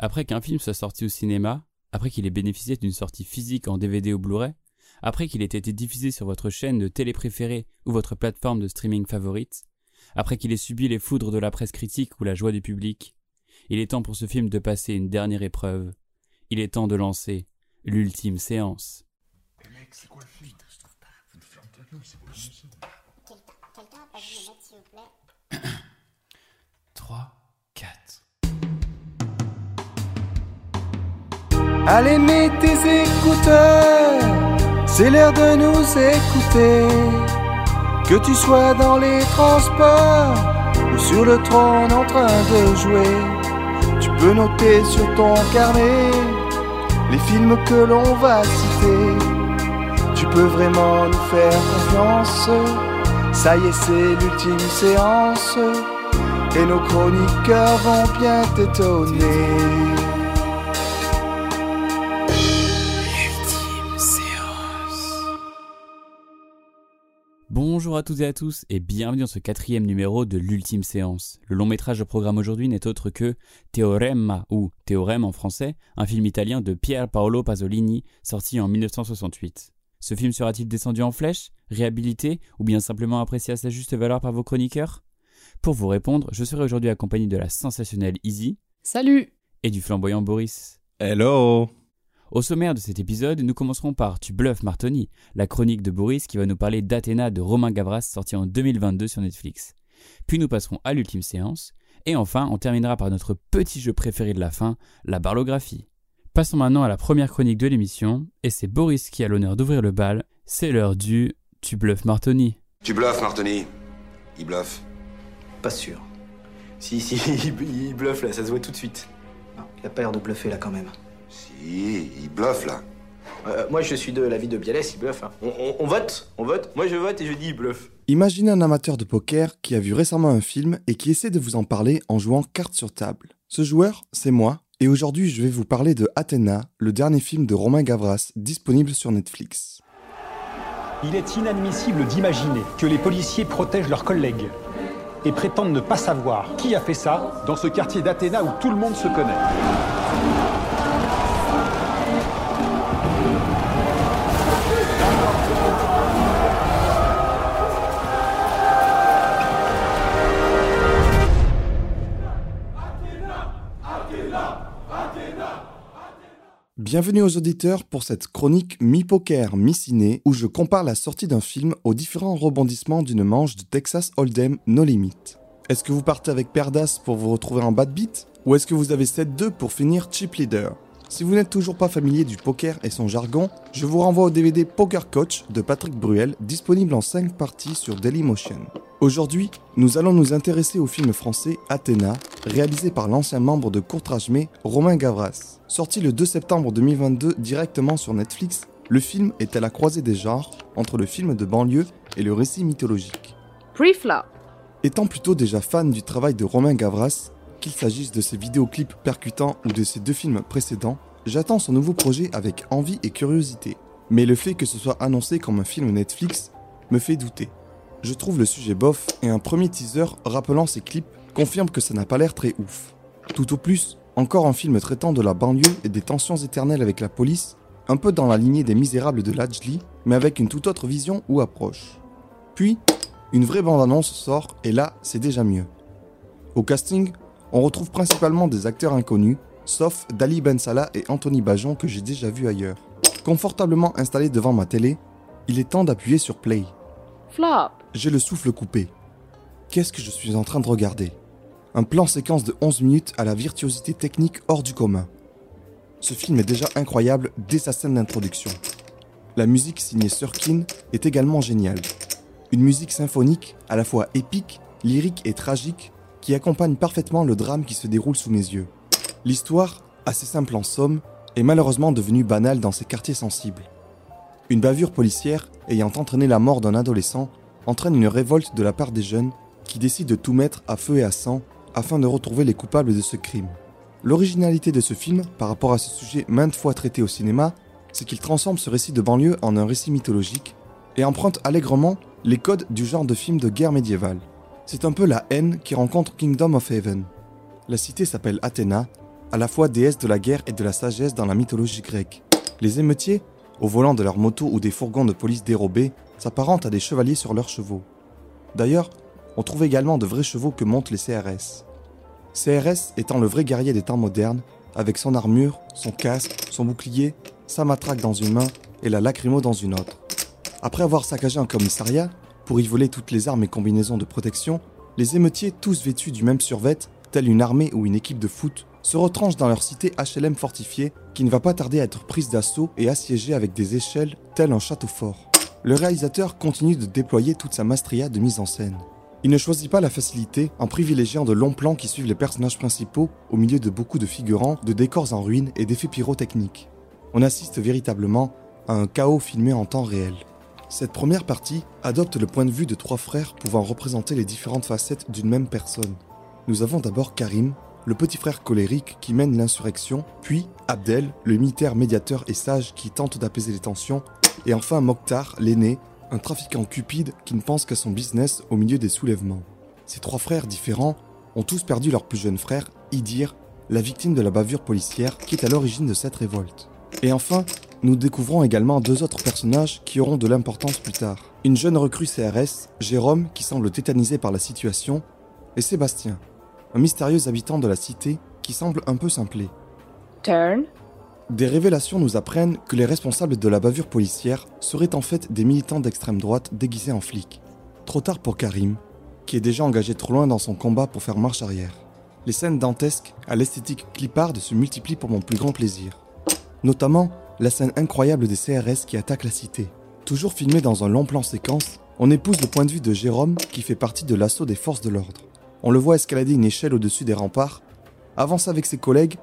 Après qu'un film soit sorti au cinéma, après qu'il ait bénéficié d'une sortie physique en DVD ou Blu-ray, après qu'il ait été diffusé sur votre chaîne de télé préférée ou votre plateforme de streaming favorite, après qu'il ait subi les foudres de la presse critique ou la joie du public, il est temps pour ce film de passer une dernière épreuve. Il est temps de lancer l'ultime séance. 3, Allez, mets tes écouteurs, c'est l'heure de nous écouter. Que tu sois dans les transports ou sur le trône en train de jouer, tu peux noter sur ton carnet les films que l'on va citer. Tu peux vraiment nous faire confiance. Ça y est, c'est l'ultime séance. Et nos chroniqueurs vont bien t'étonner. Bonjour à toutes et à tous et bienvenue dans ce quatrième numéro de l'ultime séance. Le long métrage de programme aujourd'hui n'est autre que Teorema ou Théorème en français, un film italien de Pier Paolo Pasolini sorti en 1968. Ce film sera-t-il descendu en flèche, réhabilité ou bien simplement apprécié à sa juste valeur par vos chroniqueurs? Pour vous répondre, je serai aujourd'hui accompagné de la sensationnelle Izzy. Salut Et du flamboyant Boris. Hello Au sommaire de cet épisode, nous commencerons par Tu bluffes Martoni, la chronique de Boris qui va nous parler d'Athéna de Romain Gavras sorti en 2022 sur Netflix. Puis nous passerons à l'ultime séance. Et enfin, on terminera par notre petit jeu préféré de la fin, la barlographie. Passons maintenant à la première chronique de l'émission, et c'est Boris qui a l'honneur d'ouvrir le bal. C'est l'heure du Tu bluffes Martoni. Tu bluffes, Martoni. Il bluffe. Pas sûr. Si, si, il, bluffe là, ça se voit tout de suite. Non, il a pas l'air de bluffer là quand même. Si, il bluffe là. Euh, moi, je suis de l'avis de Bialès, il bluffe. hein. On, on- on vote On vote Moi, je vote et je dis il bluffe. Imaginez un amateur de poker qui a vu récemment un film et qui essaie de vous en parler en jouant carte sur table. Ce joueur, c'est moi, et aujourd'hui je vais vous parler de Athéna, le dernier film de Romain Gavras, disponible sur Netflix. Il est inadmissible d'imaginer que les policiers protègent leurs collègues et prétendent ne pas savoir qui a fait ça dans ce quartier d'Athéna où tout le monde se connaît. Bienvenue aux auditeurs pour cette chronique mi-poker, mi-ciné où je compare la sortie d'un film aux différents rebondissements d'une manche de Texas Hold'em No Limit. Est-ce que vous partez avec Perdas pour vous retrouver en bad beat? Ou est-ce que vous avez 7-2 pour finir chip leader? Si vous n'êtes toujours pas familier du poker et son jargon, je vous renvoie au DVD Poker Coach de Patrick Bruel disponible en 5 parties sur Dailymotion. Aujourd'hui, nous allons nous intéresser au film français Athéna, réalisé par l'ancien membre de Courtrage-Mais, Romain Gavras. Sorti le 2 septembre 2022 directement sur Netflix, le film est à la croisée des genres entre le film de banlieue et le récit mythologique. Pre-flop Étant plutôt déjà fan du travail de Romain Gavras, qu'il s'agisse de ses vidéoclips percutants ou de ses deux films précédents, j'attends son nouveau projet avec envie et curiosité. Mais le fait que ce soit annoncé comme un film Netflix me fait douter. Je trouve le sujet bof et un premier teaser rappelant ses clips confirme que ça n'a pas l'air très ouf. Tout au plus, encore un film traitant de la banlieue et des tensions éternelles avec la police, un peu dans la lignée des Misérables de Lajli, mais avec une toute autre vision ou approche. Puis, une vraie bande-annonce sort et là, c'est déjà mieux. Au casting, on retrouve principalement des acteurs inconnus, sauf Dali Ben Salah et Anthony Bajon que j'ai déjà vus ailleurs. Confortablement installé devant ma télé, il est temps d'appuyer sur play. Flop J'ai le souffle coupé. Qu'est-ce que je suis en train de regarder? Un plan séquence de 11 minutes à la virtuosité technique hors du commun. Ce film est déjà incroyable dès sa scène d'introduction. La musique signée Surkin est également géniale. Une musique symphonique, à la fois épique, lyrique et tragique, qui accompagne parfaitement le drame qui se déroule sous mes yeux. L'histoire, assez simple en somme, est malheureusement devenue banale dans ces quartiers sensibles. Une bavure policière ayant entraîné la mort d'un adolescent entraîne une révolte de la part des jeunes qui décident de tout mettre à feu et à sang afin de retrouver les coupables de ce crime. L'originalité de ce film, par rapport à ce sujet maintes fois traité au cinéma, c'est qu'il transforme ce récit de banlieue en un récit mythologique et emprunte allègrement les codes du genre de film de guerre médiévale. C'est un peu la haine qui rencontre Kingdom of Heaven. La cité s'appelle Athéna, à la fois déesse de la guerre et de la sagesse dans la mythologie grecque. Les émeutiers, au volant de leurs motos ou des fourgons de police dérobés, s'apparentent à des chevaliers sur leurs chevaux. D'ailleurs, on trouve également de vrais chevaux que montent les CRS. CRS étant le vrai guerrier des temps modernes, avec son armure, son casque, son bouclier, sa matraque dans une main et la lacrymo dans une autre. Après avoir saccagé un commissariat, pour y voler toutes les armes et combinaisons de protection, les émeutiers, tous vêtus du même survêt, telle une armée ou une équipe de foot, se retranchent dans leur cité HLM fortifiée qui ne va pas tarder à être prise d'assaut et assiégée avec des échelles tel un château fort. Le réalisateur continue de déployer toute sa maestria de mise en scène. Il ne choisit pas la facilité en privilégiant de longs plans qui suivent les personnages principaux au milieu de beaucoup de figurants, de décors en ruine et d'effets pyrotechniques. On assiste véritablement à un chaos filmé en temps réel. Cette première partie adopte le point de vue de trois frères pouvant représenter les différentes facettes d'une même personne. Nous avons d'abord Karim, le petit frère colérique qui mène l'insurrection, puis Abdel, le militaire médiateur et sage qui tente d'apaiser les tensions, et enfin Mokhtar, l'aîné, un trafiquant cupide qui ne pense qu'à son business au milieu des soulèvements. Ces trois frères différents ont tous perdu leur plus jeune frère, Idir, la victime de la bavure policière qui est à l'origine de cette révolte. Et enfin, nous découvrons également deux autres personnages qui auront de l'importance plus tard. Une jeune recrue CRS, Jérôme, qui semble tétanisé par la situation, et Sébastien, un mystérieux habitant de la cité qui semble un peu simplé. Turn. Des révélations nous apprennent que les responsables de la bavure policière seraient en fait des militants d'extrême droite déguisés en flics. Trop tard pour Karim, qui est déjà engagé trop loin dans son combat pour faire marche arrière. Les scènes dantesques à l'esthétique cliparde se multiplient pour mon plus grand plaisir. Notamment la scène incroyable des CRS qui attaquent la cité. Toujours filmée dans un long plan séquence, on épouse le point de vue de Jérôme qui fait partie de l'assaut des forces de l'ordre. On le voit escalader une échelle au-dessus des remparts, avance avec ses collègues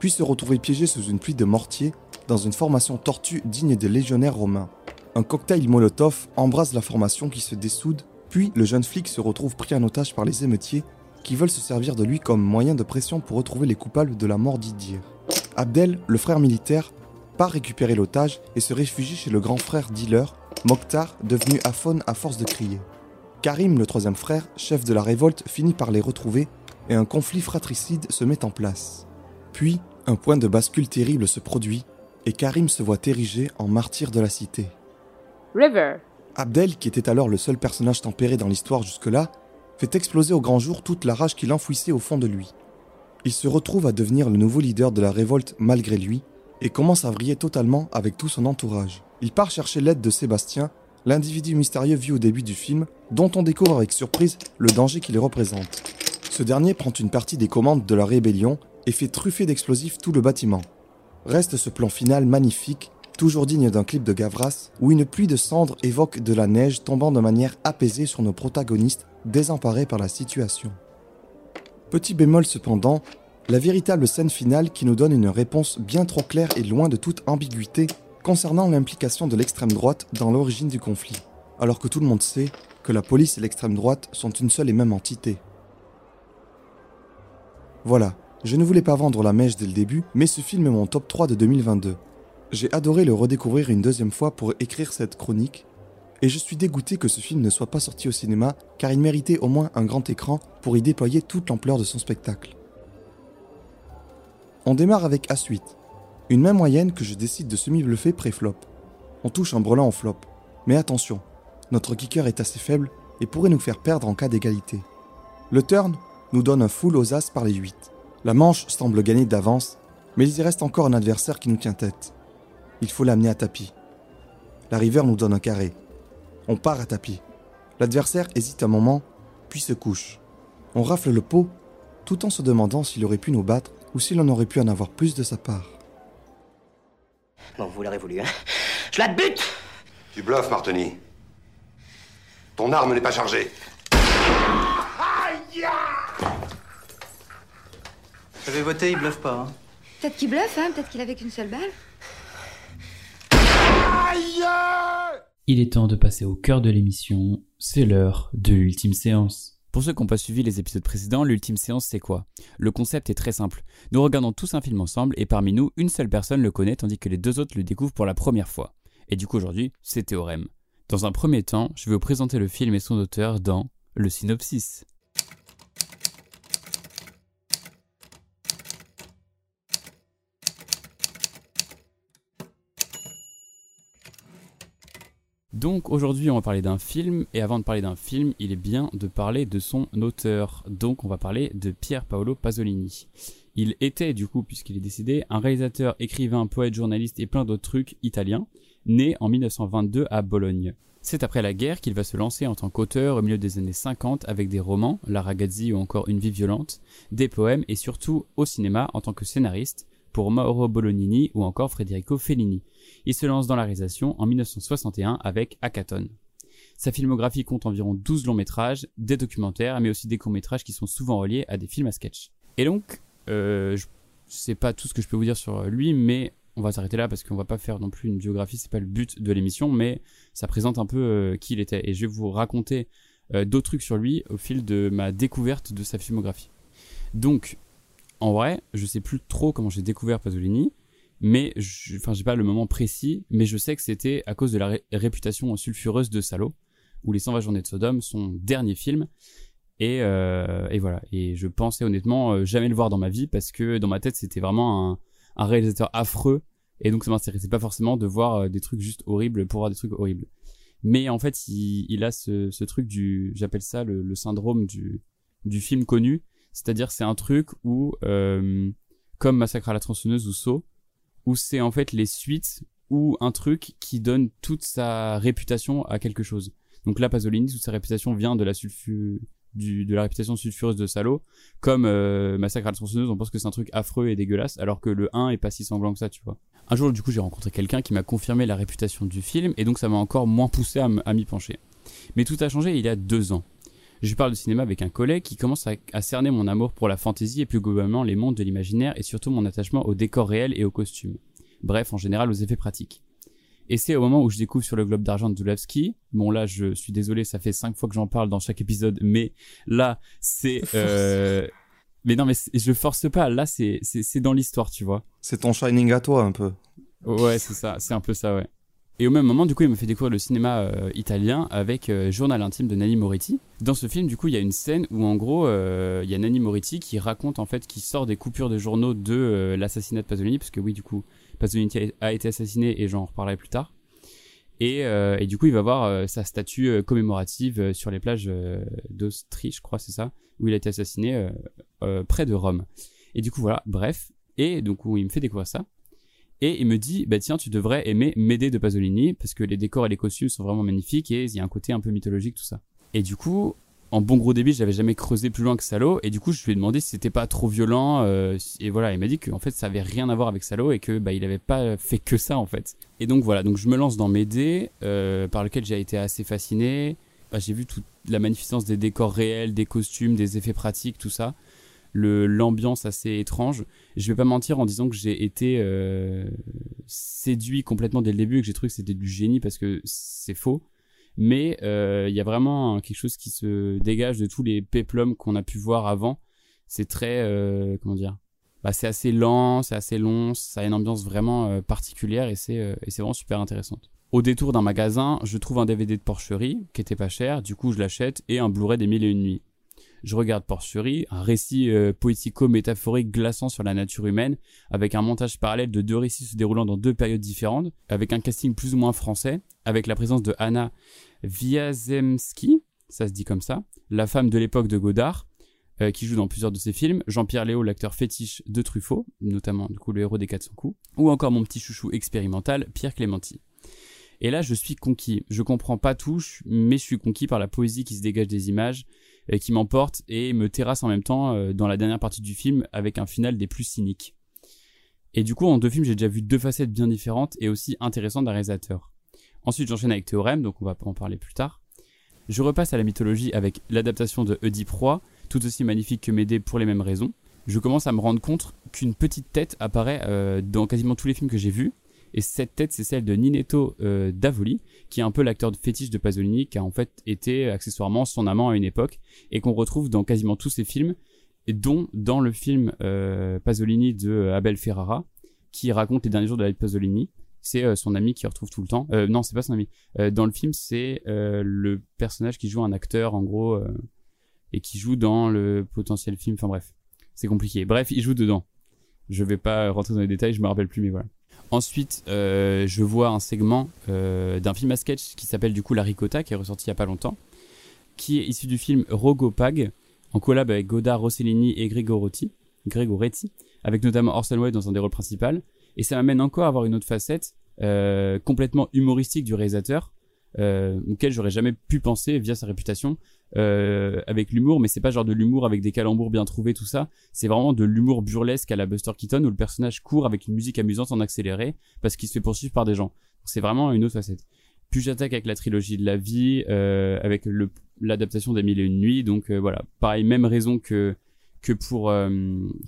puis se retrouver piégé sous une pluie de mortiers dans une formation tortue digne des légionnaires romains. Un cocktail Molotov embrase la formation qui se dessoude, puis le jeune flic se retrouve pris en otage par les émeutiers qui veulent se servir de lui comme moyen de pression pour retrouver les coupables de la mort d'Idir. Abdel, le frère militaire, part récupérer l'otage et se réfugie chez le grand frère dealer, Mokhtar, devenu aphone à force de crier. Karim, le troisième frère, chef de la révolte, finit par les retrouver et un conflit fratricide se met en place. Puis, un point de bascule terrible se produit et Karim se voit érigé en martyr de la cité. River. Abdel, qui était alors le seul personnage tempéré dans l'histoire jusque-là, fait exploser au grand jour toute la rage qu'il enfouissait au fond de lui. Il se retrouve à devenir le nouveau leader de la révolte malgré lui et commence à vriller totalement avec tout son entourage. Il part chercher l'aide de Sébastien, l'individu mystérieux vu au début du film, dont on découvre avec surprise le danger qu'il représente. Ce dernier prend une partie des commandes de la rébellion et fait truffer d'explosifs tout le bâtiment. Reste ce plan final magnifique, toujours digne d'un clip de Gavras, où une pluie de cendres évoque de la neige tombant de manière apaisée sur nos protagonistes désemparés par la situation. Petit bémol cependant, la véritable scène finale qui nous donne une réponse bien trop claire et loin de toute ambiguïté concernant l'implication de l'extrême droite dans l'origine du conflit, alors que tout le monde sait que la police et l'extrême droite sont une seule et même entité. Voilà, je ne voulais pas vendre la mèche dès le début, mais ce film est mon top 3 de 2022. J'ai adoré le redécouvrir une deuxième fois pour écrire cette chronique, et je suis dégoûté que ce film ne soit pas sorti au cinéma car il méritait au moins un grand écran pour y déployer toute l'ampleur de son spectacle. On démarre avec A8, une main moyenne que je décide de semi-bluffer pré-flop. On touche un brelan en flop, mais attention, notre kicker est assez faible et pourrait nous faire perdre en cas d'égalité. Le turn nous donne un full aux as par les 8. La manche semble gagner d'avance, mais il y reste encore un adversaire qui nous tient tête. Il faut l'amener à tapis. La river nous donne un carré. On part à tapis. L'adversaire hésite un moment, puis se couche. On rafle le pot, tout en se demandant s'il aurait pu nous battre ou s'il en aurait pu en avoir plus de sa part. Bon, vous l'aurez voulu, hein Je la bute Tu bluffes, Martini. Ton arme n'est pas chargée. J'avais voté, il bluffe pas. Hein. Peut-être qu'il bluffe, hein Peut-être qu'il avait qu'une seule balle. Il est temps de passer au cœur de l'émission, c'est l'heure de l'ultime séance. Pour ceux qui n'ont pas suivi les épisodes précédents, l'ultime séance c'est quoi? Le concept est très simple. Nous regardons tous un film ensemble et parmi nous, une seule personne le connaît tandis que les deux autres le découvrent pour la première fois. Et du coup aujourd'hui, c'est Théorème. Dans un premier temps, je vais vous présenter le film et son auteur dans le synopsis. Donc aujourd'hui on va parler d'un film, et avant de parler d'un film, il est bien de parler de son auteur. Donc on va parler de Pier Paolo Pasolini. Il était du coup, puisqu'il est décédé, un réalisateur, écrivain, poète, journaliste et plein d'autres trucs italiens, né en 1922 à Bologne. C'est après la guerre qu'il va se lancer en tant qu'auteur au milieu des années 50 avec des romans, La ragazzi ou encore Une vie violente, des poèmes et surtout au cinéma en tant que scénariste pour Mauro Bolognini ou encore Federico Fellini. Il se lance dans la réalisation en 1961 avec Hackathon. Sa filmographie compte environ 12 longs métrages, des documentaires, mais aussi des courts métrages qui sont souvent reliés à des films à sketch. Et donc, euh, je sais pas tout ce que je peux vous dire sur lui, mais on va s'arrêter là parce qu'on va pas faire non plus une biographie, c'est pas le but de l'émission, mais ça présente un peu euh, qui il était. Et je vais vous raconter euh, d'autres trucs sur lui au fil de ma découverte de sa filmographie. Donc, en vrai, je sais plus trop comment j'ai découvert Pasolini, mais enfin, j'ai pas le moment précis, mais je sais que c'était à cause de la réputation sulfureuse de Salo, ou Les 120 journées de Sodome, son dernier film. Et, euh, et voilà. Et je pensais honnêtement euh, jamais le voir dans ma vie parce que dans ma tête c'était vraiment un, un réalisateur affreux et donc ça m'intéressait pas forcément de voir euh, des trucs juste horribles pour voir des trucs horribles. Mais en fait, il, a ce, ce, truc du, j'appelle ça le, syndrome du, du film connu, c'est-à-dire c'est un truc où, euh, comme Massacre à la tronçonneuse ou Saw, où c'est en fait les suites ou un truc qui donne toute sa réputation à quelque chose. Donc là, Pasolini, toute sa réputation vient de la réputation sulfureuse de Salo, comme euh, Massacre à la tronçonneuse, on pense que c'est un truc affreux et dégueulasse, alors que le 1 est pas si sanglant que ça, tu vois. Un jour, du coup, j'ai rencontré quelqu'un qui m'a confirmé la réputation du film, et donc ça m'a encore moins poussé à m'y pencher. Mais tout a changé il y a deux ans. Je parle de cinéma avec un collègue qui commence à, à cerner mon amour pour la fantaisie et plus globalement les mondes de l'imaginaire et surtout mon attachement aux décors réels et aux costumes. Bref, en général aux effets pratiques. Et c'est au moment où je découvre sur le globe d'argent de Zulawski. Bon là, je suis désolé, ça fait cinq fois que j'en parle dans chaque épisode, mais là, c'est. Euh... mais non, mais je force pas. Là, c'est c'est dans l'histoire, tu vois. C'est ton shining à toi un peu. Ouais, c'est ça. C'est un peu ça, ouais. Et au même moment, du coup, il me fait découvrir le cinéma euh, italien avec euh, Journal intime de Nanni Moretti. Dans ce film, du coup, il y a une scène où, en gros, euh, il y a Nanni Moretti qui raconte, en fait, qui sort des coupures de journaux de l'assassinat de Pasolini, parce que oui, du coup, Pasolini a été assassiné et j'en reparlerai plus tard. Et, du coup, il va voir sa statue commémorative sur les plages d'Austrie, je crois, c'est ça, où il a été assassiné près de Rome. Et du coup, voilà, bref. Et donc, il me fait découvrir ça. Et il me dit, bah tiens, tu devrais aimer Médée de Pasolini, parce que les décors et les costumes sont vraiment magnifiques et il y a un côté un peu mythologique, tout ça. Et du coup, en bon gros débit, j'avais jamais creusé plus loin que Salo, et du coup, je lui ai demandé si c'était pas trop violent, euh, et voilà, il m'a dit qu'en fait, ça avait rien à voir avec Salo, et que bah, il pas fait que ça, en fait. Et donc voilà, donc je me lance dans Médée, euh, par lequel j'ai été assez fasciné. Bah, j'ai vu toute la magnificence des décors réels, des costumes, des effets pratiques, tout ça. L'ambiance assez étrange. Je vais pas mentir en disant que j'ai été euh, séduit complètement dès le début et que j'ai trouvé que c'était du génie parce que c'est faux mais euh, il y a vraiment quelque chose qui se dégage de tous les péplums qu'on a pu voir avant. C'est très, euh, comment dire, bah, c'est assez lent, c'est assez long, ça a une ambiance vraiment particulière et c'est et c'est vraiment super intéressante. Au détour d'un magasin, je trouve un DVD de Porcherie qui était pas cher, du coup je l'achète et un Blu-ray des Mille et une nuits. Je regarde Porcherie, un récit poético-métaphorique glaçant sur la nature humaine, avec un montage parallèle de deux récits se déroulant dans deux périodes différentes, avec un casting plus ou moins français, avec la présence de Anna Wiazemski, ça se dit comme ça, la femme de l'époque de Godard, euh, qui joue dans plusieurs de ses films, Jean-Pierre Léo, l'acteur fétiche de Truffaut, notamment du coup le héros des 400 coups, ou encore mon petit chouchou expérimental, Pierre Clémenti. Et là, je suis conquis. Je comprends pas tout, mais je suis conquis par la poésie qui se dégage des images, euh, qui m'emporte et me terrasse en même temps euh, dans la dernière partie du film avec un final des plus cyniques. Et du coup, en deux films, j'ai déjà vu deux facettes bien différentes et aussi intéressantes d'un réalisateur. Ensuite, j'enchaîne avec Théorème, donc on va en parler plus tard. Je repasse à la mythologie avec l'adaptation de Oedipe Roi, tout aussi magnifique que Médée pour les mêmes raisons. Je commence à me rendre compte qu'une petite tête apparaît euh, dans quasiment tous les films que j'ai vus. Et cette tête, c'est celle de Ninetto euh, Davoli, qui est un peu l'acteur de fétiche de Pasolini, qui a en fait été accessoirement son amant à une époque, et qu'on retrouve dans quasiment tous ses films, et dont dans le film euh, Pasolini de Abel Ferrara, qui raconte les derniers jours de la vie de Pasolini c'est euh, son ami qui retrouve tout le temps. Euh, non, c'est pas son ami. Euh, dans le film, c'est le personnage qui joue un acteur, en gros, et qui joue dans le potentiel film. Enfin bref, c'est compliqué. Bref, il joue dedans. Je vais pas rentrer dans les détails, je me rappelle plus, mais voilà. Ensuite, euh, je vois un segment euh, d'un film à sketch qui s'appelle du coup La Ricotta, qui est ressorti il y a pas longtemps, qui est issu du film Rogopag, en collab avec Godard, Rossellini et Gregoretti, Gregoretti, avec notamment Orson Welles dans un des rôles principaux. Et ça m'amène encore à voir une autre facette euh, complètement humoristique du réalisateur, auquel j'aurais jamais pu penser via sa réputation euh, avec l'humour, mais c'est pas genre de l'humour avec des calembours bien trouvés, tout ça. C'est vraiment de l'humour burlesque à la Buster Keaton où le personnage court avec une musique amusante en accéléré parce qu'il se fait poursuivre par des gens. C'est vraiment une autre facette. Puis j'attaque avec la trilogie de la vie, euh, avec l'adaptation des Mille et une nuits. Donc euh, voilà, pareil, même raison que que pour euh,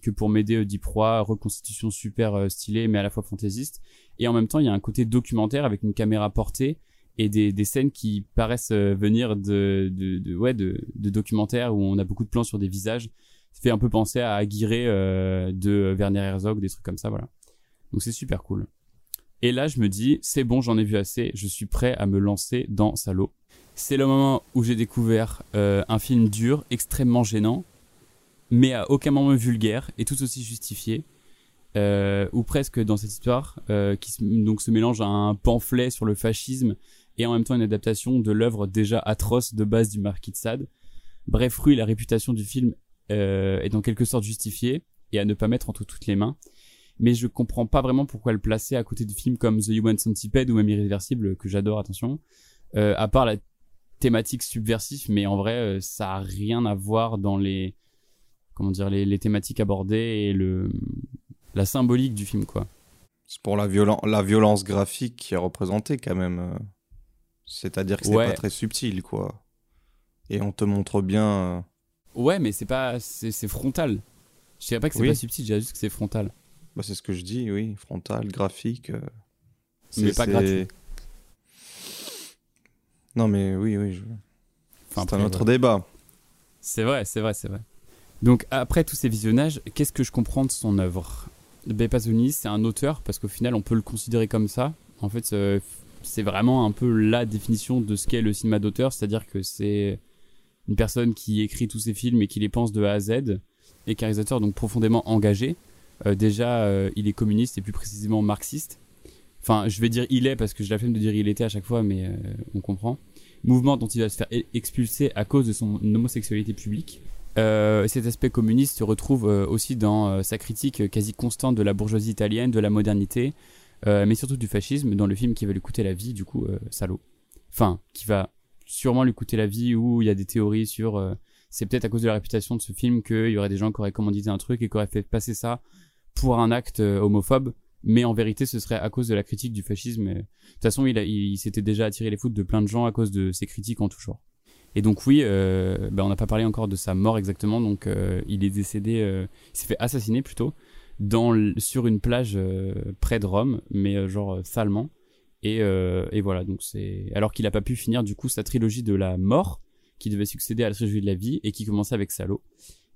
que pour m'aider Deep Proie, reconstitution super euh, stylée mais à la fois fantaisiste. Et en même temps, il y a un côté documentaire avec une caméra portée et des, scènes qui paraissent euh, venir de, ouais de, documentaires où on a beaucoup de plans sur des visages. Ça fait un peu penser à Aguirre euh, de Werner Herzog, des trucs comme ça, voilà. Donc c'est super cool. Et là, je me dis, c'est bon, j'en ai vu assez, je suis prêt à me lancer dans Salo. C'est le moment où j'ai découvert euh, un film dur, extrêmement gênant, mais à aucun moment vulgaire et tout aussi justifié. Ou presque dans cette histoire, qui donc se mélange à un pamphlet sur le fascisme et en même temps une adaptation de l'œuvre déjà atroce de base du Marquis de Sade. Bref, Rue, la réputation du film euh, est en quelque sorte justifiée et à ne pas mettre entre toutes les mains. Mais je comprends pas vraiment pourquoi le placer à côté de films comme The Human Centipede ou même Irréversible, que j'adore, attention. Euh, à part la thématique subversive, mais en vrai, euh, ça a rien à voir dans les, comment dire, les, thématiques abordées et le, la symbolique du film, quoi. C'est pour la, violen la violence graphique qui est représentée quand même. C'est-à-dire que c'est Ouais. pas très subtil, quoi. Et on te montre bien. euh, Ouais, mais c'est pas, c'est frontal. Je dirais pas que c'est Oui. pas subtil, je dirais juste que c'est frontal. Bah, c'est ce que je dis, oui. Frontal, graphique. euh, Mais c'est- pas gratuit. Non, mais oui, oui. je- Enfin, c'est un autre débat. C'est vrai, c'est vrai, c'est vrai. Donc après tous ces visionnages, qu'est-ce que je comprends de son œuvre? Ben Pasolini, c'est un auteur parce qu'au final, on peut le considérer comme ça. En fait, euh, c'est vraiment un peu la définition de ce qu'est le cinéma d'auteur, c'est-à-dire que c'est une personne qui écrit tous ses films et qui les pense de A à Z, et donc profondément engagé. Euh, déjà, euh, il est communiste et plus précisément marxiste. Enfin, je vais dire il est parce que j'ai la flemme de dire il était à chaque fois, mais euh, on comprend. Mouvement dont il va se faire expulser à cause de son homosexualité publique. Cet aspect communiste se retrouve aussi dans sa critique quasi constante de la bourgeoisie italienne, de la modernité, mais surtout du fascisme, dans le film qui va lui coûter la vie, du coup, euh, salaud. Enfin, qui va sûrement lui coûter la vie, où il y a des théories sur... euh, c'est peut-être à cause de la réputation de ce film qu'il y aurait des gens qui auraient commandité un truc et qui auraient fait passer ça pour un acte euh, homophobe, mais en vérité, ce serait à cause de la critique du fascisme. De toute façon, il s'était déjà attiré les foudres de plein de gens à cause de ses critiques en tout genre. Et donc oui, euh, bah, on n'a pas parlé encore de sa mort exactement. Donc euh, il est décédé, euh, il s'est fait assassiner plutôt dans sur une plage euh, près de Rome, mais euh, genre euh, salement. Et, et voilà, donc c'est alors qu'il a pas pu finir du coup sa trilogie de la mort, qui devait succéder à la trilogie de la vie et qui commençait avec Salo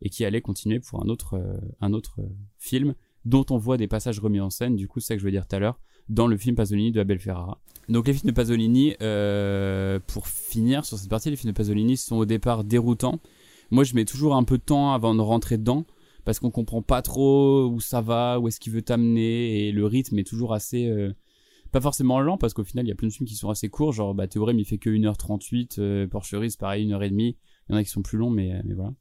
et qui allait continuer pour un autre un autre film dont on voit des passages remis en scène. Du coup, c'est ça que je veux dire tout à l'heure dans le film Pasolini de Abel Ferrara. Donc les films de Pasolini, euh, pour finir sur cette partie, les films de Pasolini sont au départ déroutants. Moi, je mets toujours un peu de temps avant de rentrer dedans parce qu'on comprend pas trop où ça va, où est-ce qu'il veut t'amener et le rythme est toujours assez euh, pas forcément lent parce qu'au final il y a plein de films qui sont assez courts genre bah Théorème il fait que 1h38 euh, Porcherie c'est pareil 1h30 il y en a qui sont plus longs mais, euh, mais voilà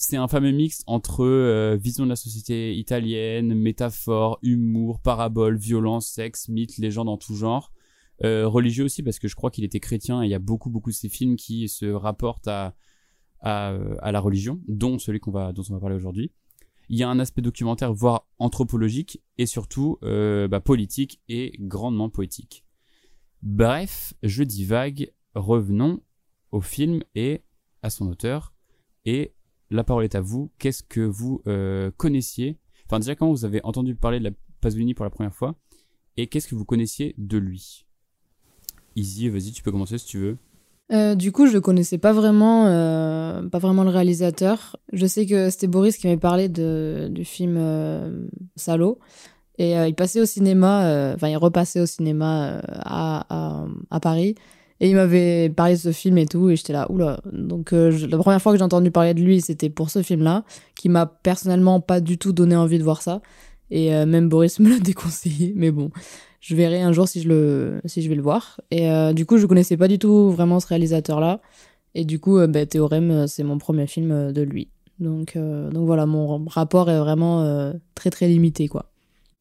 c'est un fameux mix entre euh, vision de la société italienne, métaphore, humour, parabole, violence, sexe, mythe, légende en tout genre. Euh, religieux aussi parce que je crois qu'il était chrétien et il y a beaucoup beaucoup de ces films qui se rapportent à, à, la religion, dont celui dont on va parler aujourd'hui. Il y a un aspect documentaire, voire anthropologique, et surtout euh, bah, politique et grandement poétique. Bref, je divague, revenons au film et à son auteur, et la parole est à vous. Qu'est-ce que vous euh, connaissiez? Enfin, déjà, quand vous avez entendu parler de la Pasolini pour la première fois? Et qu'est-ce que vous connaissiez de lui? Izzy, vas-y, tu peux commencer si tu veux. Euh, du coup, je connaissais pas vraiment, euh, pas vraiment le réalisateur. Je sais que c'était Boris qui m'avait parlé de, du film euh, Salo. Et euh, il passait au cinéma, euh, enfin, il repassait au cinéma euh, à, à, à Paris. Et il m'avait parlé de ce film et tout, et j'étais là, oula. Donc, je- la première fois que j'ai entendu parler de lui, c'était pour ce film-là, qui m'a personnellement pas du tout donné envie de voir ça. Et même Boris me l'a déconseillé. Mais bon, je verrai un jour si je, le, si je vais le voir. Et euh, du coup, je connaissais pas du tout vraiment ce réalisateur-là. Et du coup, bah, Théorème, c'est mon premier film de lui. Donc, donc voilà, mon rapport est vraiment très très limité, quoi.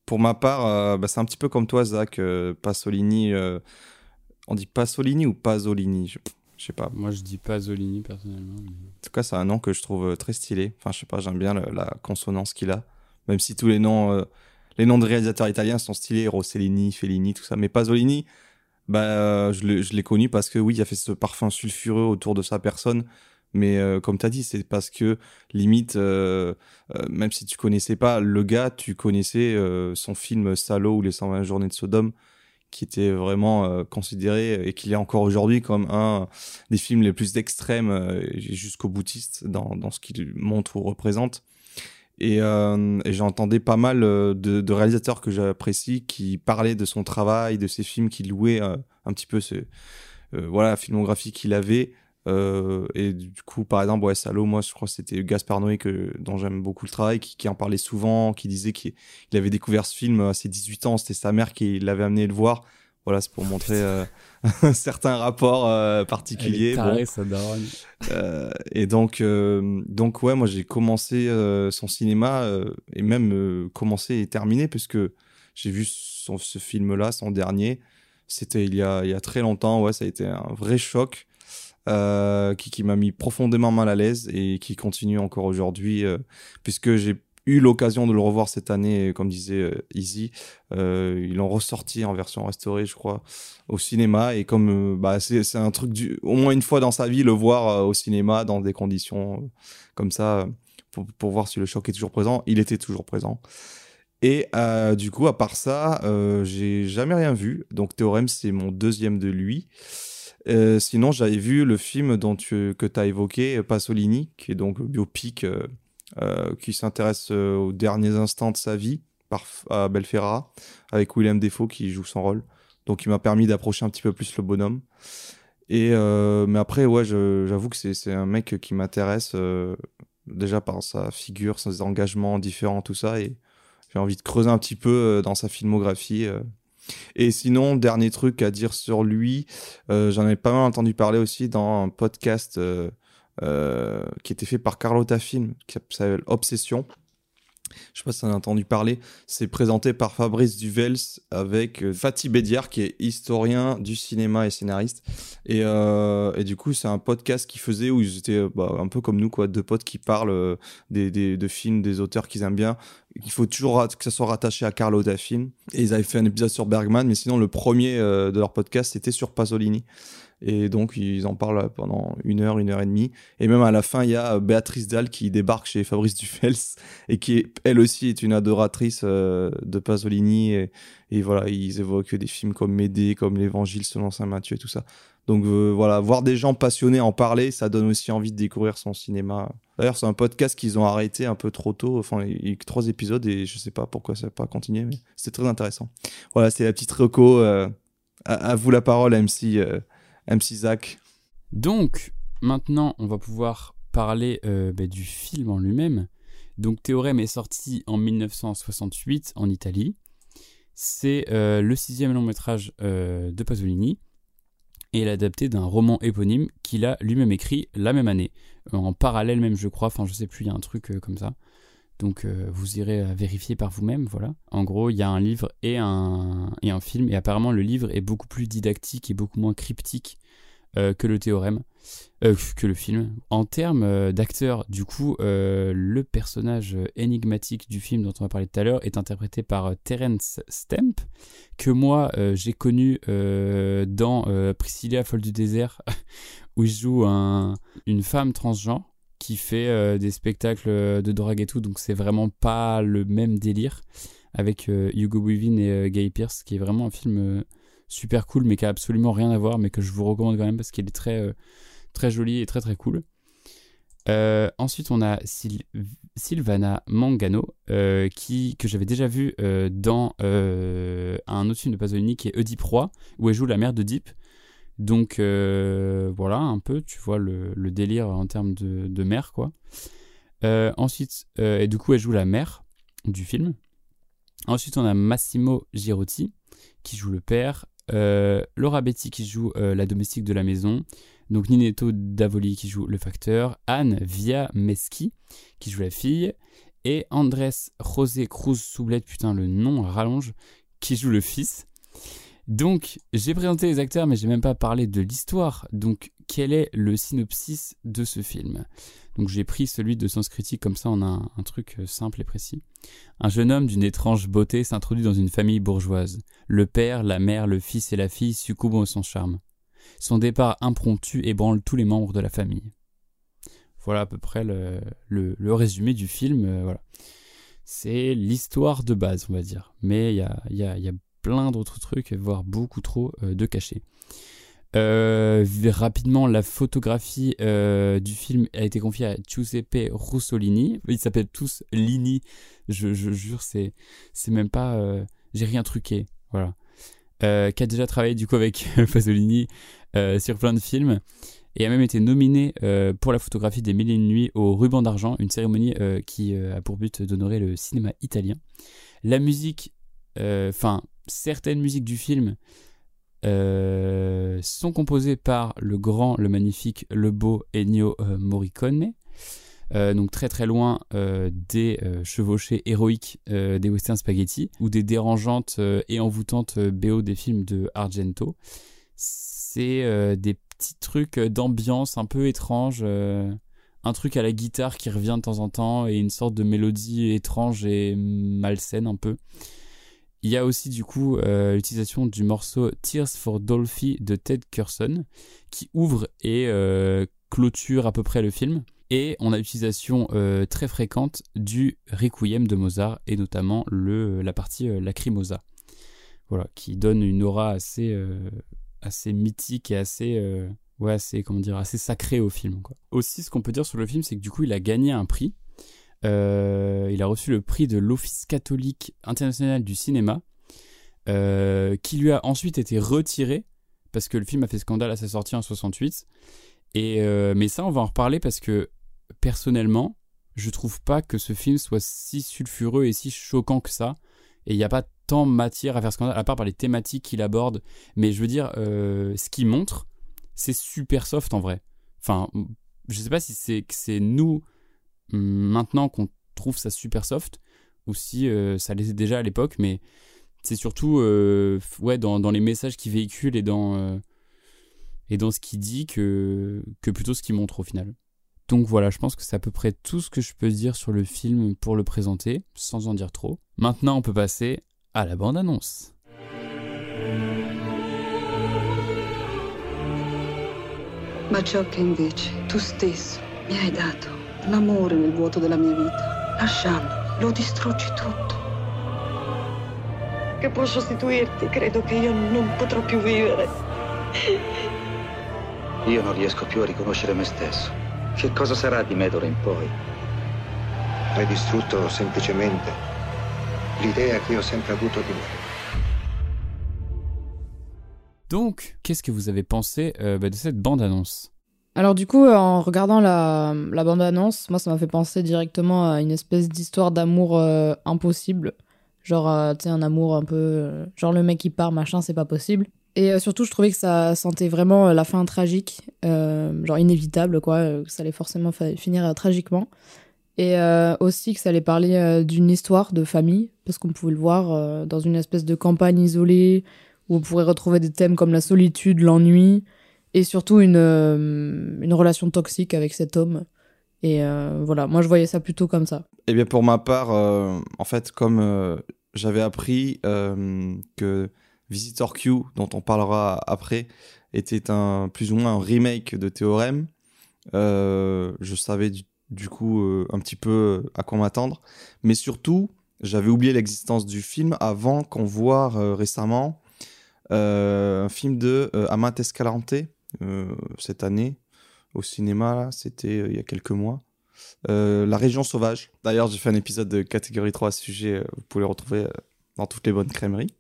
Pour ma part, bah, c'est un petit peu comme toi, Zach. Pasolini, on dit Pasolini ou Pasolini je sais pas. Moi, je dis pas Zolini personnellement. En tout cas, c'est un nom que je trouve euh, très stylé. Enfin, je sais pas, j'aime bien la consonance qu'il a. Même si tous les noms, euh, les noms de réalisateurs italiens sont stylés, Rossellini, Fellini, tout ça. Mais Pasolini, bah, euh, je l'ai connu parce que oui, il a fait ce parfum sulfureux autour de sa personne. Mais comme tu as dit, c'est parce que limite, même si tu connaissais pas le gars, tu connaissais son film Salo ou les 120 journées de Sodome qui était vraiment euh, considéré et qui est encore aujourd'hui comme un des films les plus extrêmes euh, jusqu'au boutiste dans ce qu'il montre ou représente. Et, euh, et j'entendais pas mal de, de, réalisateurs que j'apprécie qui parlaient de son travail, de ses films, qui louaient un petit peu ce, voilà, la filmographie qu'il avait. Euh, et du coup, par exemple, ouais, Salo, moi, je crois que c'était Gaspard Noé que, dont j'aime beaucoup le travail, qui, qui, en parlait souvent, qui disait qu'il avait découvert ce film à ses 18 ans, c'était sa mère qui l'avait amené le voir. Voilà, c'est pour montrer euh, un certain rapport euh, particulier. Taré, ça euh, et donc, donc, ouais, moi, j'ai commencé son cinéma et même commencé et terminé, puisque j'ai vu son, ce film-là, son dernier. C'était il, y a, il y a très longtemps, ouais, ça a été un vrai choc. Euh, qui, qui m'a mis profondément mal à l'aise et qui continue encore aujourd'hui, euh, puisque j'ai eu l'occasion de le revoir cette année, comme disait euh, Easy. ils l'ont ressorti en version restaurée, je crois, au cinéma. Et comme bah, c'est un truc, du, au moins une fois dans sa vie, le voir au cinéma dans des conditions comme ça, pour, pour, voir si le choc est toujours présent. Il était toujours présent. Et du coup, à part ça, j'ai jamais rien vu. Donc Théorème, c'est mon deuxième de lui. Euh, sinon, j'avais vu le film dont tu, que tu as évoqué, Pasolini, qui est donc biopic euh, euh, qui s'intéresse aux derniers instants de sa vie par, à Belferrara, avec William Defoe qui joue son rôle. Donc, il m'a permis d'approcher un petit peu plus le bonhomme. Et, mais après, ouais, j'avoue que c'est un mec qui m'intéresse déjà par sa figure, ses engagements différents, tout ça. Et j'ai envie de creuser un petit peu dans sa filmographie. Et sinon, dernier truc à dire sur lui, euh, j'en ai pas mal entendu parler aussi dans un podcast euh, qui était fait par Carlotta Film, qui s'appelle Obsession. Je sais pas si en as entendu parler. C'est présenté par Fabrice Duvels avec euh, Fatih Bédiar, qui est historien du cinéma et scénariste. Et, euh, et du coup, c'est un podcast qu'ils faisaient où ils étaient bah, un peu comme nous, quoi, deux potes qui parlent des, des, de films, des auteurs qu'ils aiment bien. Il faut toujours que ça soit rattaché à Carlo da Film. Et ils avaient fait un épisode sur Bergman, mais sinon, le premier de leur podcast, c'était sur Pasolini. Et donc, ils en parlent pendant une heure, une heure et demie. Et même à la fin, il y a euh, Béatrice Dalle qui débarque chez Fabrice Dufels et qui, elle aussi, est une adoratrice euh, de Pasolini. Et, voilà, ils évoquent des films comme Médée, comme L'Évangile selon Saint Matthieu et tout ça. Donc euh, voilà, voir des gens passionnés en parler, ça donne aussi envie de découvrir son cinéma. D'ailleurs, c'est un podcast qu'ils ont arrêté un peu trop tôt. Enfin, il y a trois épisodes et je sais pas pourquoi ça n'a pas continué, mais c'était très intéressant. Voilà, c'est la petite reco. À, vous la parole, MC. MC Zach. Donc, maintenant, on va pouvoir parler euh, bah, du film en lui-même. Donc, Théorème est sorti en 1968 en Italie. C'est euh, le sixième long métrage euh, de Pasolini et il est adapté d'un roman éponyme qu'il a lui-même écrit la même année, en parallèle même je crois, enfin je sais plus, il y a un truc comme ça. Donc vous irez vérifier par vous-même, voilà. En gros, il y a un livre et un, et un film, et apparemment le livre est beaucoup plus didactique et beaucoup moins cryptique euh, que le théorème, euh, que le film. En termes euh, d'acteurs, du coup, le personnage énigmatique du film dont on va parler tout à l'heure est interprété par Terence Stamp, que moi j'ai connu dans Priscilla folle du désert, où il joue une femme transgenre qui fait des spectacles de drague et tout, donc c'est vraiment pas le même délire avec Hugo Weaving et Guy Pearce, qui est vraiment un film super cool, mais qui a absolument rien à voir, mais que je vous recommande quand même parce qu'il est très, euh, très joli et très très cool. Euh, ensuite, on a Sylvana Mangano, euh, qui, que j'avais déjà vu dans un autre film de Pasolini qui est Oedipe Roi, où elle joue la mère d'Oedipe. Donc voilà, un peu, tu vois, le, délire en termes de, de, mère, quoi. ensuite, et du coup, elle joue la mère du film. Ensuite, on a Massimo Girotti qui joue le père, Laura Betty qui joue euh, la domestique de la maison, donc Ninetto Davoli qui joue le facteur, Anne Via Meschi qui joue la fille, et Andrés José Cruz Soublet, putain le nom rallonge, qui joue le fils. Donc j'ai présenté les acteurs mais j'ai même pas parlé de l'histoire. Donc quel est le synopsis de ce film Donc j'ai pris celui de Sens Critique comme ça on a un, truc euh, simple et précis. Un jeune homme d'une étrange beauté s'introduit dans une famille bourgeoise. Le père, la mère, le fils et la fille succombent à son charme. Son départ impromptu ébranle tous les membres de la famille. Voilà à peu près le, résumé du film. Euh, voilà. C'est l'histoire de base, on va dire. Mais il y a, plein d'autres trucs, voire beaucoup trop euh, de cachets. Euh, rapidement, la photographie du film a été confiée à Giuseppe Russolini. Ils s'appellent tous Lini. Je, jure, c'est, c'est même pas. j'ai rien truqué. Voilà. qui a déjà travaillé du coup avec Pasolini sur plein de films et a même été nominé euh, pour la photographie des Mille et une nuits au Ruban d'Argent, une cérémonie euh, qui euh, a pour but d'honorer le cinéma italien. La musique, enfin, certaines musiques du film sont composées par le grand, le magnifique, le beau Ennio Morricone. donc très très loin des chevauchées héroïques des western spaghetti ou des dérangeantes et envoûtantes BO des films de Argento. C'est des petit truc euh, d'ambiance un peu étrange, euh, un truc à la guitare qui revient de temps en temps et une sorte de mélodie étrange et malsaine un peu. Il y a aussi du coup euh, l'utilisation du morceau Tears for Dolphy de Ted Curson qui ouvre et clôture à peu près le film. Et on a l'utilisation très fréquente du Requiem de Mozart et notamment le, la partie Lacrimosa. Voilà, qui donne une aura assez assez mythique et assez euh, ouais assez comment dire assez sacré au film quoi. Aussi ce qu'on peut dire sur le film c'est que du coup il a gagné un prix. Euh, il a reçu le prix de l'Office catholique international du cinéma euh, qui lui a ensuite été retiré parce que le film a fait scandale à sa sortie en 68. Et mais ça on va en reparler parce que personnellement je trouve pas que ce film soit si sulfureux et si choquant que ça. Et il n'y a pas tant matière à faire scandale, à part par les thématiques qu'il aborde. Mais je veux dire, euh, ce qu'il montre, c'est super soft en vrai. Enfin, je sais pas si c'est que c'est nous maintenant qu'on trouve ça super soft ou si euh, ça l'était déjà à l'époque, mais c'est surtout euh, ouais dans, les messages qu'il véhicule et dans et dans ce qu'il dit que que plutôt ce qu'il montre au final. Donc voilà, je pense que c'est à peu près tout ce que je peux dire sur le film pour le présenter, sans en dire trop. Maintenant, on peut passer à la bande-annonce. Ma che invece tu stesso mi hai dato, l'amore nel vuoto della mia vita, lasciando, lo distruggi tutto. Che può sostituirti, credo che io non potrò più vivere. Io non riesco più a riconoscere me stesso. Che cosa sarà di me d'ora in poi? Hai distrutto semplicemente l'idée que j'ai sempre avuto di Donc, qu'est-ce que vous avez pensé euh, bah, de cette bande-annonce alors du coup, en regardant la, bande-annonce, moi ça m'a fait penser directement à une espèce d'histoire d'amour euh, impossible. Genre, euh, tu sais, un amour un peu... genre le mec qui part, machin, c'est pas possible. Et surtout, je trouvais que ça sentait vraiment la fin tragique, genre inévitable, quoi, que ça allait forcément finir tragiquement. Et euh, aussi que ça allait parler euh, d'une histoire de famille, parce qu'on pouvait le voir euh, dans une espèce de campagne isolée, où on pourrait retrouver des thèmes comme la solitude, l'ennui, et surtout une, une relation toxique avec cet homme. Et voilà, moi je voyais ça plutôt comme ça. Eh bien pour ma part, en fait, comme j'avais appris que Visitor Q, dont on parlera après, était un plus ou moins un remake de Théorème, je savais du coup euh, un petit peu euh, à quoi m'attendre. Mais surtout, j'avais oublié l'existence du film avant qu'on voit euh, récemment un film de Amat Escalante cette année au cinéma. C'était il y a quelques mois. La région sauvage. D'ailleurs, j'ai fait un épisode de catégorie 3 à ce sujet. vous pouvez le retrouver dans toutes les bonnes crèmeries.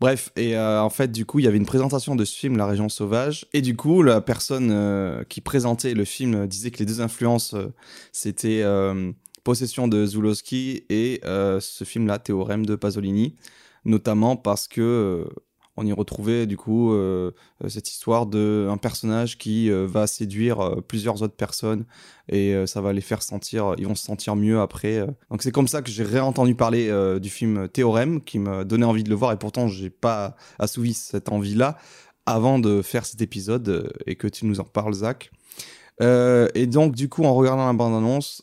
Bref, et euh, en fait, du coup, il y avait une présentation de ce film, La Région Sauvage. Et du coup, la personne euh, qui présentait le film disait que les deux influences, euh, c'était Possession de Zulowski et euh, ce film-là, Théorème de Pasolini, notamment parce que euh, on y retrouvait du coup euh, cette histoire d'un personnage qui va séduire plusieurs autres personnes et ça va les faire sentir, ils vont se sentir mieux après. Donc c'est comme ça que j'ai réentendu parler du film Théorème qui m'a donné envie de le voir et pourtant j'ai pas assouvi cette envie-là avant de faire cet épisode et que tu nous en parles Zach. et donc du coup en regardant la bande-annonce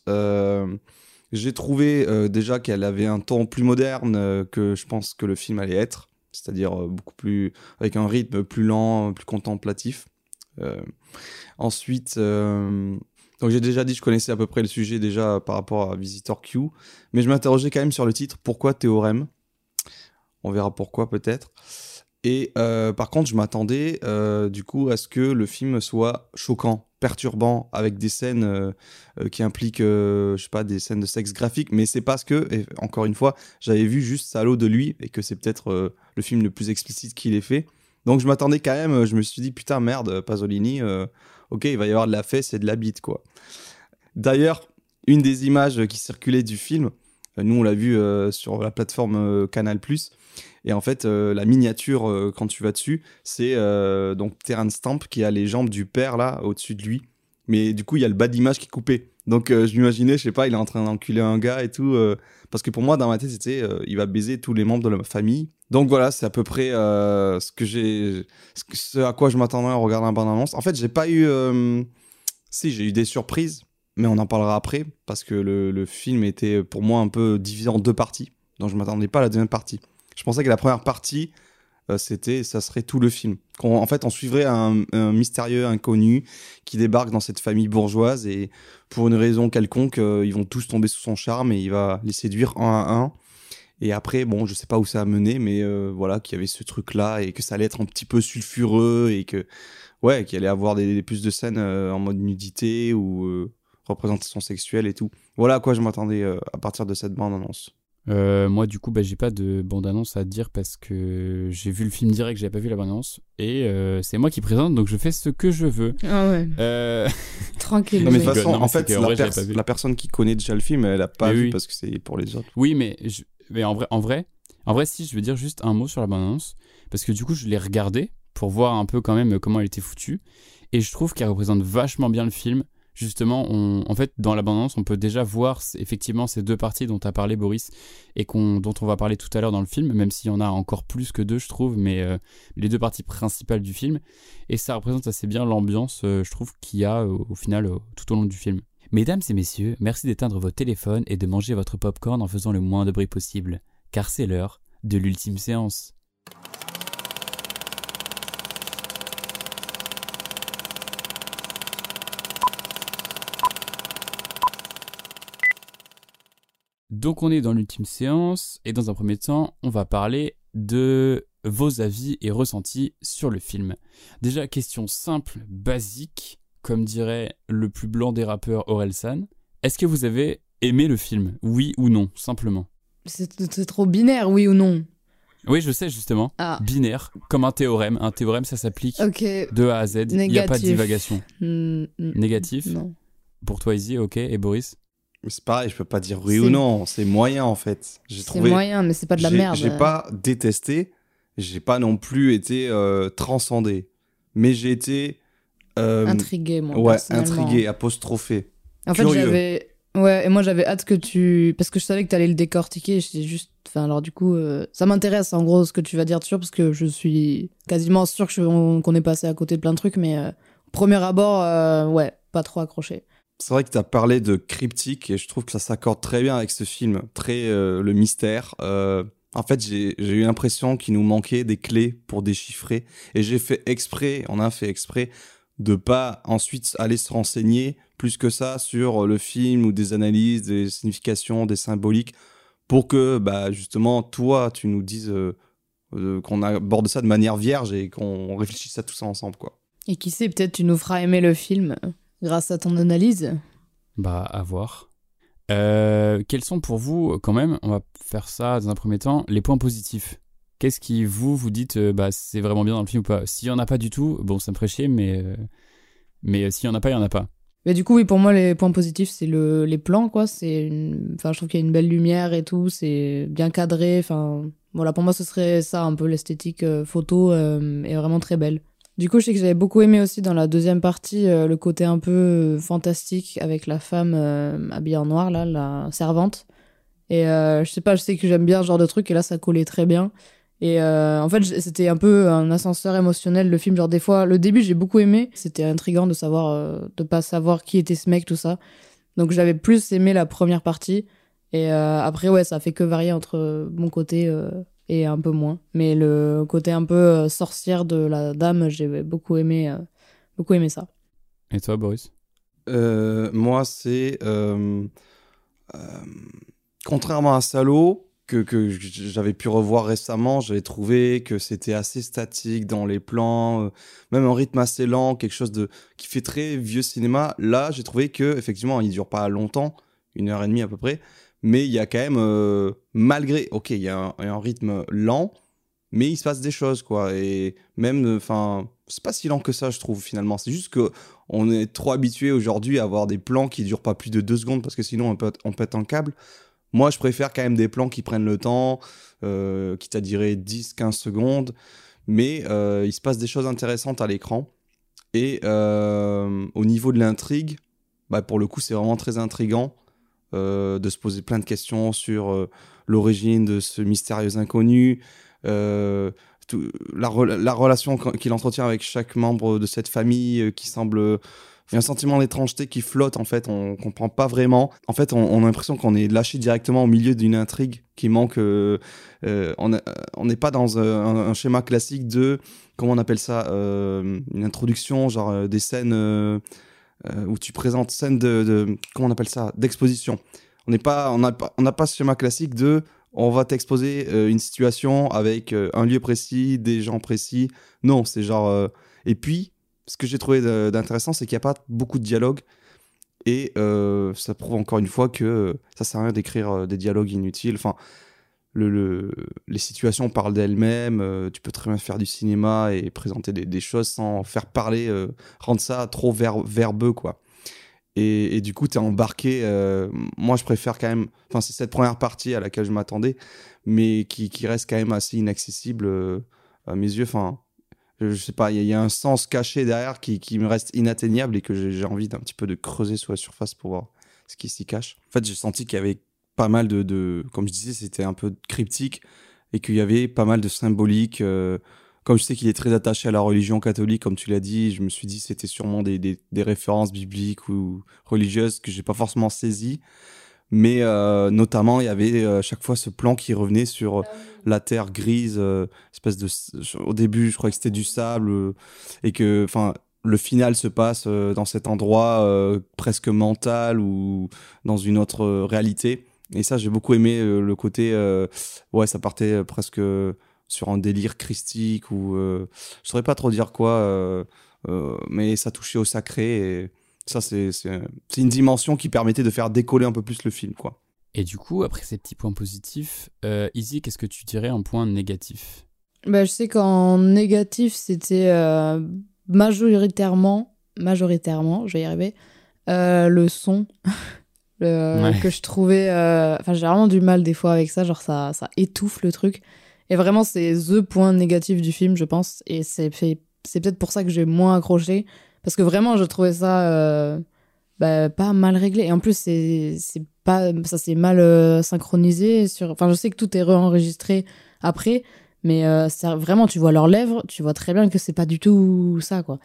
j'ai trouvé euh, déjà qu'elle avait un ton plus moderne euh, que je pense que le film allait être, c'est-à-dire euh, beaucoup plus avec un rythme plus lent, plus contemplatif. ensuite, donc j'ai déjà dit je connaissais à peu près le sujet déjà par rapport à Visitor Q, mais je m'interrogeais quand même sur le titre. Pourquoi théorème? On verra pourquoi peut-être. Et par contre, je m'attendais du coup à ce que le film soit choquant perturbant avec des scènes euh, euh, qui impliquent euh, je sais pas des scènes de sexe graphique. Mais c'est parce que encore une fois j'avais vu juste Salaud de lui et que c'est peut-être le film le plus explicite qu'il ait fait. Donc je m'attendais quand même je me suis dit putain merde Pasolini ok il va y avoir de la fesse et de la bite quoi. D'ailleurs une des images qui circulait du film nous on l'a vu sur la plateforme Canal et en fait, euh, la miniature, euh, quand tu vas dessus, c'est euh, donc Terence Stamp qui a les jambes du père là au-dessus de lui. Mais du coup, il y a le bas d'image qui est coupé. Donc je m'imaginais, je sais pas, il est en train d'enculer un gars et tout. parce que pour moi, dans ma tête, c'était il va baiser tous les membres de la famille. Donc voilà, c'est à peu près ce que j'ai, à quoi je m'attendais en regardant la bande-annonce. En fait, j'ai pas eu, si j'ai eu des surprises, mais on en parlera après parce que le, film était pour moi un peu divisé en deux parties. Donc je m'attendais pas à la deuxième partie. Je pensais que la première partie, euh, c'était, ça serait tout le film. en fait, on suivrait un, mystérieux inconnu qui débarque dans cette famille bourgeoise et pour une raison quelconque, euh, ils vont tous tomber sous son charme et il va les séduire un à un. Et après, bon, je sais pas où ça a mené, mais euh, voilà, qu'il y avait ce truc-là et que ça allait être un petit peu sulfureux et que, ouais, qu'il allait avoir des, plus de scènes en mode nudité ou représentation sexuelle et tout. Voilà à quoi je m'attendais à partir de cette bande-annonce. Euh, moi, du coup, bah, j'ai pas de bande-annonce à dire parce que j'ai vu le film direct, j'avais pas vu la bande-annonce. Et euh, c'est moi qui présente, donc je fais ce que je veux. Ah ouais. Euh... Tranquille. Non, mais de toute façon, en fait, la, personne qui connaît déjà le film, elle a pas vu parce que c'est pour les autres. Oui, mais, mais en, vrai, en, vrai, en vrai, si, je veux dire juste un mot sur la bande-annonce. Parce que du coup, je l'ai regardé pour voir un peu quand même comment elle était foutue. Et je trouve qu'elle représente vachement bien le film justement, en fait, dans l'abondance, on peut déjà voir effectivement ces deux parties dont as parlé, Boris, et dont on va parler tout à l'heure dans le film, même s'il y en a encore plus que deux, je trouve, mais euh, les deux parties principales du film. Et ça représente assez bien l'ambiance, euh, je trouve, qu'il y a au final tout au long du film. Mesdames et messieurs, merci d'éteindre vos téléphones et de manger votre popcorn en faisant le moins de bruit possible, car c'est l'heure de l'ultime séance. Donc on est dans l'ultime séance et dans un premier temps, on va parler de vos avis et ressentis sur le film. Déjà, question simple, basique, comme dirait le plus blanc des rappeurs Orelsan. Est-ce que vous avez aimé le film? Oui ou non, simplement? C'est trop binaire, oui ou non? Oui, je sais justement. Ah. Binaire, comme un théorème. Un théorème, ça s'applique de A à Z. Il n'y a pas de divagation. Hmm, hmm, Négatif Non. Pour toi, Izzy, ok. Et Boris? C'est pareil, je peux pas dire oui ou non, c'est moyen en fait. C'est moyen, mais c'est pas de la merde. J'ai pas détesté, j'ai pas non plus été euh, transcendé, mais j'ai été euh, intrigué, moi. Ouais, intrigué, apostrophé. En fait, j'avais. Ouais, et moi j'avais hâte que tu. Parce que je savais que tu allais le décortiquer, j'étais juste. Enfin, alors du coup, euh, ça m'intéresse en gros ce que tu vas dire dessus, parce que je suis quasiment sûr qu'on est passé à côté de plein de trucs, mais premier abord, ouais, pas trop accroché. C'est vrai que tu as parlé de cryptique et je trouve que ça s'accorde très bien avec ce film, très euh, le mystère. Euh, en fait, j'ai eu l'impression qu'il nous manquait des clés pour déchiffrer et j'ai fait exprès, on a fait exprès de pas ensuite aller se renseigner plus que ça sur le film ou des analyses, des significations, des symboliques pour que bah justement toi tu nous dises euh, qu'on aborde ça de manière vierge et qu'on réfléchisse à tout ça ensemble quoi. Et qui sait, peut-être tu nous feras aimer le film grâce à ton analyse Bah, à voir. Euh, quels sont pour vous, quand même, on va faire ça dans un premier temps, les points positifs? Qu'est-ce qui, vous, vous dites, euh, bah, c'est vraiment bien dans le film ou pas? S'il n'y en a pas du tout, bon, ça me ferait chier, mais, euh, mais s'il n'y en a pas, il n'y en a pas. Mais du coup, oui, pour moi, les points positifs, c'est le, les plans, quoi. C'est une... Enfin, je trouve qu'il y a une belle lumière et tout, c'est bien cadré. Enfin, voilà, pour moi, ce serait ça, un peu l'esthétique photo est vraiment très belle. Du coup, je sais que j'avais beaucoup aimé aussi dans la deuxième partie euh, le côté un peu euh, fantastique avec la femme euh, habillée en noir, là, la servante. Et je sais pas, je sais que j'aime bien ce genre de truc, et là, ça collait très bien. Et en fait, c'était un peu un ascenseur émotionnel, le film. Genre, des fois, le début, j'ai beaucoup aimé. C'était intriguant de savoir, de pas savoir qui était ce mec, tout ça. Donc, j'avais plus aimé la première partie. Et après, ouais, ça fait que varier entre mon côté et un peu moins. Mais le côté un peu euh, sorcière de la dame, j'ai beaucoup aimé, euh, beaucoup aimé ça. Et toi, Boris? Euh, moi, c'est. euh, euh, contrairement à Salo, que, que j'avais pu revoir récemment, j'avais trouvé que c'était assez statique dans les plans, euh, même un rythme assez lent, quelque chose de qui fait très vieux cinéma. Là, j'ai trouvé que effectivement, il dure pas longtemps, une heure et demie à peu près, mais il y a quand même, euh, malgré, ok, il y a un, rythme lent, mais il se passe des choses quoi. Et même enfin c'est pas si lent que ça je trouve finalement. C'est juste que on est trop habitué aujourd'hui à avoir des plans qui durent pas plus de deux secondes parce que sinon on pète, un câble. Moi je préfère quand même des plans qui prennent le temps euh, quitte à durer 10 15 secondes. Mais euh, il se passe des choses intéressantes à l'écran. Et euh, au niveau de l'intrigue bah, pour le coup c'est vraiment très intrigant euh, de se poser plein de questions sur euh, l'origine de ce mystérieux inconnu, euh, la, rela- la relation qu- qu'il entretient avec chaque membre de cette famille qui semble... Il y a un sentiment d'étrangeté qui flotte, en fait, on comprend pas vraiment. En fait, on, a l'impression qu'on est lâché directement au milieu d'une intrigue qui manque... on n'est pas dans un, un schéma classique de... Comment on appelle ça Une introduction, genre des scènes... euh, où tu présentes scène de, comment on appelle ça d'exposition. On n'est pas on n'a pas ce schéma classique de on va t'exposer euh, une situation avec euh, un lieu précis des gens précis. Non c'est genre et puis ce que j'ai trouvé d'intéressant c'est qu'il n'y a pas beaucoup de dialogue et ça prouve encore une fois que ça sert à rien d'écrire des dialogues inutiles. Enfin le, le- les situations parlent d'elles-mêmes, euh, tu peux très bien faire du cinéma et présenter des, choses sans faire parler, euh, rendre ça trop ver- verbeux, quoi. Et, du coup, tu es embarqué. euh, moi, je préfère quand même. Enfin, c'est cette première partie à laquelle je m'attendais, mais qui, qui reste quand même assez inaccessible à mes yeux. Enfin, je, sais pas, il y, a- un sens caché derrière qui, qui me reste inatteignable et que j'ai envie d'un petit peu de creuser sous la surface pour voir ce qui s'y cache. En fait, j'ai senti qu'il y avait pas mal de, comme je disais, c'était un peu cryptique et qu'il y avait pas mal de symbolique. euh, comme je sais qu'il est très attaché à la religion catholique, comme tu l'as dit, je me suis dit c'était sûrement des, des, références bibliques ou religieuses que j'ai pas forcément saisies. Mais euh, notamment, il y avait euh, chaque fois ce plan qui revenait sur euh, la terre grise, espèce de. Au début, je croyais que c'était du sable et que, enfin, le final se passe dans cet endroit presque mental ou dans une autre réalité. Et ça, j'ai beaucoup aimé euh, le côté. euh, ouais, ça partait euh, presque sur un délire christique ou. euh, je saurais pas trop dire quoi, euh, euh, mais ça touchait au sacré. Et ça, c'est c'est- c'est une dimension qui permettait de faire décoller un peu plus le film, quoi. Et du coup, après ces petits points positifs, euh, Izzy, qu'est-ce que tu dirais en point négatif? Bah, je sais qu'en négatif, c'était euh, majoritairement, majoritairement, je vais y arriver, euh, le son. le- Ouais. que je trouvais. euh, Enfin, j'ai vraiment du mal des fois avec ça, genre ça, ça étouffe le truc. Et vraiment, c'est the point négatif du film, je pense. Et c'est peut-être pour ça que j'ai moins accroché. Parce que vraiment, je trouvais ça euh, bah, pas mal réglé. Et en plus, c'est pas ça s'est mal euh, synchronisé. Sur... Enfin, je sais que tout est réenregistré après. Mais euh, ça- vraiment, tu vois leurs lèvres, tu vois très bien que c'est pas du tout ça, quoi.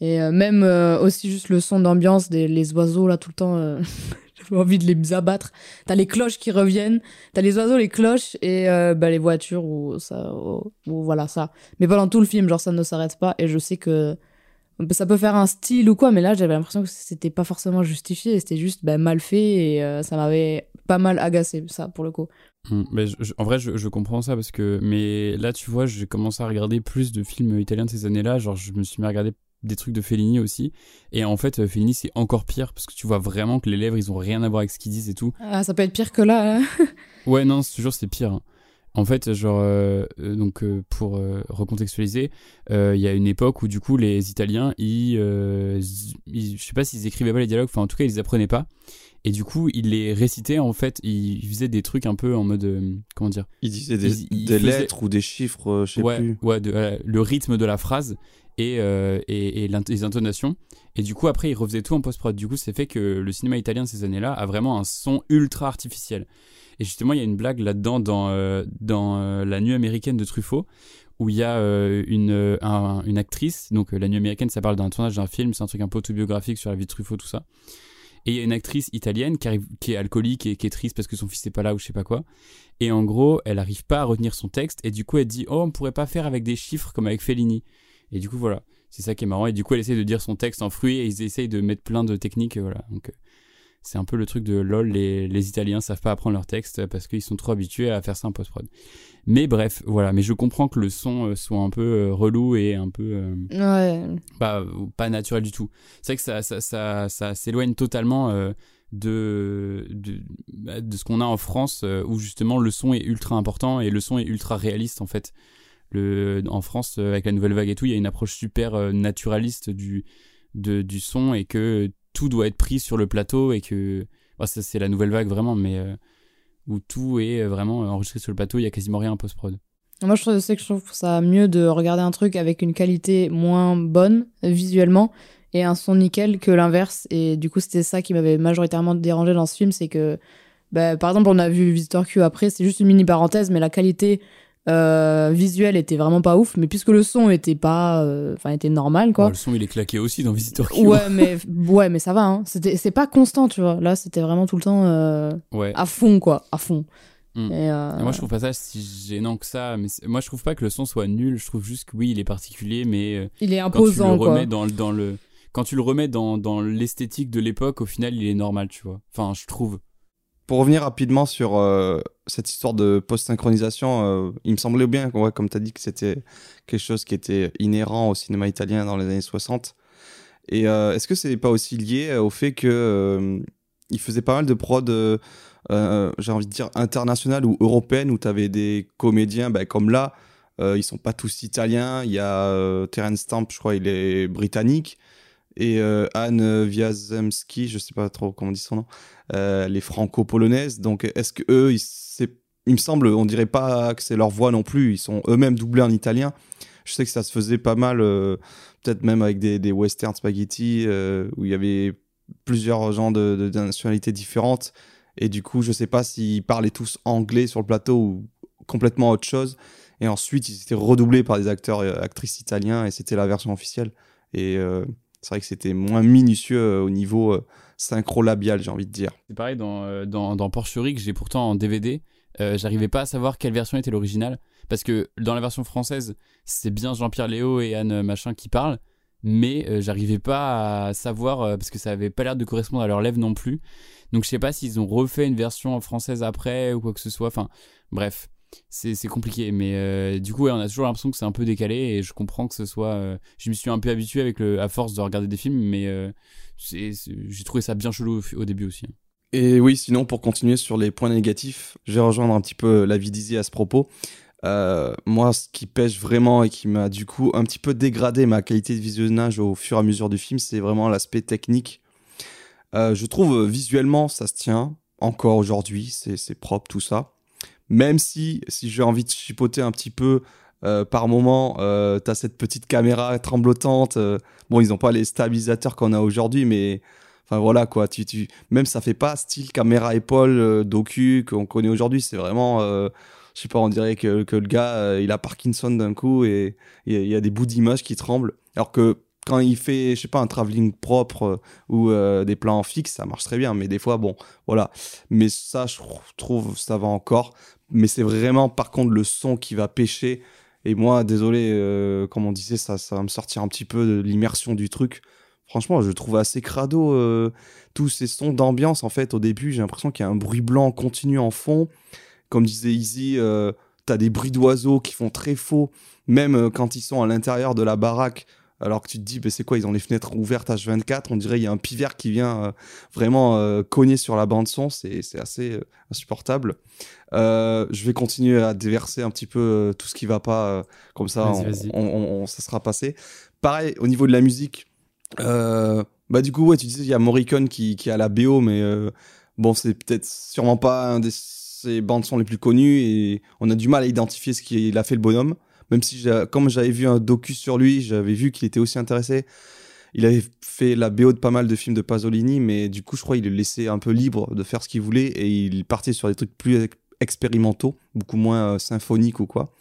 Et euh, même euh, aussi juste le son d'ambiance des les oiseaux, là, tout le temps, euh, j'avais envie de les abattre. T'as les cloches qui reviennent, t'as les oiseaux, les cloches, et euh, bah, les voitures, ou ça, ou, voilà, ça. Mais pendant tout le film, genre, ça ne s'arrête pas, et je sais que ça peut faire un style ou quoi, mais là, j'avais l'impression que c'était pas forcément justifié, c'était juste bah, mal fait, et euh, ça m'avait pas mal agacé, ça, pour le coup. Hmm, en vrai, je, je comprends ça parce que. Mais là, tu vois, j'ai commencé à regarder plus de films italiens de ces années-là. Genre, je me suis mis à regarder des trucs de Fellini aussi. Et en fait, euh, Fellini, c'est encore pire parce que tu vois vraiment que les lèvres, ils ont rien à voir avec ce qu'ils disent et tout. Ah, ça peut être pire que là, hein. Ouais, non, c'est toujours c'est pire. hein. En fait, genre, euh, euh, donc euh, pour euh, recontextualiser, euh, il y a une époque où du coup les Italiens, ils, euh, ils- je sais pas s'ils écrivaient pas les dialogues, enfin en tout cas ils les apprenaient pas. Et du coup, ils les récitaient en fait, ils faisaient des trucs un peu en mode, euh, comment dire des, Ils- ils des faisaient- lettres ou des chiffres, je sais ouais, plus. Ouais, de- euh, le rythme de la phrase et, euh, les intonations. Et du coup, après, ils refaisaient tout en post-prod. Du coup, c'est fait que le cinéma italien de ces années-là a vraiment un son ultra artificiel. Et justement, il y a une blague là-dedans dans, euh, euh, La Nuit américaine de Truffaut, où il y a une, un- une actrice. Donc, La Nuit américaine, ça parle d'un tournage d'un film, c'est un truc un peu autobiographique sur la vie de Truffaut, tout ça. Et il y a une actrice italienne qui, est alcoolique et qui est triste parce que son fils n'est pas là ou je sais pas quoi. Et en gros, elle arrive pas à retenir son texte et du coup, elle dit Oh, on pourrait pas faire avec des chiffres comme avec Fellini. Et du coup, voilà. C'est ça qui est marrant. Et du coup, elle essaie de dire son texte en fruit et ils essayent de mettre plein de techniques. et Voilà. Donc, euh, c'est un peu le truc de lol. Les, les Italiens savent pas apprendre leur texte parce qu'ils sont trop habitués à faire ça en post-prod. Mais bref, voilà. Mais je comprends que le son euh, soit un peu euh, relou et un peu. euh, Ouais. pas, pas naturel du tout. C'est vrai que ça, ça, ça, ça s'éloigne totalement euh, de, de, bah, de ce qu'on a en France, euh, où justement le son est ultra important et le son est ultra réaliste en fait. En France, euh, avec la nouvelle vague et tout, il y a une approche super euh, naturaliste du, du son et que tout doit être pris sur le plateau et que. bah, c'est la nouvelle vague vraiment, mais euh, où tout est vraiment enregistré sur le plateau, il y a quasiment rien en post-prod. Moi, je c'est que je trouve ça mieux de regarder un truc avec une qualité moins bonne visuellement et un son nickel que l'inverse. Et du coup, c'était ça qui m'avait majoritairement dérangé dans ce film, c'est que, bah, par exemple, on a vu Visitor Q après, c'est juste une mini parenthèse, mais la qualité euh, visuelle était vraiment pas ouf. Mais puisque le son était pas, euh, enfin, était normal, quoi. Oh, le son, il est claqué aussi dans Visitor Q. Ouais, mais ouais, mais ça va. Hein. C'était, c'est pas constant, tu vois. Là, c'était vraiment tout le temps euh, Ouais. à fond, quoi, à fond. Mm. Et, Et moi, je trouve pas ça si gênant que ça. Mais moi, je trouve pas que le son soit nul. Je trouve juste que oui, il est particulier, mais Il est quand imposant, tu le quoi. remets dans, le- dans le, quand tu le remets dans, dans l'esthétique de l'époque, au final, il est normal, tu vois. Enfin, je trouve. Pour revenir rapidement sur euh, cette histoire de post-synchronisation, euh, il me semblait bien, comme tu as dit, que c'était quelque chose qui était inhérent au cinéma italien dans les années 60. Et euh, est-ce que c'est pas aussi lié au fait que euh, il faisait pas mal de prod, j'ai envie de dire internationales ou européennes, où tu avais des comédiens, bah, comme là, ils sont pas tous italiens. Il y a Terence Stamp, je crois, il est britannique. Et euh, Anne Wiazemski, je sais pas trop comment on dit son nom, euh, les franco-polonaises. Donc, est-ce que eux, il me semble, on dirait pas que c'est leur voix non plus. Ils sont eux-mêmes doublés en italien. Je sais que ça se faisait pas mal, euh, peut-être même avec des, des western spaghetti, où il y avait plusieurs gens de, nationalités différentes. Et du coup, je sais pas s'ils parlaient tous anglais sur le plateau ou complètement autre chose. Et ensuite, ils étaient redoublés par des acteurs et actrices italiens et c'était la version officielle. Et c'est vrai que c'était moins minutieux euh, au niveau euh, synchro-labial, j'ai envie de dire. C'est pareil dans, euh, dans, dans Porcherie, que j'ai pourtant en DVD. J'arrivais pas à savoir quelle version était l'original. Parce que dans la version française, c'est bien Jean-Pierre Léo et Anne Machin qui parlent. Mais j'arrivais pas à savoir, parce que ça avait pas l'air de correspondre à leur lèvres non plus. Donc je sais pas s'ils ont refait une version française après ou quoi que ce soit. Enfin, bref, c'est compliqué. Mais euh, du coup, on a toujours l'impression que c'est un peu décalé et je comprends que ce soit. euh, je me suis un peu habitué avec à force de regarder des films, mais euh, j'ai trouvé ça bien chelou au, début aussi. Et oui, sinon, pour continuer sur les points négatifs, je vais rejoindre un petit peu l'avis d'Izzy à ce propos. Moi, ce qui pêche vraiment et qui m'a du coup un petit peu dégradé ma qualité de visionnage au fur et à mesure du film, c'est vraiment l'aspect technique. Je trouve visuellement, ça se tient encore aujourd'hui, c'est propre tout ça. Même si, si j'ai envie de chipoter un petit peu, euh, par moment, euh, t'as cette petite caméra tremblotante. euh, bon, ils n'ont pas les stabilisateurs qu'on a aujourd'hui, mais Enfin voilà quoi, même ça fait pas style caméra épaule euh, docu qu'on connaît aujourd'hui, c'est vraiment, je sais pas, on dirait que, que le gars il a Parkinson d'un coup et il y, a- des bouts d'image qui tremblent. Alors que quand il fait, je sais pas, un travelling propre ou des plans fixes, ça marche très bien, mais des fois, bon, voilà. Mais ça, je trouve, ça va encore. Mais c'est vraiment par contre le son qui va pêcher. Et moi, désolé, euh, comme on disait, ça, ça va me sortir un petit peu de l'immersion du truc. Franchement, je trouve assez crado euh, tous ces sons d'ambiance. En fait, au début, j'ai l'impression qu'il y a un bruit blanc continu en fond. Comme disait Izzy, euh, t'as des bruits d'oiseaux qui font très faux. Même euh, quand ils sont à l'intérieur de la baraque, alors que tu te dis, bah, c'est quoi, ils ont les fenêtres ouvertes H24, on dirait il y a un pivert qui vient euh, vraiment euh, cogner sur la bande son, c'est assez euh, insupportable. je vais continuer à déverser un petit peu tout ce qui va pas, comme ça, on, ça sera passé. Pareil, au niveau de la musique, bah du coup, ouais, tu disais, il y a Morricone qui, qui a la BO, mais bon, c'est peut-être sûrement pas un des ses bandes son les plus connues, et on a du mal à identifier ce qu'il a fait le bonhomme même si comme j'avais vu un docu sur lui, j'avais vu qu'il était aussi intéressé. Il avait fait la BO de pas mal de films de Pasolini, mais du coup, je crois qu'il le laissait un peu libre de faire ce qu'il voulait et il partait sur des trucs plus expérimentaux, beaucoup moins euh, symphoniques ou quoi.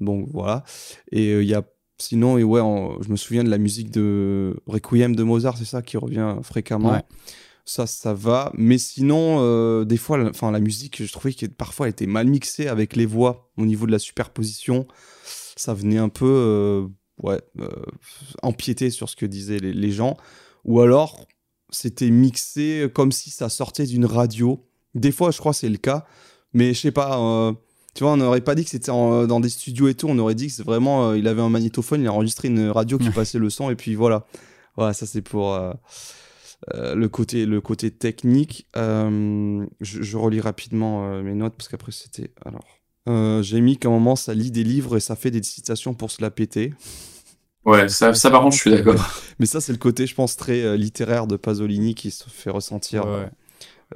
Donc voilà. Et euh, il y a sinon, et ouais, je me souviens de la musique de Requiem de Mozart, c'est ça qui revient fréquemment. Ça, ça va. Mais sinon, euh, des fois, enfin, la musique, je trouvais que parfois elle était mal mixée avec les voix au niveau de la superposition ça venait un peu euh, ouais, euh, empiéter sur ce que disaient les, gens. Ou alors, c'était mixé comme si ça sortait d'une radio. Des fois, je crois c'est le cas. Mais je sais pas, euh, tu vois, on n'aurait pas dit que c'était dans des studios et tout. On aurait dit que c'est vraiment, il avait un magnétophone, il a enregistré une radio qui passait le son et puis voilà. Voilà, ça c'est pour le, côté, le côté technique. Je, je, relis rapidement mes notes parce qu'après c'était. Alors. Euh, j'ai mis qu'à un moment, ça lit des livres et ça fait des citations pour se la péter. Ouais, ça, ça par contre, je suis d'accord. Mais ça, c'est le côté, je pense, très euh, littéraire de Pasolini qui se fait ressentir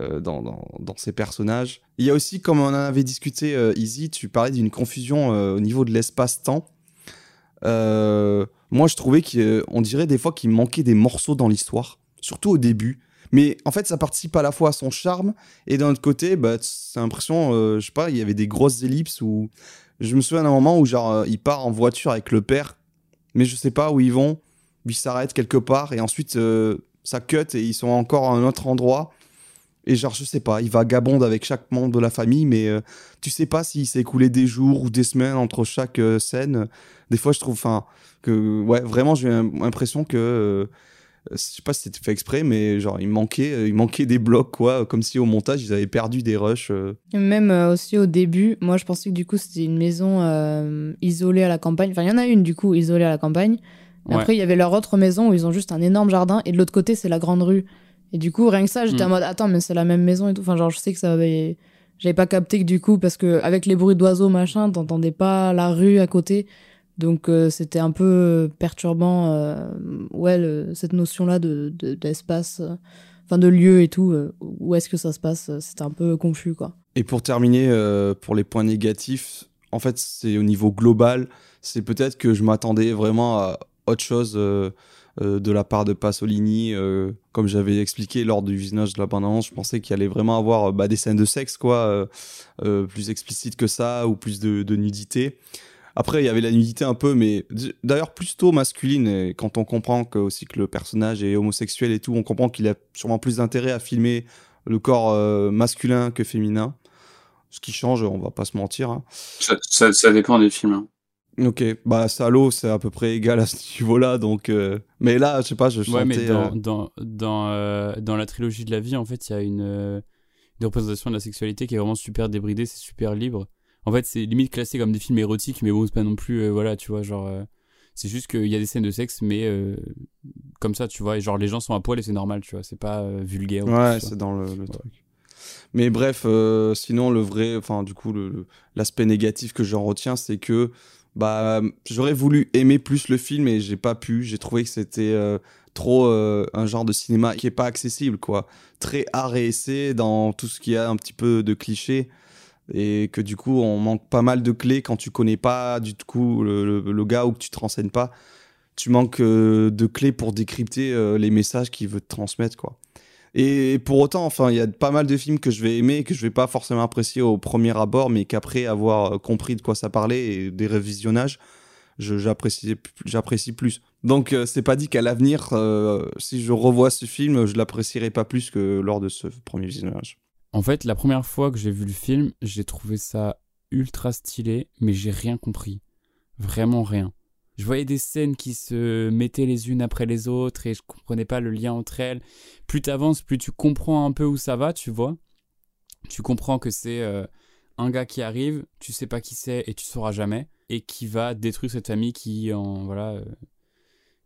euh, dans, dans, dans, ses personnages. Il y a aussi, comme on en avait discuté, Easy, tu parlais d'une confusion au niveau de l'espace-temps. moi, je trouvais qu'on dirait des fois qu'il manquait des morceaux dans l'histoire, surtout au début. Mais en fait, ça participe à la fois à son charme et d'un autre côté, bah, c'est l'impression, euh, je sais pas, il y avait des grosses ellipses où je me souviens d'un moment où genre euh, il part en voiture avec le père, mais je sais pas où ils vont, ils s'arrêtent quelque part et ensuite euh, ça cut et ils sont encore à un autre endroit. Et genre, je sais pas, il vagabonde avec chaque membre de la famille, mais tu sais pas s'il s'est écoulé des jours ou des semaines entre chaque scène. Des fois, je trouve, enfin, que, ouais, vraiment, j'ai l'impression que je sais pas si c'était fait exprès, mais genre il manquait, euh, il manquait des blocs quoi, comme si au montage ils avaient perdu des rushs. Euh. Même euh, aussi au début, moi je pensais que du coup c'était une maison isolée à la campagne. Enfin il y en a une du coup isolée à la campagne. Après il y avait leur autre maison où ils ont juste un énorme jardin et de l'autre côté c'est la grande rue. Et du coup rien que ça j'étais en hmm. mode attends mais c'est la même maison et tout. Enfin genre je sais que ça avait, j'avais pas capté que du coup parce que avec les bruits d'oiseaux machin t'entendais pas la rue à côté. Donc euh, c'était un peu perturbant, euh, ouais, cette notion-là de, d'espace, euh, enfin de lieu et tout, où est-ce que ça se passe, c'était un peu confus, quoi. Et pour terminer, pour les points négatifs, en fait, c'est au niveau global, c'est peut-être que je m'attendais vraiment à autre chose de la part de Pasolini. comme j'avais expliqué lors du visionnage de la bande je pensais qu'il allait vraiment avoir bah, des scènes de sexe, quoi, plus explicites que ça, ou plus de, de nudité. Après, il y avait la nudité un peu, mais d'ailleurs plutôt masculine. Et quand on comprend que, aussi que le personnage est homosexuel et tout, on comprend qu'il a sûrement plus d'intérêt à filmer le corps euh, masculin que féminin. Ce qui change, on va pas se mentir. Hein. Ça, dépend des films. Hein. Ok, bah Salo, c'est à peu près égal à ce niveau-là, donc. Euh, mais là, je sais pas, je. Ouais, mais dans, euh, dans, dans, dans, la trilogie de la vie, en fait, il y a une, une représentation de la sexualité qui est vraiment super débridée, c'est super libre. En fait, c'est limite classé comme des films érotiques, mais bon, c'est pas non plus, euh, voilà, tu vois, genre. Euh, c'est juste qu'il y a des scènes de sexe, mais euh, comme ça, tu vois, et genre les gens sont à poil et c'est normal, tu vois, c'est pas vulgaire. Ouais, c'est dans le, truc. Mais bref, sinon, le vrai, enfin, du coup, l'aspect négatif que j'en retiens, c'est que bah, j'aurais voulu aimer plus le film et j'ai pas pu. J'ai trouvé que c'était trop un genre de cinéma qui est pas accessible, quoi. Très art et essai dans tout ce qui a un petit peu de clichés et que du coup on manque pas mal de clés quand tu connais pas du coup le, gars ou que tu te renseignes pas. Tu manques euh, de clés pour décrypter euh, les messages qu'il veut te transmettre quoi. Et pour autant enfin il y a pas mal de films que je vais aimer et que je vais pas forcément apprécier au premier abord mais qu'après avoir euh, compris de quoi ça parlait et des révisionnages j'apprécie j'apprécie plus. Donc c'est pas dit qu'à l'avenir si je revois ce film je l'apprécierai pas plus que lors de ce premier visionnage en fait, la première fois que j'ai vu le film, j'ai trouvé ça ultra stylé, mais j'ai rien compris. Vraiment rien. Je voyais des scènes qui se mettaient les unes après les autres et je comprenais pas le lien entre elles. Plus tu avances, plus tu comprends un peu où ça va, tu vois. Tu comprends que c'est euh, un gars qui arrive, tu sais pas qui c'est et tu sauras jamais, et qui va détruire cette famille qui en voilà euh,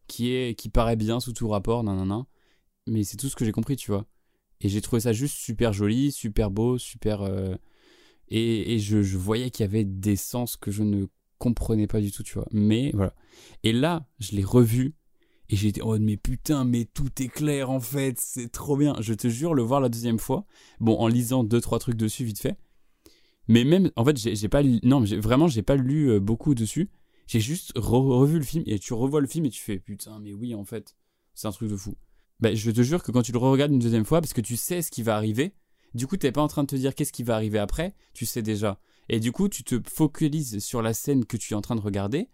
qui, est, qui paraît bien sous tout rapport, nan, nan, nan. mais c'est tout ce que j'ai compris, tu vois. Et j'ai trouvé ça juste super joli, super beau, super. euh, Et, et je, je voyais qu'il y avait des sens que je ne comprenais pas du tout, tu vois. Mais voilà. Et là, je l'ai revu. Et j'étais en mode, mais putain, mais tout est clair en fait, c'est trop bien. Je te jure, le voir la deuxième fois, bon, en lisant deux, trois trucs dessus vite fait. Mais même, en fait, j'ai pas lu, non, vraiment, j'ai pas lu euh, beaucoup dessus. J'ai juste re- revu le film et tu revois le film et tu fais, putain, mais oui, en fait, c'est un truc de fou. Bah, je te jure que quand tu le regardes une deuxième fois, parce que tu sais ce qui va arriver, du coup, t'es pas en train de te dire qu'est-ce qui va arriver après, tu sais déjà. Et du coup, tu te focalises sur la scène que tu es en train de regarder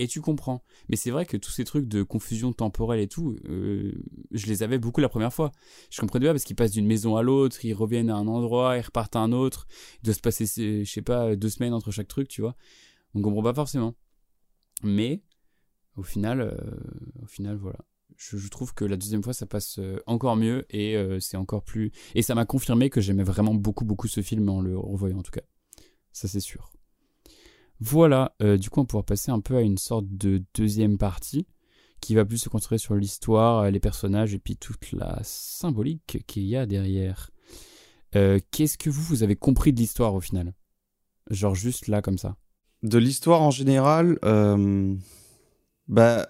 et tu comprends. Mais c'est vrai que tous ces trucs de confusion temporelle et tout, euh, je les avais beaucoup la première fois. Je comprenais pas parce qu'ils passent d'une maison à l'autre, ils reviennent à un endroit, ils repartent à un autre. Il doit se passer, je sais pas, deux semaines entre chaque truc, tu vois. On comprend pas forcément. Mais au final, euh, au final, voilà. Je, trouve que la deuxième fois, ça passe euh, encore mieux et euh, c'est encore plus. Et ça m'a confirmé que j'aimais vraiment beaucoup, beaucoup ce film en le revoyant en tout cas. Ça, c'est sûr. Voilà, euh, du coup, on pourra passer un peu à une sorte de deuxième partie qui va plus se concentrer sur l'histoire, les personnages et puis toute la symbolique qu'il y a derrière. Qu'est-ce que vous, vous avez compris de l'histoire au final? Genre juste là, comme ça. De l'histoire en général, bah,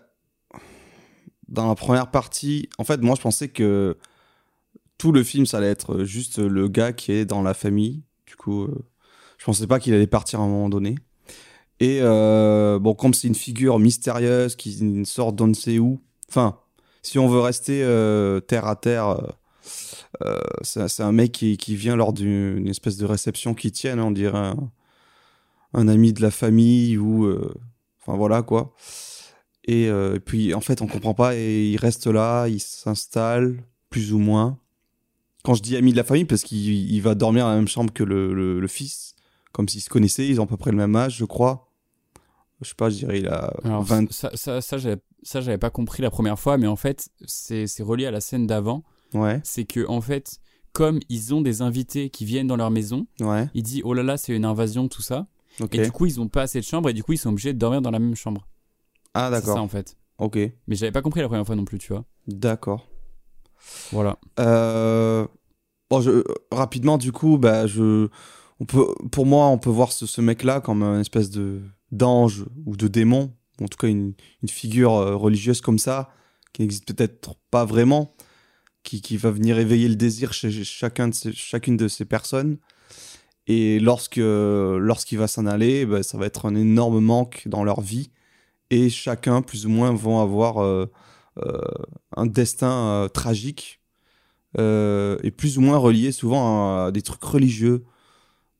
dans la première partie, en fait, moi je pensais que tout le film ça allait être juste le gars qui est dans la famille. Du coup, euh, je pensais pas qu'il allait partir à un moment donné. Et euh, bon, comme c'est une figure mystérieuse qui sort d'on ne sait où, enfin, si on veut rester euh, terre à terre, euh, c'est un mec qui, vient lors d'une espèce de réception qui tienne, on dirait un, ami de la famille ou. Enfin voilà quoi. Et, euh, et puis en fait, on comprend pas et il reste là, il s'installe, plus ou moins. Quand je dis ami de la famille, parce qu'il il va dormir dans la même chambre que le, le- le fils, comme s'ils se connaissaient, ils ont à peu près le même âge, je crois. Je sais pas, je dirais il a Alors, 20. ça, ça, ça, j'avais- pas compris la première fois, mais en fait, c'est relié à la scène d'avant. Ouais. C'est que, en fait, comme ils ont des invités qui viennent dans leur maison, Ouais. il dit oh là là, c'est une invasion, tout ça. Et du coup, ils ont pas assez de chambres et du coup, ils sont obligés de dormir dans la même chambre. Ah C'est d'accord. ça, en fait. Ok. Mais j'avais pas compris la première fois non plus, tu vois. D'accord. Voilà. Euh, bon, je, rapidement, du coup, bah, je, on peut, pour moi, on peut voir ce, ce mec-là comme un espèce de d'ange ou de démon, ou en tout cas une, une figure euh, religieuse comme ça, qui n'existe peut-être pas vraiment, qui, qui va venir éveiller le désir chez chacun de ces- chacune de ces personnes. Et lorsque lorsqu'il va s'en aller, bah, ça va être un énorme manque dans leur vie. Et chacun, plus ou moins, vont avoir euh, euh, un destin euh, tragique et plus ou moins relié souvent à, des trucs religieux.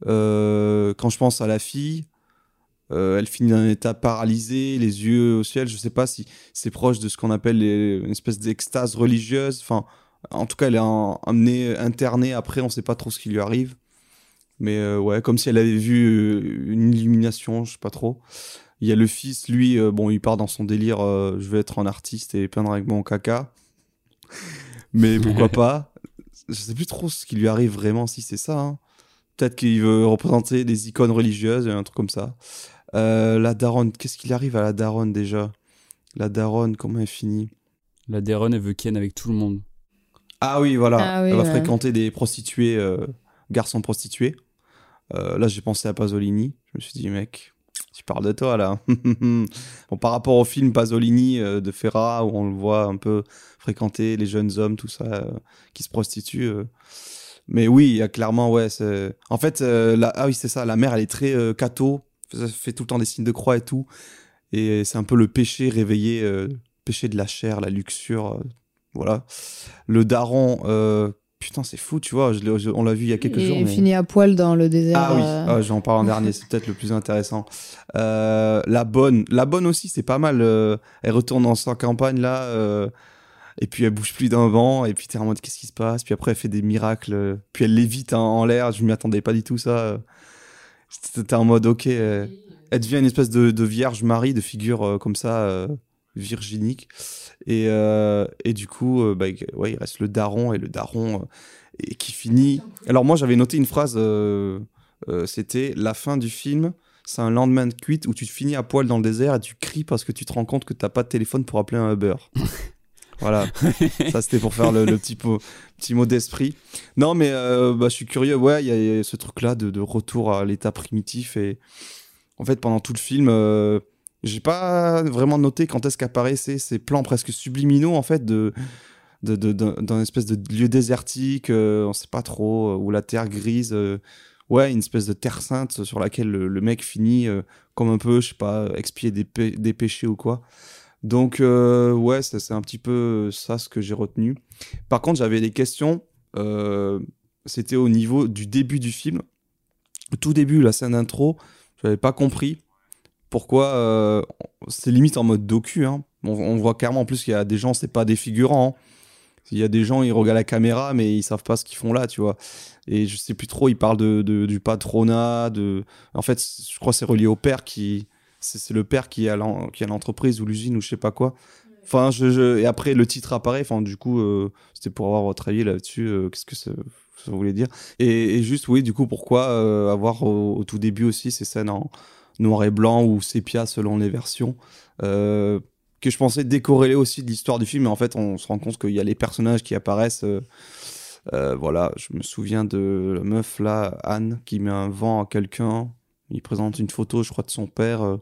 Quand je pense à la fille, elle finit dans un état paralysé, les yeux au ciel. Je sais pas si c'est proche de ce qu'on appelle une espèce d'extase religieuse. Enfin, en tout cas, elle est en- emmenée, internée. Après, on sait pas trop ce qui lui arrive. Mais ouais, comme si elle avait vu une illumination, je sais pas trop. Il y a le fils, lui, euh, bon, il part dans son délire, euh, je vais être un artiste et peindre avec mon caca. Mais pourquoi pas? Je sais plus trop ce qui lui arrive vraiment, si c'est ça. hein. Peut-être qu'il veut représenter des icônes religieuses, un truc comme ça. Euh, la daronne, qu'est-ce qu'il arrive à la daronne déjà? La daronne, comment elle finit? La Daronne, elle veut ken avec tout le monde. Ah oui, voilà. Ah oui, elle va ouais. fréquenter des prostituées, euh, garçons prostitués. Euh, là, j'ai pensé à Pasolini. Je me suis dit, mec, tu parles de toi là. bon, par rapport au film Pasolini euh, de Ferrara, où on le voit un peu fréquenter les jeunes hommes, tout ça, euh, qui se prostituent. euh. Mais oui, il y a clairement, ouais. En fait, la- ah oui, c'est ça. La mère, elle est très catho, fait- fait tout le temps des signes de croix et tout. Et c'est un peu le péché réveillé, péché de la chair, la luxure. voilà. Le daron, putain, c'est fou, tu vois. je l'ai- je- on l'a vu il y a quelques Et jours. il mais- finit à poil dans le désert. ah oui, euh, ah, j'en parle en dernier, c'est peut-être le plus intéressant. Euh, la bonne, la bonne aussi, c'est pas mal. euh, elle retourne dans sa campagne là, et puis elle bouge plus d'un vent, et puis t'es en mode qu'est-ce qui se passe? Puis après elle fait des miracles, puis elle lévite en, en l'air. Je m'y attendais pas du tout ça. T'es en mode ok, elle devient une espèce de, de vierge Marie, de figure comme ça, virginique. Et, euh, et du coup, euh, bah, ouais, il reste le daron et le daron euh, et qui finit. Alors moi j'avais noté une phrase, c'était la fin du film, c'est un lendemain de cuite où tu te finis à poil dans le désert et tu cries parce que tu te rends compte que t'as pas de téléphone pour appeler un Uber. voilà, ça c'était pour faire le, le petit, mot, petit mot d'esprit. Non, mais euh, bah, je suis curieux, ouais, il y, a ce truc-là de, de retour à l'état primitif et en fait, pendant tout le film, euh, j'ai pas vraiment noté quand est-ce qu'apparaissaient ces plans presque subliminaux en fait de d'un de, de, espèce de lieu désertique, euh, on sait pas trop, euh, où la terre grise, euh, ouais, une espèce de terre sainte sur laquelle le, mec finit comme un peu, je sais pas, expier des, des péchés ou quoi. Donc, ouais, c'est un petit peu ça ce que j'ai retenu. Par contre, j'avais des questions, c'était au niveau du début du film. Tout début, la scène d'intro, j'avais pas compris pourquoi c'est limite en mode docu. Hein. On, voit clairement en plus qu'il y a des gens, c'est pas des figurants. Hein. Il y a des gens, ils regardent la caméra, mais ils savent pas ce qu'ils font là, tu vois. Et je sais plus trop, ils parlent de, du patronat, de. En fait, je crois que c'est relié au père qui. C'est le père qui a l'entreprise ou l'usine ou je sais pas quoi. Enfin, je, et après, le titre apparaît. Enfin, du coup, euh, c'était pour avoir votre avis là-dessus. Euh, qu'est-ce que ça, voulait dire et, juste, oui, du coup, pourquoi euh, avoir au, tout début aussi ces scènes en noir et blanc ou sépia selon les versions que je pensais décorréler aussi de l'histoire du film, mais en fait, on se rend compte qu'il y a les personnages qui apparaissent. Euh, euh, voilà, je me souviens de la meuf là, Anne, qui met un vent à quelqu'un. Il présente une photo, je crois, de son père. Euh.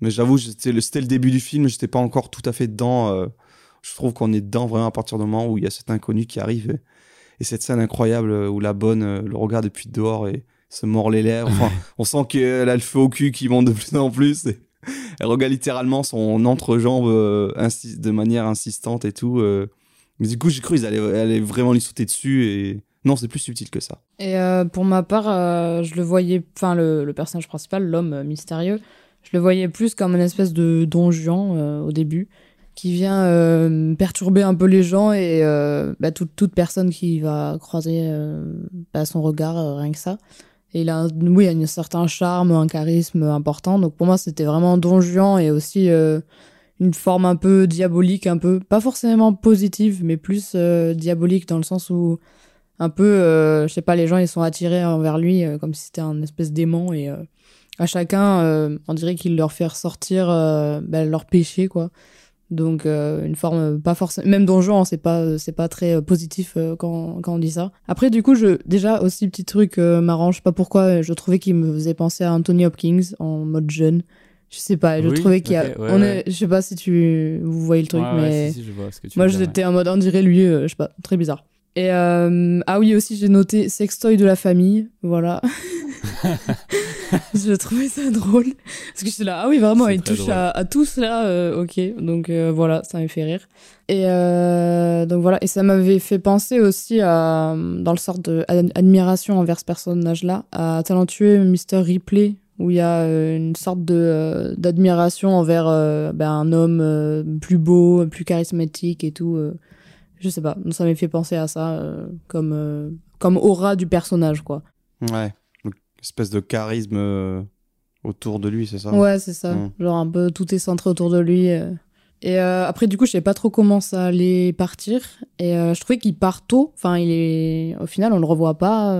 mais j'avoue, c'était le, le début du film, j'étais pas encore tout à fait dedans. je trouve qu'on est dedans vraiment à partir du moment où il y a cet inconnu qui arrive. Et, cette scène incroyable où la bonne le regarde depuis dehors et se mord les lèvres. on sent qu'elle a le feu au cul qui monte de plus en plus. Et elle regarde littéralement son entrejambe euh, de manière insistante et tout. Euh. Mais du coup, j'ai cru qu'ils allaient, vraiment lui sauter dessus et non, c'est plus subtil que ça. Et euh, pour ma part, je le voyais, enfin le, personnage principal, l'homme mystérieux, je le voyais plus comme une espèce de don Juan au début, qui vient perturber un peu les gens et bah, toute, toute, personne qui va croiser bah, son regard, rien que ça. Et il a, oui, un certain charme, un charisme important. Donc pour moi, c'était vraiment Don Juan et aussi euh, une forme un peu diabolique, un peu, pas forcément positive, mais plus euh, diabolique dans le sens où un peu, euh, je sais pas, les gens ils sont attirés envers lui comme si c'était un espèce d'aimant et à chacun, on dirait qu'il leur fait ressortir ben, leur péché, quoi. Donc euh, une forme euh, pas forcément même donjon, c'est pas c'est pas très euh, positif quand, quand on dit ça. Après du coup, je déjà aussi petit truc marrant, je sais pas pourquoi, je trouvais qu'il me faisait penser à Anthony Hopkins en mode jeune. Je sais pas, je trouvais qu'il y a on est je sais pas si tu vous voyez le truc mais si, je vois ce que tu moi j'étais en mode on dirait lui, je sais pas, très bizarre. Et ah oui aussi j'ai noté sextoy de la famille, voilà. je trouvais ça drôle. Parce que j'étais là, ah oui, vraiment, il touche à, à, tous là, euh, ok. Donc euh, voilà, ça m'a fait rire. Et euh, donc voilà, et ça m'avait fait penser aussi à, dans le sort d'admiration envers ce personnage-là, à Talentueux Mr. Ripley, où il y a une sorte de d'admiration envers ben, un homme plus beau, plus charismatique et tout. Je sais pas, ça m'a fait penser à ça comme, comme aura du personnage, quoi. Ouais espèce de charisme euh, autour de lui, c'est ça? Ouais, c'est ça. Mmh. Genre un peu tout est centré autour de lui. Euh. Et euh, après, du coup, je savais pas trop comment ça allait partir. Et je trouvais qu'il part tôt. Enfin, il est. Au final, on le revoit pas.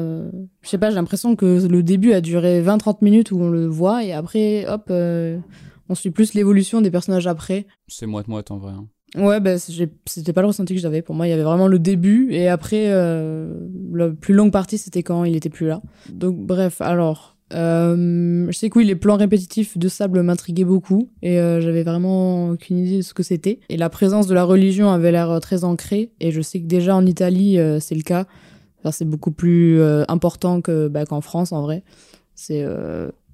Je sais pas, j'ai l'impression que le début a duré 20-30 minutes où on le voit. Et après, hop, on suit plus l'évolution des personnages après. C'est moite-moite en vrai. Hein. Ouais, bah, c'était pas le ressenti que j'avais. Pour moi, il y avait vraiment le début et après, euh, la plus longue partie, c'était quand il était plus là. Donc, bref, alors, euh, je sais que oui, les plans répétitifs de sable m'intriguaient beaucoup et euh, j'avais vraiment aucune idée de ce que c'était. Et la présence de la religion avait l'air très ancrée et je sais que déjà en Italie, c'est le cas. Enfin, c'est beaucoup plus important que bah, qu'en France en vrai. C'est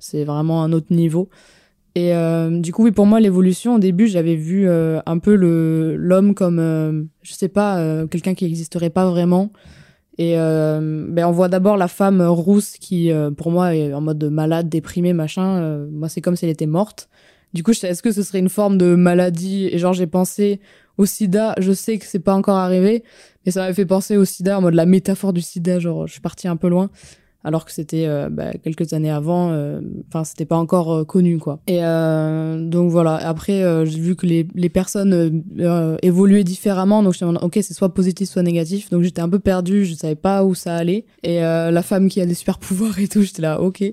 c'est vraiment un autre niveau. Et euh, du coup, oui, pour moi, l'évolution, au début, j'avais vu euh, un peu l'homme comme, euh, je sais pas, quelqu'un qui n'existerait pas vraiment. Et ben, on voit d'abord la femme rousse qui, pour moi, est en mode malade, déprimée, machin. moi, c'est comme si elle était morte. Du coup, est-ce que ce serait une forme de maladie? Et genre, j'ai pensé au sida. Je sais que c'est pas encore arrivé, mais ça m'avait fait penser au sida en mode la métaphore du sida. Genre, je suis partie un peu loin. Alors que c'était euh, bah, quelques années avant. euh, Enfin, c'était pas encore euh, connu, quoi. Et donc voilà. Après, j'ai vu que les, les personnes évoluaient différemment, donc en mode, ok, c'est soit positif, soit négatif. Donc j'étais un peu perdue, je savais pas où ça allait. Et la femme qui a des super pouvoirs et tout, j'étais là, ok,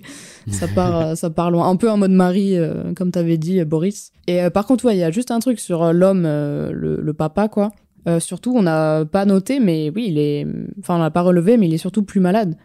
ça part, ça part loin. Un peu en mode Marie, comme t'avais dit, Boris. Et par contre, ouais, il y a juste un truc sur l'homme, le, le papa, quoi. Euh, surtout, on n'a pas noté, mais oui, il est. Enfin, on l'a pas relevé, mais il est surtout plus malade.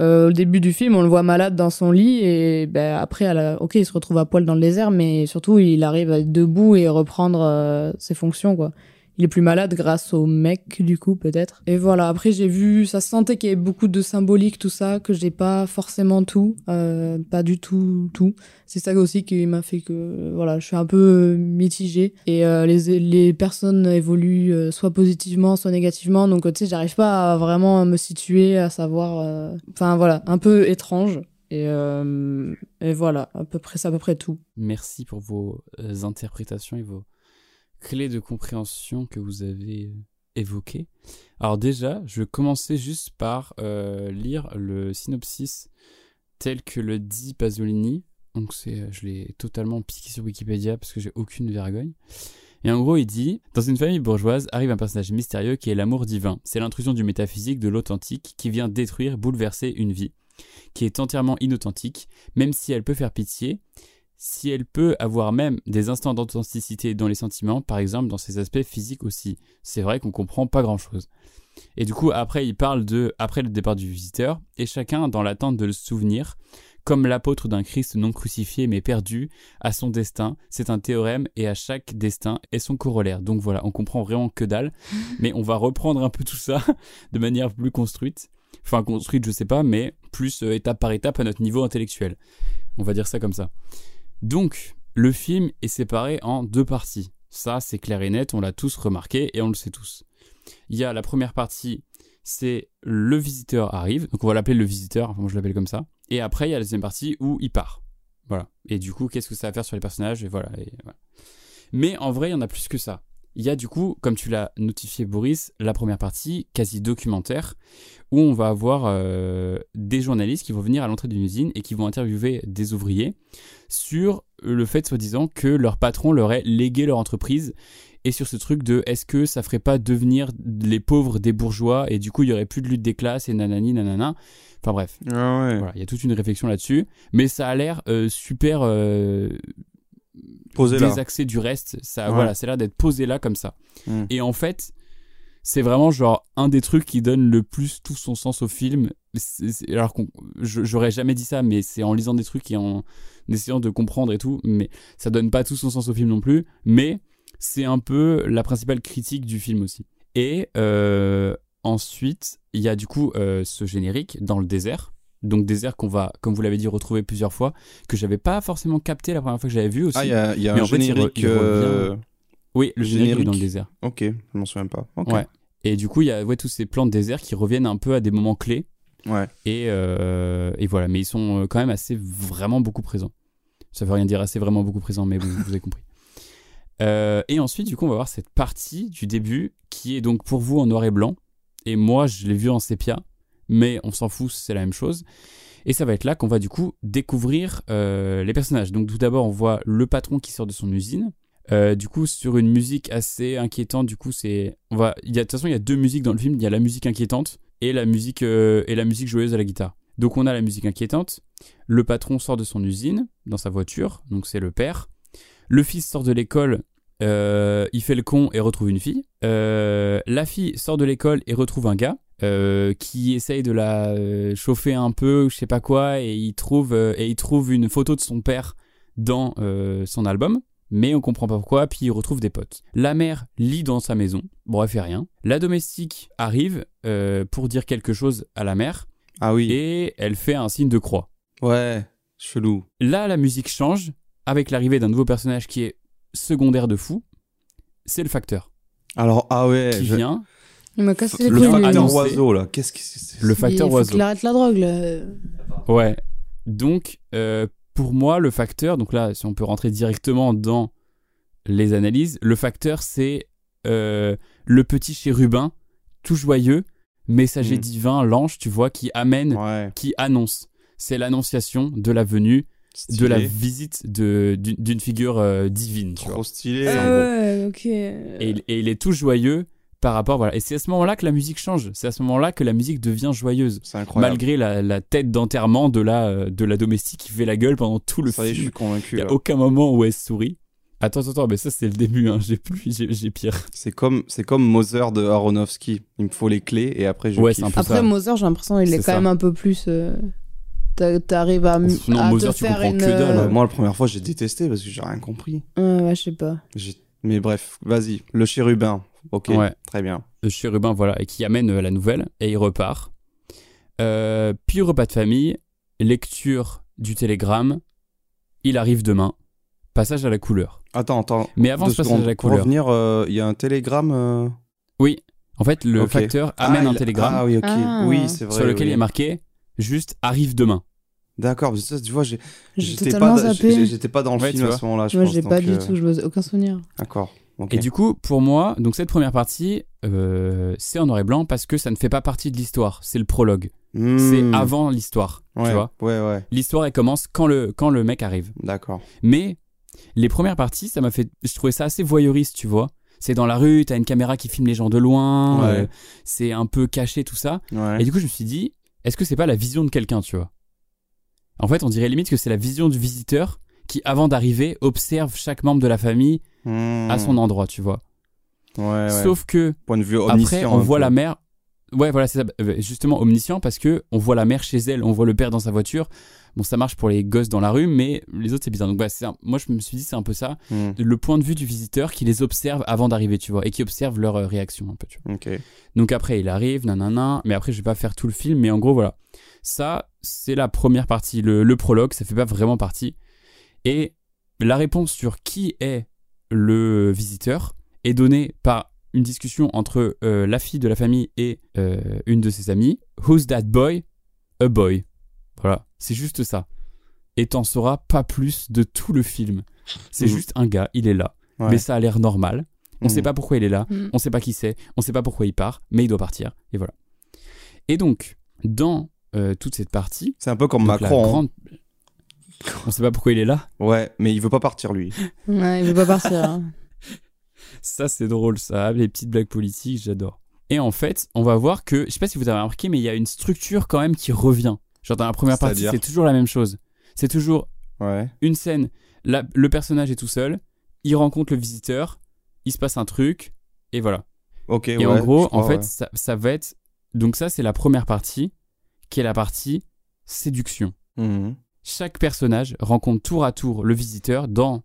Euh, au début du film, on le voit malade dans son lit et ben, après, ok, il se retrouve à poil dans le désert, mais surtout, il arrive à être debout et reprendre euh, ses fonctions, quoi. Il est plus malade grâce au mec, du coup, peut-être. Et voilà, après, j'ai vu, ça se sentait qu'il beaucoup de symbolique, tout ça, que j'ai pas forcément tout, euh, pas du tout, tout. C'est ça aussi qui m'a fait que, voilà, je suis un peu mitigée. Et euh, les, les personnes évoluent euh, soit positivement, soit négativement. Donc, tu sais, j'arrive pas à vraiment me situer, à savoir. euh, Enfin, voilà, un peu étrange. Et, euh, et voilà, à peu près, c'est à peu près tout. Merci pour vos euh, interprétations et vos clés de compréhension que vous avez euh, évoquées. Alors déjà, je vais commencer juste par euh, lire le synopsis tel que le dit Pasolini. Donc c'est, euh, je l'ai totalement piqué sur Wikipédia parce que j'ai aucune vergogne. Et en gros, il dit Dans une famille bourgeoise arrive un personnage mystérieux qui est l'amour divin. C'est l'intrusion du métaphysique, de l'authentique, qui vient détruire, bouleverser une vie, qui est entièrement inauthentique, même si elle peut faire pitié, si elle peut avoir même des instants d'authenticité dans les sentiments, par exemple dans ses aspects physiques aussi. C'est vrai qu'on comprend pas grand chose. Et du coup, après, il parle de après le départ du visiteur, et chacun dans l'attente de le souvenir, comme l'apôtre d'un Christ non crucifié mais perdu, à son destin. C'est un théorème et à chaque destin est son corollaire. Donc voilà, on comprend vraiment que dalle, mais on va reprendre un peu tout ça de manière plus construite. Enfin, construite, je sais pas, mais plus euh, étape par étape à notre niveau intellectuel. On va dire ça comme ça. Donc, le film est séparé en deux parties. Ça, c'est clair et net, on l'a tous remarqué et on le sait tous. Il y a la première partie, c'est le visiteur arrive, donc on va l'appeler le visiteur, moi je l'appelle comme ça. Et après, il y a la deuxième partie où il part. Voilà. Et du coup, qu'est-ce que ça va faire sur les personnages? Voilà, et voilà. Mais en vrai, il y en a plus que ça. Il y a du coup, comme tu l'as notifié Boris, la première partie, quasi documentaire, où on va avoir euh, des journalistes qui vont venir à l'entrée d'une usine et qui vont interviewer des ouvriers sur le fait, soi-disant, que leur patron leur ait légué leur entreprise et sur ce truc de est-ce que ça ferait pas devenir les pauvres des bourgeois et du coup il y aurait plus de lutte des classes et nanani nanana. Enfin bref. Voilà, il y a toute une réflexion là-dessus, mais ça a l'air euh, super euh, Posé là. désaxé du reste. Ça, Ouais. voilà, a l'air d'être posé là comme ça. Mm. Et en fait, c'est vraiment genre un des trucs qui donne le plus tout son sens au film. C'est- c'est- alors qu'on, j'aurais jamais dit ça, mais c'est en lisant des trucs et en essayant de comprendre et tout, mais ça donne pas tout son sens au film non plus. Mais c'est un peu la principale critique du film aussi. Et euh, ensuite, il y a du coup euh, ce générique dans le désert. Donc désert qu'on va, comme vous l'avez dit, retrouver plusieurs fois, que j'avais pas forcément capté la première fois que j'avais vu aussi. Ah, il y a, y un en fait, il re- générique. il euh, Oui, le générique, dans le désert. Ok, je m'en souviens pas. Ouais. Et du coup, il y a ouais, tous ces plans de désert qui reviennent un peu à des moments clés. Ouais. Et, euh, et voilà, mais ils sont euh, quand même assez vraiment beaucoup présents. Ça veut rien dire assez vraiment beaucoup présents, mais vous, vous avez compris. Euh, et ensuite, du coup, on va voir cette partie du début qui est donc pour vous en noir et blanc. Et moi, je l'ai vu en sépia, mais on s'en fout, c'est la même chose. Et ça va être là qu'on va du coup découvrir euh, les personnages. Donc tout d'abord, on voit le patron qui sort de son usine. Euh, du coup, sur une musique assez inquiétante, du coup, c'est, on va, il y a, de toute façon, il y a deux musiques dans le film. Il y a la musique inquiétante et la musique euh, et la musique joyeuse à la guitare. Donc on a la musique inquiétante. Le patron sort de son usine dans sa voiture, donc c'est le père. Le fils sort de l'école, il fait le con et retrouve une fille. La fille sort de l'école et retrouve un gars. Euh, qui essaye de la euh, chauffer un peu, je sais pas quoi, et il trouve euh, et il trouve une photo de son père dans son album, mais on comprend pas pourquoi. Puis il retrouve des potes. La mère lit dans sa maison, bon elle fait rien. La domestique arrive euh, pour dire quelque chose à la mère. Ah oui. Et elle fait un signe de croix. Ouais, chelou. Là, la musique change avec l'arrivée d'un nouveau personnage qui est secondaire de fou. C'est le facteur. Alors, ah ouais. Qui je- vient. Il m'a cassé les Le couilles. facteur oiseau, là. Qu'est-ce que c'est Le facteur il faut oiseau. qu'il arrête la drogue, là. Ouais. Donc, euh, pour moi, le facteur, donc là, si on peut rentrer directement dans les analyses, le facteur, c'est euh, le petit chérubin, tout joyeux, messager Mm. divin, l'ange, tu vois, qui amène, Ouais. qui annonce. C'est l'annonciation de la venue, de la Stylé. visite de- d'une d'une figure euh, divine. Tu Trop vois. stylé. C'est en Ah ouais, ok. Et, il- et il est tout joyeux par rapport. Voilà. Et c'est à ce moment-là que la musique change. C'est à ce moment-là que la musique devient joyeuse. C'est incroyable. Malgré la, la tête d'enterrement de la, euh, de la domestique qui fait la gueule pendant tout le Ça y est, je film. suis convaincu. Il n'y a là. aucun moment où elle sourit. Attends, attends, attends, mais ça c'est le début, hein. j'ai plus, j'ai pire. C'est comme, c'est comme Mother de Aronofsky. Il me faut les clés et après je Ouais, kiffe. c'est un peu Après, ça. Mozart, j'ai l'impression qu'il est, quand ça. même un peu plus. euh, t'a- T'arrives à, Non, à Mozart, te tu faire comprends une. que dalle, euh, Euh, moi, la première fois, j'ai détesté parce que j'ai rien compris. ouais, ouais, je sais pas. Mais bref, vas-y. Le chérubin. Ok, Ouais. très bien. Le chérubin, voilà, et qui amène euh, la nouvelle, et il repart. Euh, puis repas de famille, lecture du télégramme, il arrive demain, passage à la couleur. Attends, attends. Mais avant ce passage secondes. à la Pour couleur, revenir, euh, il y a un télégramme. euh, oui, en fait, le facteur Ah, amène un il- télégramme Ah oui, ok. Ah. Oui, c'est vrai. sur lequel oui. il est marqué juste arrive demain. D'accord, parce que ça, tu vois, j'étais pas, pas dans le Ouais, film à ce moment-là. je Moi, j'ai pas du tout, je me aucun souvenir. D'accord. Et du coup, pour moi, donc cette première partie, euh, c'est en noir et blanc parce que ça ne fait pas partie de l'histoire. C'est le prologue. Hmm. C'est avant l'histoire. Ouais, Tu vois ouais, ouais. L'histoire, elle commence quand le, quand le mec arrive. D'accord. Mais les premières parties, ça m'a fait. Je trouvais ça assez voyeuriste, tu vois. C'est dans la rue, t'as une caméra qui filme les gens de loin, Ouais. euh, c'est un peu caché, tout ça. Ouais. Et du coup, je me suis dit, est-ce que c'est pas la vision de quelqu'un, tu vois? En fait, on dirait limite que c'est la vision du visiteur qui, avant d'arriver, observe chaque membre de la famille Hmm. à son endroit, tu vois. Ouais, ouais. Sauf que Point de vue après, on voit peu. la mère. Ouais, voilà, c'est ça. Euh, Justement, omniscient parce que on voit la mère chez elle, on voit le père dans sa voiture. Bon, ça marche pour les gosses dans la rue, mais les autres, c'est bizarre. Donc, bah, un- moi, je me suis dit, c'est un peu ça. Hmm. Le point de vue du visiteur qui les observe avant d'arriver, tu vois, et qui observe leur euh, réaction un peu, tu vois. Donc, après, il arrive, nanana. Mais après, je vais pas faire tout le film, mais en gros, voilà. Ça, c'est la première partie. Le, le prologue, ça fait pas vraiment partie. Et la réponse sur qui est le visiteur est donnée par une discussion entre euh, la fille de la famille et euh, une de ses amies. Who's that boy? A boy. Voilà, c'est juste ça. Et t'en sauras pas plus de tout le film. C'est Mhm. juste un gars, il est là, Ouais. mais ça a l'air normal. On Mhm. sait pas pourquoi il est là, Mhm. on sait pas qui c'est, on sait pas pourquoi il part, mais il doit partir. Et voilà. Et donc, dans euh, toute cette partie, C'est un peu comme Macron. hein. On sait pas pourquoi il est là. Ouais, mais il veut pas partir lui. Ouais, il veut pas partir. hein. Ça, c'est drôle, ça. Les petites blagues politiques, j'adore. Et en fait, on va voir que, je sais pas si vous avez remarqué, mais il y a une structure quand même qui revient. Genre dans la première partie, c'est toujours la même chose. C'est toujours Ouais. une scène, la- le personnage est tout seul, il rencontre le visiteur, il se passe un truc, et voilà. Ok. et ouais, en gros, crois, en fait, ouais. ça, ça va être. Donc, ça, c'est la première partie, qui est la partie séduction. Mhm. Chaque personnage rencontre tour à tour le visiteur dans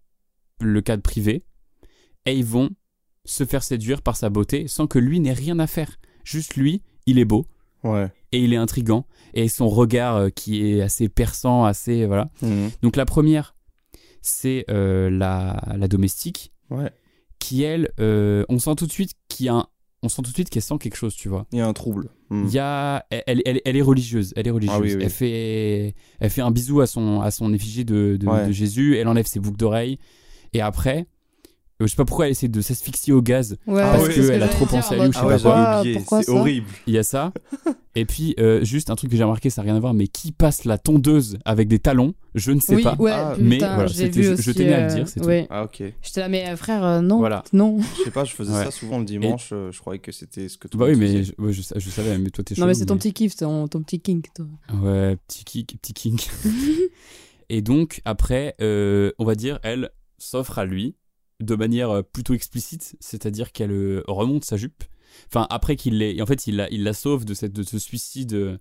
le cadre privé, et ils vont se faire séduire par sa beauté sans que lui n'ait rien à faire. Juste lui, il est beau, Ouais. et il est intrigant, et son regard euh, qui est assez perçant, assez. Voilà. Mhm. Donc, la première, c'est euh, la, la domestique, Ouais. qui elle, euh, on sent tout de suite qu'il y a un- on sent tout de suite qu'elle sent quelque chose, tu vois. Il y a un trouble. Mhm. Il y a, elle, elle, elle est religieuse, elle est religieuse. Ah oui, oui. Elle fait, elle fait un bisou à son, à son effigie de, de, Ouais. de Jésus. Elle enlève ses boucles d'oreilles et après, je sais pas pourquoi elle essaie de s'asphyxier au gaz Ouais, parce que qu'elle a trop pensé en à lui ou je Ah sais ouais, pas quoi. C'est horrible. Il y a ça. Et puis euh, juste un truc que j'ai remarqué, ça n'a rien à voir, mais qui passe la tondeuse avec des talons, je ne sais oui, pas. ouais, Ah, putain, mais voilà, je je- aussi. je tenais à le euh, dire, c'est tout. ouais. Ah ok. J'étais là, mais euh, frère, euh, non. Voilà. Non. Je sais pas, je faisais Ouais. ça souvent le dimanche. euh, Je croyais que c'était ce que tout Bah oui, mais je, je je savais, mais toi t'es chaud. Non, mais c'est ton petit kiff, ton, ton petit kink, toi. Ouais, petit kick, petit kink. et donc, après, euh, on va dire, elle s'offre à lui de manière euh, plutôt explicite, c'est-à-dire qu'elle euh, remonte sa jupe. Enfin, après qu'il l'ait. et En fait, il la, il la sauve de, cette, de ce suicide euh,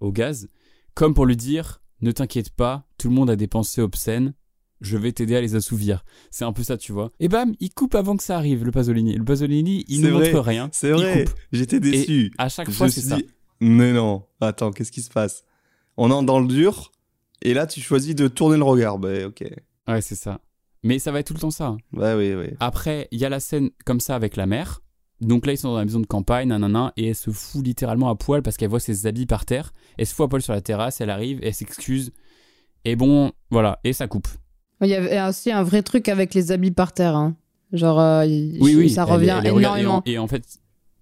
au gaz, comme pour lui dire Ne t'inquiète pas, tout le monde a des pensées obscènes, je vais t'aider à les assouvir. C'est un peu ça, tu vois. Et bam, il coupe avant que ça arrive, le Pasolini. Le Pasolini, il ne montre rien. C'est vrai. J'étais déçu. à chaque Je fois, c'est ça. dit, Mais non. Attends, qu'est-ce qui se passe? On est dans le dur. Et là, tu choisis de tourner le regard. Bah ok. Ouais, c'est ça. Mais ça va être tout le temps ça. hein. Bah oui, oui. Après, il y a la scène comme ça avec la mère. Donc là, ils sont dans la maison de campagne, nanana, et elle se fout littéralement à poil parce qu'elle voit ses habits par terre. Elle se fout à poil sur la terrasse, elle arrive, elle s'excuse. Et bon, voilà, et ça coupe. Il y avait aussi un vrai truc avec les habits par terre. hein. Genre, euh, il- Oui, oui. ça elle- revient elle les regarde, et en- énormément. Et en, fait,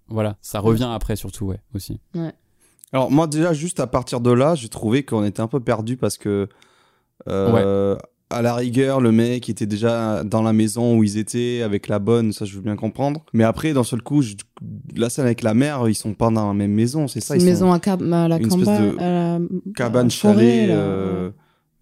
voilà, ça revient après surtout, ouais, aussi. Ouais. Alors moi déjà juste à partir de là, j'ai trouvé qu'on était un peu perdu parce que euh, à la rigueur le mec était déjà dans la maison où ils étaient avec la bonne, ça je veux bien comprendre. Mais après d'un seul coup, je- la scène avec la mère, ils sont pas dans la même maison, c'est ça Une ils sont- maison à, cab- à la une espèce de à la- cabane chalet. euh,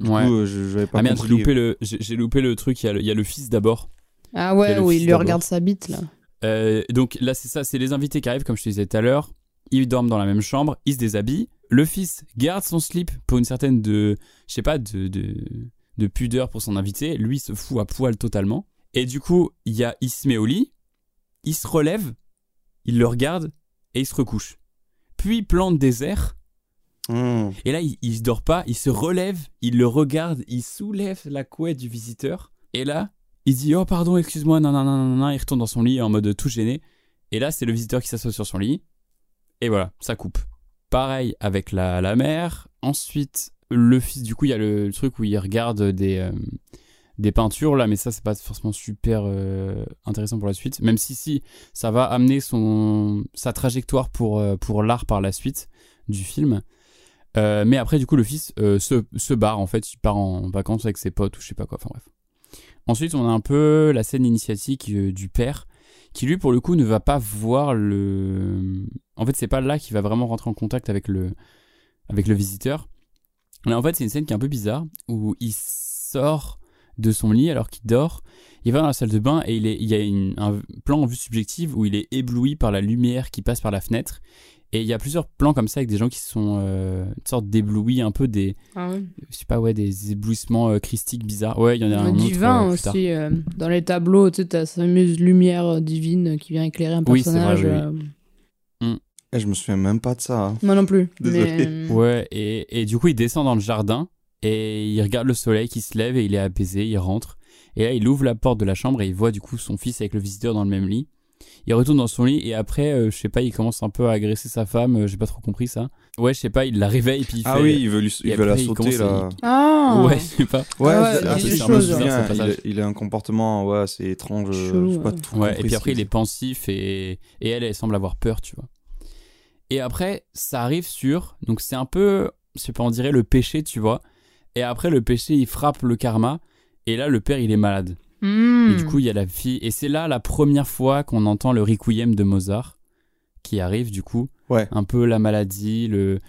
Du Ouais. coup, euh, je pas Ah merde, j'ai compris. loupé le, j'ai loupé le truc. Il y, a le, il y a le fils d'abord. Ah Il ouais, le où il lui regarde sa bite, là. Euh, donc là, c'est ça, c'est les invités qui arrivent, comme je te disais tout à l'heure. Ils dorment dans la même chambre, ils se déshabillent. Le fils garde son slip pour une certaine de, je sais pas, de, de, de pudeur pour son invité. Lui se fout à poil totalement. Et du coup, il y a, il se met au lit, il se relève, il le regarde et il se recouche. Puis il plante des airs. Hmm. Et là, il, il se dort pas, il se relève, il le regarde, il soulève la couette du visiteur. Et là, il dit Oh, pardon, excuse-moi, non, non, non, non. Il retourne dans son lit en mode tout gêné. Et là, c'est le visiteur qui s'assoit sur son lit. Et voilà, ça coupe. Pareil avec la, la mère. Ensuite, le fils, du coup, il y a le, truc où il regarde des, euh, des peintures là, mais ça, c'est pas forcément super euh, intéressant pour la suite. Même si, si, ça va amener son, sa trajectoire pour, euh, l'art par la suite du film. Mais après, du coup, le fils se, barre en fait. Il part en vacances avec ses potes ou je sais pas quoi. Enfin bref. Ensuite, on a un peu la scène initiatique du père qui, lui, pour le coup, ne va pas voir le. En fait, c'est pas là qu'il va vraiment rentrer en contact avec le, avec le visiteur. En fait, c'est une scène qui est un peu bizarre où il sort de son lit alors qu'il dort. Il va dans la salle de bain et il, est, il y a une- un plan en vue subjective où il est ébloui par la lumière qui passe par la fenêtre. Et il y a plusieurs plans comme ça avec des gens qui sont euh, une sorte d'éblouis, un peu des, Ah ouais. je sais pas, ouais, des éblouissements euh, christiques bizarres. Ouais, il y en a un autre. divin euh, aussi. euh, dans les tableaux, tu sais, t'as cette fameuse lumière divine qui vient éclairer un Oui, c'est vrai, personnage. oui, euh, Eh, je me souviens même pas de ça. hein. Moi non plus. Désolé. mais- Ouais, et, et du coup, il descend dans le jardin et il regarde le soleil qui se lève et il est apaisé, il rentre. Et là, il ouvre la porte de la chambre et il voit du coup son fils avec le visiteur dans le même lit. Il retourne dans son lit et après, euh, je sais pas, il commence un peu à agresser sa femme, euh, j'ai pas trop compris ça. Ouais, je sais pas, il la réveille puis il Ah fait- oui, il veut, lui- et il veut la sauter là. Ah Ouais, je sais pas. Ouais, Ah ouais, c'est- il ah, c'est je il, a- il a un comportement ouais, assez étrange. euh, Chelou, j'ai pas ouais. tout Ouais, compris et puis après, il est pensif et, et elle, elle semble avoir peur, tu vois. Et après, ça arrive sur. Donc, c'est un peu. Je sais pas, on dirait le péché, tu vois. Et après, le péché, il frappe le karma. Et là, le père, il est malade. Hmm. Et du coup, il y a la fille. Et c'est là la première fois qu'on entend le requiem de Mozart qui arrive, du coup. Ouais. Un peu la maladie, le.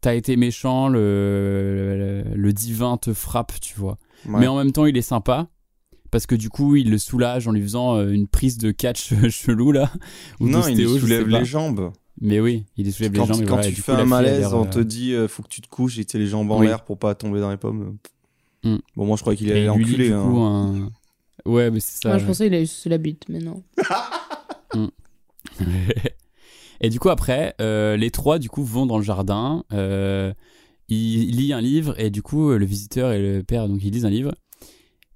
T'as été méchant, le, le, le divin te frappe, tu vois. Ouais. Mais en même temps, il est sympa. Parce que du coup, il le soulage en lui faisant euh, une prise de catch chelou, là. ou Non, il soulève les jambes. Mais oui, il soulève Quand, les jambes. et quand voilà, tu fais coup, un malaise, on euh, te dit euh, faut que tu te couches et t'es les jambes en Oui. l'air pour pas tomber dans les pommes. Mm. Bon, moi je croyais qu'il allait l'enculer. du hein. coup, un- Ouais, mais c'est ça. Moi, je pensais qu'il a eu sous la bite, mais non. et du coup, après, euh, les trois, du coup, vont dans le jardin. Euh, il lit un livre et du coup, le visiteur et le père, donc ils lisent un livre.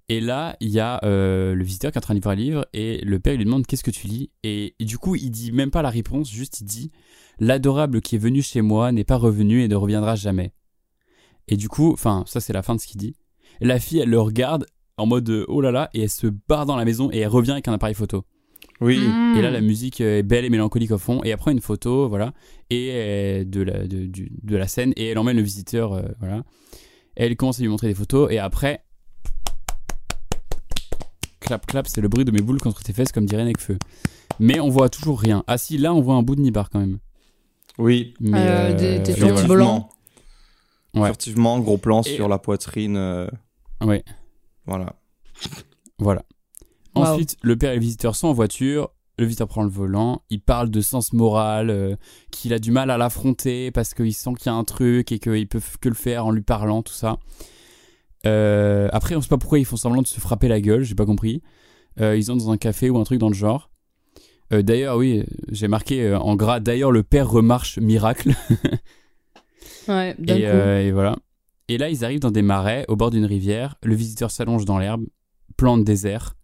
Et là, il y a euh, le visiteur qui est en train de lire un livre et le père il lui demande qu'est-ce que tu lis? Et, et du coup, il dit même pas la réponse, juste il dit l'adorable qui est venu chez moi n'est pas revenu et ne reviendra jamais. Et du coup, enfin, ça c'est la fin de ce qu'il dit. La fille, elle le regarde en mode euh, oh là là et elle se barre dans la maison et elle revient avec un appareil photo. Oui. Et là, la musique est belle et mélancolique au fond. Et après, une photo, voilà, et euh, de la, de, de la scène. Et elle emmène le visiteur, euh, voilà. Elle commence à lui montrer des photos. Et après, clap, clap, c'est le bruit de mes boules contre tes fesses, comme dirait Necfeu. Mais on voit toujours rien. Ah si, là, on voit un bout de nibar quand même. Oui. Mais, Euh, des- des voilà. blancs. Ouais. Furtivement, gros plan Et- sur la poitrine. euh, Ouais. Voilà. Voilà. Wow. Ensuite, le père et le visiteur sont en voiture. Le visiteur prend le volant. Il parle de sens moral, euh, qu'il a du mal à l'affronter parce qu'il sent qu'il y a un truc et qu'il peut que le faire en lui parlant, tout ça. Euh, après, on sait pas pourquoi ils font semblant de se frapper la gueule, j'ai pas compris. Euh, ils sont dans un café ou un truc dans le genre. Euh, d'ailleurs, oui, j'ai marqué en gras. D'ailleurs, le père remarche miracle. Ouais, d'un Et, coup. et voilà. Et là, ils arrivent dans des marais, au bord d'une rivière. Le visiteur s'allonge dans l'herbe, plan de désert.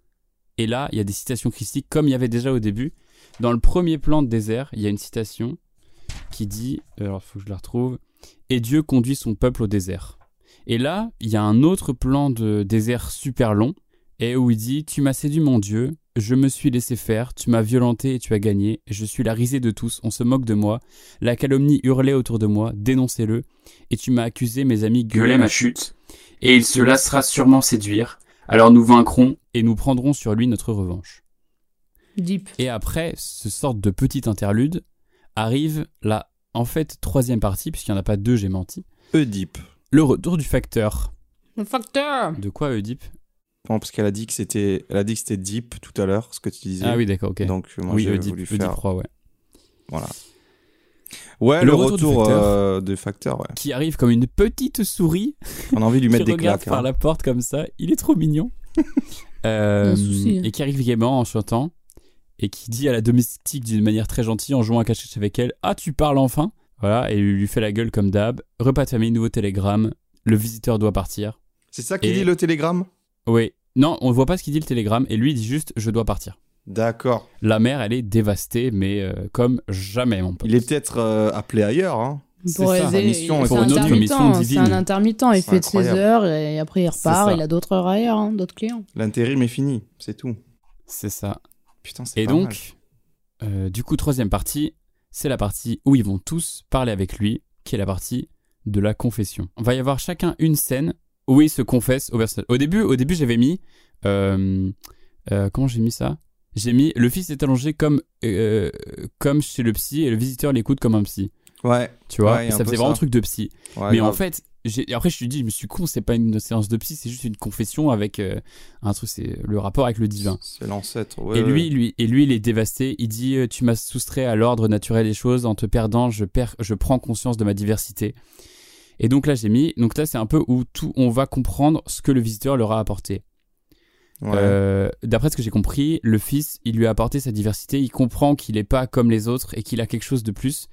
Et là, il y a des citations christiques, comme il y avait déjà au début. Dans le premier plan de désert, il y a une citation qui dit, alors il faut que je la retrouve, Et Dieu conduit son peuple au désert. Et là, il y a un autre plan de désert super long, et où il dit Tu m'as séduit, mon Dieu, je me suis laissé faire, tu m'as violenté et tu as gagné, je suis la risée de tous, on se moque de moi, la calomnie hurlait autour de moi, dénoncez-le, et tu m'as accusé, mes amis, Gueuler ma chute, et il se lassera sûrement séduire, alors nous vaincrons, et nous prendrons sur lui notre revanche. Deep. Et après ce sorte de petit interlude, arrive la, en fait, troisième partie, puisqu'il n'y en a pas deux, j'ai menti. Oedipe. Le retour du facteur. Le facteur De quoi Oedipe? Non, parce qu'elle a dit que c'était, elle a dit que c'était deep tout à l'heure, ce que tu disais. Ah oui, d'accord, ok. Donc moi oui, j'ai Oedipe, voulu Oedipe faire. 3, ouais. Voilà. Ouais, Le le, retour du facteur. euh, de facteur, ouais. Qui arrive comme une petite souris On a envie de lui mettre qui des regarde claques. par hein. la porte comme ça. Il est trop mignon. Euh, Un souci, hein. et qui arrive gaiement en chantant et qui dit à la domestique d'une manière très gentille en jouant à cache-cache avec elle Ah, tu parles enfin Voilà, et il lui fait la gueule comme d'hab. Repas de famille, nouveau télégramme. Le visiteur doit partir. C'est ça qui Et- dit le télégramme? Oui. Non, on ne voit pas ce qu'il dit le télégramme et lui il dit juste Je dois partir. D'accord. La mère, elle est dévastée, mais euh, comme jamais, mon pote. Il est peut-être euh, appelé ailleurs. Hein. C'est Pour ça, sa mission pour un une autre mission intermittent, C'est un divine. intermittent, il fait de ses incroyable. heures et après il repart, il a d'autres heures ailleurs, hein, d'autres clients. L'intérim est fini, c'est tout. C'est ça. Putain, c'est Et pas donc, euh, du coup, troisième partie, c'est la partie où ils vont tous parler avec lui, qui est la partie de la confession. On va y avoir chacun une scène où ils se confessent au personnage. Au début, au début j'avais mis... euh, euh, comment j'ai mis ça? J'ai mis le fils est allongé comme, euh, comme chez le psy et le visiteur l'écoute comme un psy. Ouais. Tu vois? Ouais, Et un Ça faisait vraiment ça. truc de psy. Ouais, Mais grave. en fait, après je suis dit, je me suis con, c'est pas une séance de psy, c'est juste une confession avec euh, un truc, c'est le rapport avec le divin. C'est l'ancêtre. ouais, Et lui, lui, et lui, il est dévasté. Il dit euh, Tu m'as soustrait à l'ordre naturel des choses. En te perdant, je, perds, je prends conscience de ma diversité. Et donc là, j'ai mis. Donc là, c'est un peu où tout, on va comprendre ce que le visiteur leur a apporté. Ouais. Euh, D'après ce que j'ai compris, le fils, il lui a apporté sa diversité. Il comprend qu'il n'est pas comme les autres et qu'il a quelque chose de plus.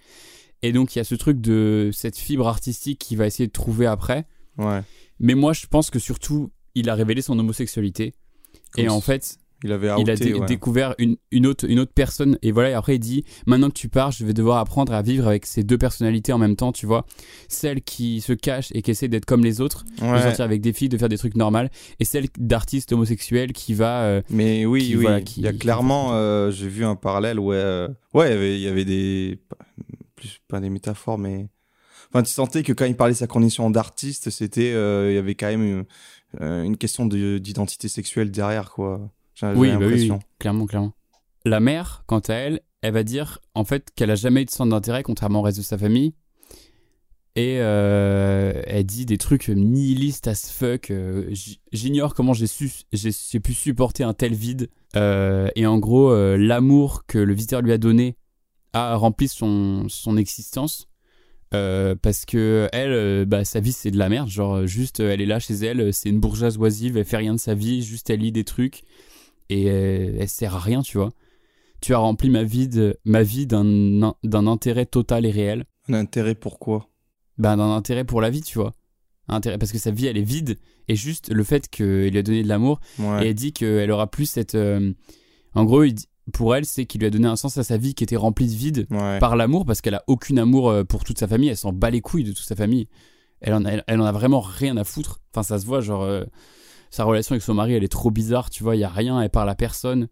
Et donc, il y a ce truc de cette fibre artistique qu'il va essayer de trouver après. Ouais. Mais moi, je pense que surtout, il a révélé son homosexualité. et en fait, Il avait il a outé, dé- ouais. découvert une, une, autre, une autre personne. Et voilà, et après, il dit Maintenant que tu pars, je vais devoir apprendre à vivre avec ces deux personnalités en même temps, tu vois. Celle qui se cache et qui essaie d'être comme les autres, de sortir avec des filles, de faire des trucs normaux. Et celle d'artiste homosexuel qui va. euh, Mais oui, qui, oui. voilà, il y a clairement, euh, j'ai vu un parallèle où, euh, ouais, il y avait, il y avait des, plus pas des métaphores, mais, enfin, tu sentais que quand il parlait de sa condition d'artiste, c'était, euh, il y avait quand même une, euh, une question de- d'identité sexuelle derrière, quoi. Oui, bah oui, clairement, clairement. La mère, quant à elle, elle va dire en fait qu'elle a jamais eu de centre d'intérêt contrairement au reste de sa famille. Et euh, elle dit des trucs nihilistes as fuck. euh, J'ignore comment j'ai su, j'ai pu supporter un tel vide. Euh, et en gros, l'amour que le visiteur lui a donné a rempli son, son existence. Euh, parce que elle, euh, bah, sa vie c'est de la merde. Genre, juste, euh, elle est là chez elle, c'est une bourgeoise oisive, elle fait rien de sa vie, juste elle lit des trucs et elle sert à rien, tu vois. Tu as rempli ma vie de- ma vie d'un d'un intérêt total et réel. Un intérêt pourquoi Ben, d'un intérêt pour la vie, tu vois. Un intérêt, parce que sa vie, elle est vide. Et juste le fait qu'il lui a donné de l'amour. Ouais. Et elle dit qu'elle aura plus cette. En gros, il dit- pour elle, c'est qu'il lui a donné un sens à sa vie qui était rempli de vide Ouais. par l'amour, parce qu'elle a aucun amour euh, pour toute sa famille. Elle s'en bat les couilles de toute sa famille. Elle en, a, elle, elle en a vraiment rien à foutre. Enfin, ça se voit, genre. euh, sa relation avec son mari, elle est trop bizarre, tu vois. Il y a rien, elle parle à personne.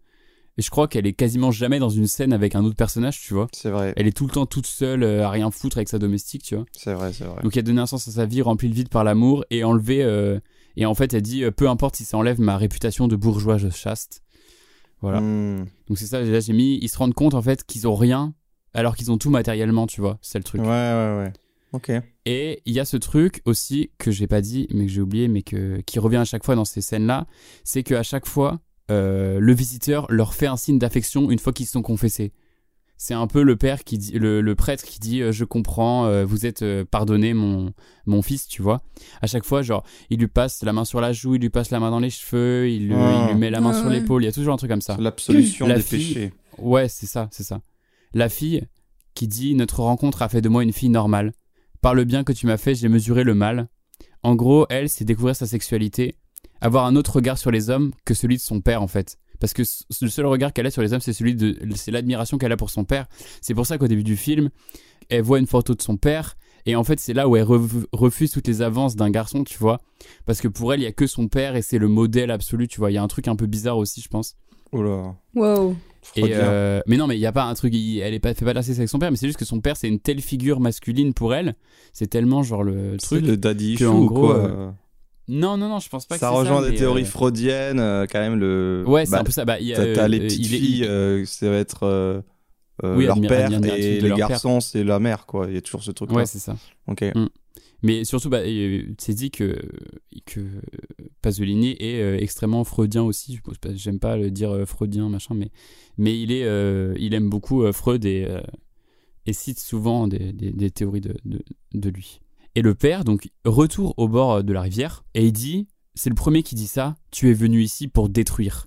Et je crois qu'elle est quasiment jamais dans une scène avec un autre personnage, tu vois. C'est vrai. Elle est tout le temps toute seule, euh, à rien foutre avec sa domestique, tu vois. C'est vrai, c'est vrai. Donc elle a donné un sens à sa vie, rempli le vide par l'amour et enlevé. euh, et en fait, elle dit peu importe si ça enlève ma réputation de bourgeoise chaste. Voilà. Hmm. Donc c'est ça. Là, j'ai mis. Ils se rendent compte en fait qu'ils ont rien alors qu'ils ont tout matériellement, tu vois. C'est le truc. Ouais, ouais, ouais. Ok. Et il y a ce truc aussi que j'ai pas dit, mais que j'ai oublié, mais que, qui revient à chaque fois dans ces scènes-là, c'est qu'à chaque fois, euh, le visiteur leur fait un signe d'affection une fois qu'ils se sont confessés. C'est un peu le père qui dit, le, le prêtre qui dit euh, je comprends, euh, vous êtes euh, pardonné mon mon fils, tu vois. À chaque fois, genre, il lui passe la main sur la joue, il lui passe la main dans les cheveux, il, lui- Ah. il lui met la main Ah sur ouais. l'épaule. Il y a toujours un truc comme ça. L'absolution La des fille- péchés. Ouais, c'est ça, c'est ça. La fille qui dit Notre rencontre a fait de moi une fille normale. Par le bien que tu m'as fait, j'ai mesuré le mal. En gros, elle, c'est découvrir sa sexualité, avoir un autre regard sur les hommes que celui de son père, en fait. Parce que le seul regard qu'elle a sur les hommes, c'est celui de, c'est l'admiration qu'elle a pour son père. C'est pour ça qu'au début du film, elle voit une photo de son père, Et en fait, c'est là où elle refuse toutes les avances d'un garçon, tu vois. Parce que pour elle, il y a que son père et c'est le modèle absolu, tu vois. Il y a un truc un peu bizarre aussi, je pense. Oh là. Wow. Et euh, mais non, mais il y a pas un truc. il- elle est pas fait pas d'inceste avec son père, mais c'est juste que son père, c'est une telle figure masculine pour elle. C'est tellement genre le C'est truc. le daddy que, issue en ou gros, quoi euh, Non, non, non, je pense pas que Ça c'est rejoint ça, des théories euh, freudiennes, euh, quand même. Le... Ouais, c'est un peu ça. Bah, il y a, t'as, t'as les euh, petites il est- filles, il- euh, ça va être euh, euh, Oui, leur admira- père et les père. garçons, c'est la mère, quoi. Il y a toujours ce truc-là. Ouais, c'est ça. Ok. Mm. Mais surtout, bah, euh, c'est dit que, que Pasolini est euh, extrêmement freudien aussi. Je pense pas- J'aime pas le dire euh, freudien, machin, mais, mais il, est, euh, il aime beaucoup euh, Freud et, euh, et cite souvent des, des- des théories de, de, de lui. Et le père, donc, retour au bord de la rivière et il dit c'est le premier qui dit ça tu es venu ici pour détruire.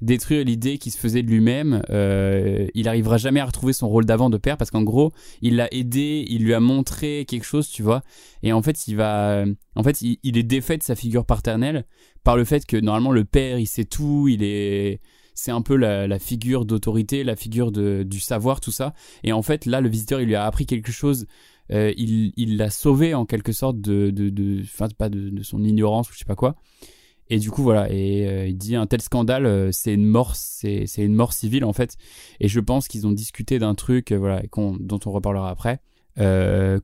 Détruire l'idée qu'il se faisait de lui-même. euh, il arrivera jamais à retrouver son rôle d'avant de père parce qu'en gros, il l'a aidé, il lui a montré quelque chose, tu vois. Et en fait, il va, en fait, il, il est défait de sa figure paternelle par le fait que normalement le père, il sait tout, il est, c'est un peu la, la figure d'autorité, la figure de, du savoir, tout ça. Et en fait, là, le visiteur, il lui a appris quelque chose. Euh, il l'a sauvé en quelque sorte de, de, de, enfin, pas de, de son ignorance ou je sais pas quoi. Et du coup, voilà. Et euh, il dit un tel scandale, euh, c'est une mort, c'est une mort civile en fait. Et je pense qu'ils ont discuté d'un truc, voilà, dont on reparlera après.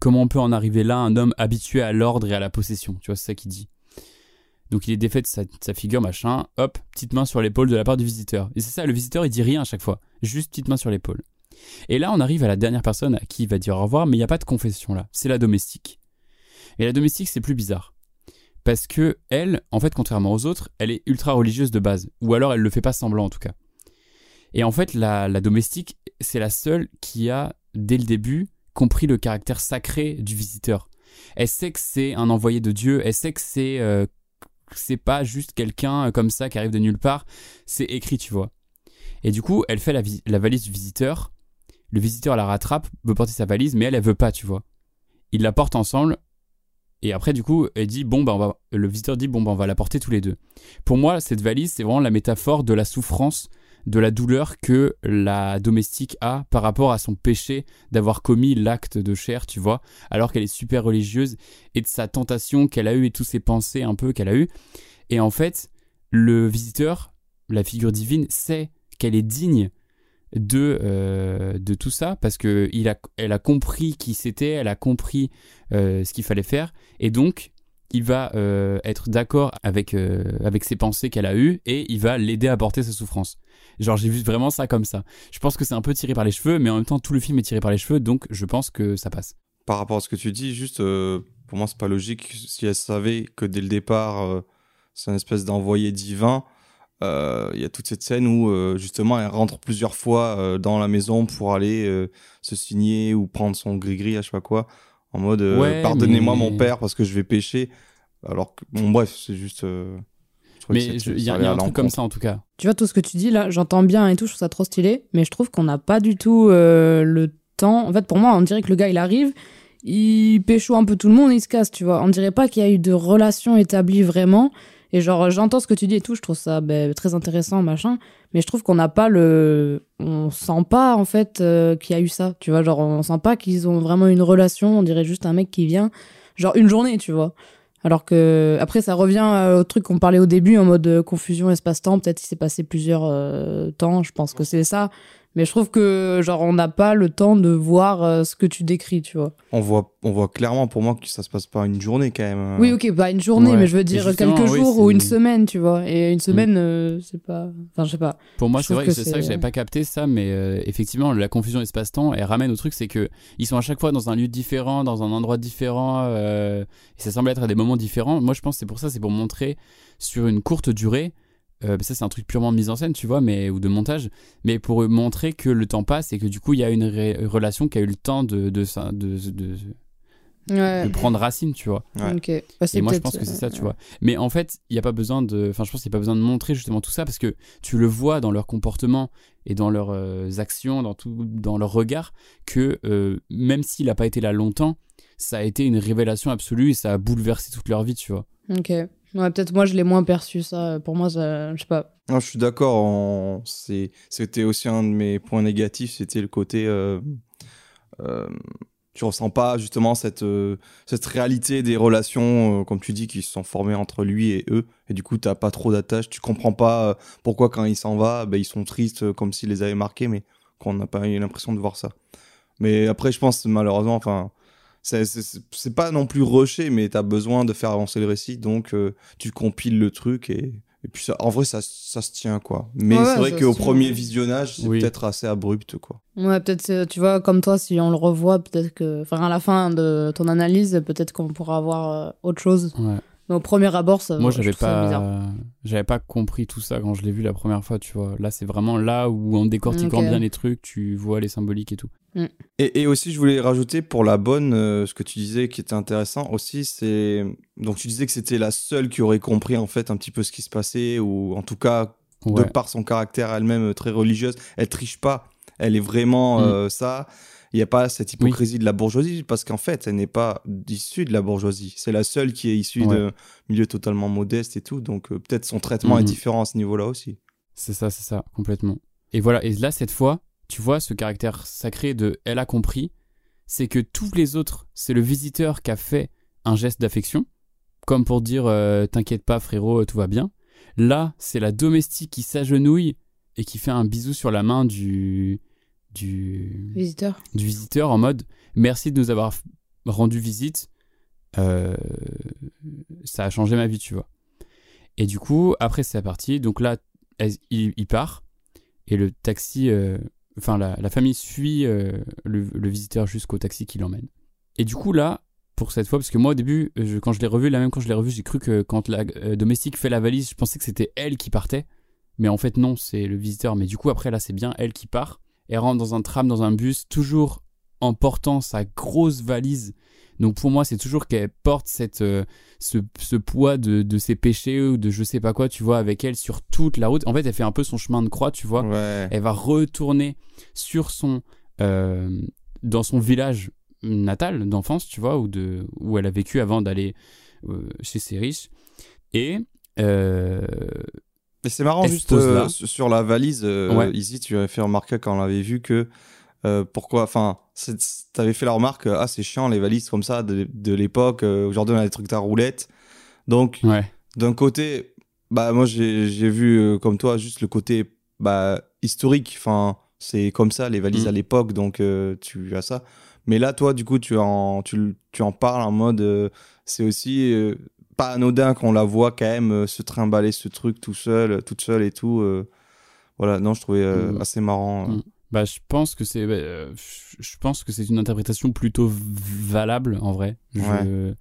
Comment on peut en arriver là, un homme habitué à l'ordre et à la possession? Tu vois, c'est ça qu'il dit. Donc il est défait sa, de sa figure, machin. Hop, petite main sur l'épaule de la part du visiteur. Et c'est ça, le visiteur, il dit rien à chaque fois. Juste petite main sur l'épaule. Et là, on arrive à la dernière personne à qui il va dire au revoir, mais il n'y a pas de confession là. C'est la domestique. Et la domestique, c'est plus bizarre. Parce que elle, en fait, contrairement aux autres, elle est ultra religieuse de base. Ou alors elle le fait pas semblant en tout cas. Et en fait, la, domestique, c'est la seule qui a, dès le début, compris le caractère sacré du visiteur. Elle sait que c'est un envoyé de Dieu, elle sait que c'est euh, pas juste quelqu'un comme ça qui arrive de nulle part, c'est écrit, tu vois. Et du coup, elle fait la valise du visiteur, le visiteur la rattrape, veut porter sa valise, mais elle, elle veut pas, tu vois. Ils la portent ensemble, et après, du coup, elle dit, bon, bah, on va, le visiteur dit, bon, bah, on va la porter tous les deux. Pour moi, cette valise, c'est vraiment la métaphore de la souffrance, de la douleur que la domestique a par rapport à son péché d'avoir commis l'acte de chair, tu vois, alors qu'elle est super religieuse, et de sa tentation qu'elle a eue et tous ses pensées un peu qu'elle a eues. Et en fait, le visiteur, la figure divine, sait qu'elle est digne de, euh, de tout ça parce que il a, elle a compris qui c'était, elle a compris euh, ce qu'il fallait faire et donc il va euh, être d'accord avec, avec ses pensées qu'elle a eues et il va l'aider à porter sa souffrance. Genre j'ai vu vraiment ça comme ça. Je pense que c'est un peu tiré par les cheveux mais en même temps tout le film est tiré par les cheveux donc je pense que ça passe. Par rapport à ce que tu dis, juste pour moi, c'est pas logique. Si elle savait que dès le départ, c'est une espèce d'envoyé divin, il y a toute cette scène où euh, justement elle rentre plusieurs fois euh, dans la maison pour aller euh, se signer ou prendre son gris-gris à je sais pas quoi, en mode euh, Ouais, pardonnez-moi mais- mon père parce que je vais pécher. Alors que, bon, bref, c'est juste. euh, Mais il y a, y un truc comme ça en tout cas. Tu vois, tout ce que tu dis là, j'entends bien et tout, je trouve ça trop stylé, mais je trouve qu'on n'a pas du tout euh, le temps. En fait, pour moi, on dirait que le gars, il arrive, il pécho un peu tout le monde et il se casse, tu vois. On dirait pas qu'il y a eu de relation établie vraiment. Et genre, j'entends ce que tu dis et tout, je trouve ça ben, très intéressant, machin, mais je trouve qu'on n'a pas le. On sent pas, en fait, euh, qu'il y a eu ça, tu vois. Genre, on sent pas qu'ils ont vraiment une relation, on dirait juste un mec qui vient, genre une journée, tu vois. Alors que après ça revient euh, au truc qu'on parlait au début en mode euh, confusion espace-temps, peut-être qu'il s'est passé plusieurs temps, je pense que c'est ça. Mais je trouve que genre on n'a pas le temps de voir euh, ce que tu décris, tu vois. On voit, on voit clairement pour moi que ça se passe pas une journée quand même. Oui, OK, pas une journée, Ouais. mais je veux dire quelques oui, jours ou une semaine, tu vois. Et une semaine euh, c'est pas enfin je sais pas. Pour moi, c'est vrai que c'est ça que j'avais pas capté ça, mais euh, effectivement, la confusion espace-temps, elle ramène au truc, c'est que ils sont à chaque fois dans un lieu différent, dans un endroit différent, euh, et ça semble être à des moments différents. Moi, je pense que c'est pour ça, c'est pour montrer sur une courte durée. Euh, ça, c'est un truc purement de mise en scène, tu vois, mais ou de montage, mais pour montrer que le temps passe et que du coup, il y a une ré- relation qui a eu le temps de de, ça- de, de, Ouais. de prendre racine, tu vois. Bah, Et moi, je pense que c'est ça, tu euh, vois. Mais en fait, il n'y a pas besoin de. Enfin, je pense qu'il n'y a pas besoin de montrer justement tout ça parce que tu le vois dans leur comportement et dans leurs euh, actions, dans, tout, dans leur regard, que euh, même s'il n'a pas été là longtemps, ça a été une révélation absolue et ça a bouleversé toute leur vie, tu vois. OK. Ouais, peut-être moi je l'ai moins perçu ça. Pour moi ça je sais pas. Non, je suis d'accord. C'était aussi un de mes points négatifs, c'était le côté. euh, euh, tu ressens pas justement cette, euh, cette réalité des relations, euh, comme tu dis, qui se sont formées entre lui et eux. Et du coup, t'as pas trop d'attache. Tu comprends pas euh, pourquoi quand il s'en va, ben, ils sont tristes comme s'ils les avaient marqués, mais qu'on n'a pas eu l'impression de voir ça. Mais après, je pense malheureusement, enfin, c'est- pas non plus rushé, mais t'as besoin de faire avancer le récit, donc euh, tu compiles le truc et, et puis ça, en vrai, ça, ça se tient quoi. Mais Ouais, c'est vrai qu'au premier visionnage, c'est Oui. peut-être assez abrupt quoi. Ouais, peut-être, tu vois, comme toi, si on le revoit, peut-être que. Enfin, à la fin de ton analyse, peut-être qu'on pourra avoir euh, autre chose. Ouais. Mais au premier abord, ça. Moi, je j'avais pas, j'avais pas compris tout ça quand je l'ai vu la première fois, tu vois. Là, c'est vraiment là où en décortiquant bien les trucs, tu vois les symboliques et tout. Et, et aussi, je voulais rajouter pour la bonne, euh, ce que tu disais qui était intéressant aussi, c'est. Donc, tu disais que c'était la seule qui aurait compris en fait un petit peu ce qui se passait, ou en tout cas, de par son caractère elle-même euh, très religieuse, elle triche pas. Elle est vraiment Mm. euh, ça. Il n'y a pas cette hypocrisie de la bourgeoisie, parce qu'en fait, elle n'est pas issue de la bourgeoisie. C'est la seule qui est issue Ouais. d'un milieu totalement modeste et tout. Donc, euh, peut-être son traitement est Mhm. différent à ce niveau-là aussi. C'est ça, c'est ça, complètement. Et voilà, et là, cette fois, tu vois, ce caractère sacré de elle a compris, c'est que tous les autres, c'est le visiteur qui a fait un geste d'affection, comme pour dire euh, t'inquiète pas, frérot, tout va bien. Là, c'est la domestique qui s'agenouille et qui fait un bisou sur la main du. Du. Visiteur. du visiteur en mode merci de nous avoir rendu visite. Euh, ça a changé ma vie, tu vois. Et du coup, après c'est parti. Donc là, elle- il, il part et le taxi, euh, enfin la, la famille suit euh, le, le visiteur jusqu'au taxi qui l'emmène. Et du coup là, pour cette fois, parce que moi au début, je- quand je l'ai revu, là même quand je l'ai revu, j'ai cru que quand la domestique fait la valise, je pensais que c'était elle qui partait. Mais en fait non, c'est le visiteur. Mais du coup après là, c'est bien elle qui part. Elle rentre dans un tram, dans un bus, toujours en portant sa grosse valise. Donc pour moi, c'est toujours qu'elle porte cette, euh, ce, ce poids de, de ses péchés ou de je sais pas quoi, tu vois, avec elle sur toute la route. En fait, elle fait un peu son chemin de croix, tu vois. Ouais. Elle va retourner sur son, euh, dans son village natal d'enfance, tu vois, où, de, où elle a vécu avant d'aller euh, chez ses riches. Et Mais c'est marrant, juste euh, sur la valise, euh, Ouais. ici, tu avais fait remarquer quand on l'avait vu que euh, pourquoi, enfin, tu avais fait la remarque, euh, ah, c'est chiant les valises comme ça de, de l'époque, aujourd'hui on a des trucs à roulette. Donc, ouais. d'un côté, bah, moi j'ai vu comme toi juste le côté bah, historique, enfin, c'est comme ça les valises Mm. à l'époque, donc tu as ça. Mais là, toi, du coup, tu en, tu, tu en parles en mode, c'est aussi pas anodin qu'on la voit quand même euh, se trimballer ce truc tout seul, toute seule et tout. euh. voilà, non, je trouvais euh, Mm. assez marrant. euh. Mm. Bah, je pense que c'est, bah, euh, je- pense que c'est une interprétation plutôt valable en vrai. Je- Ouais.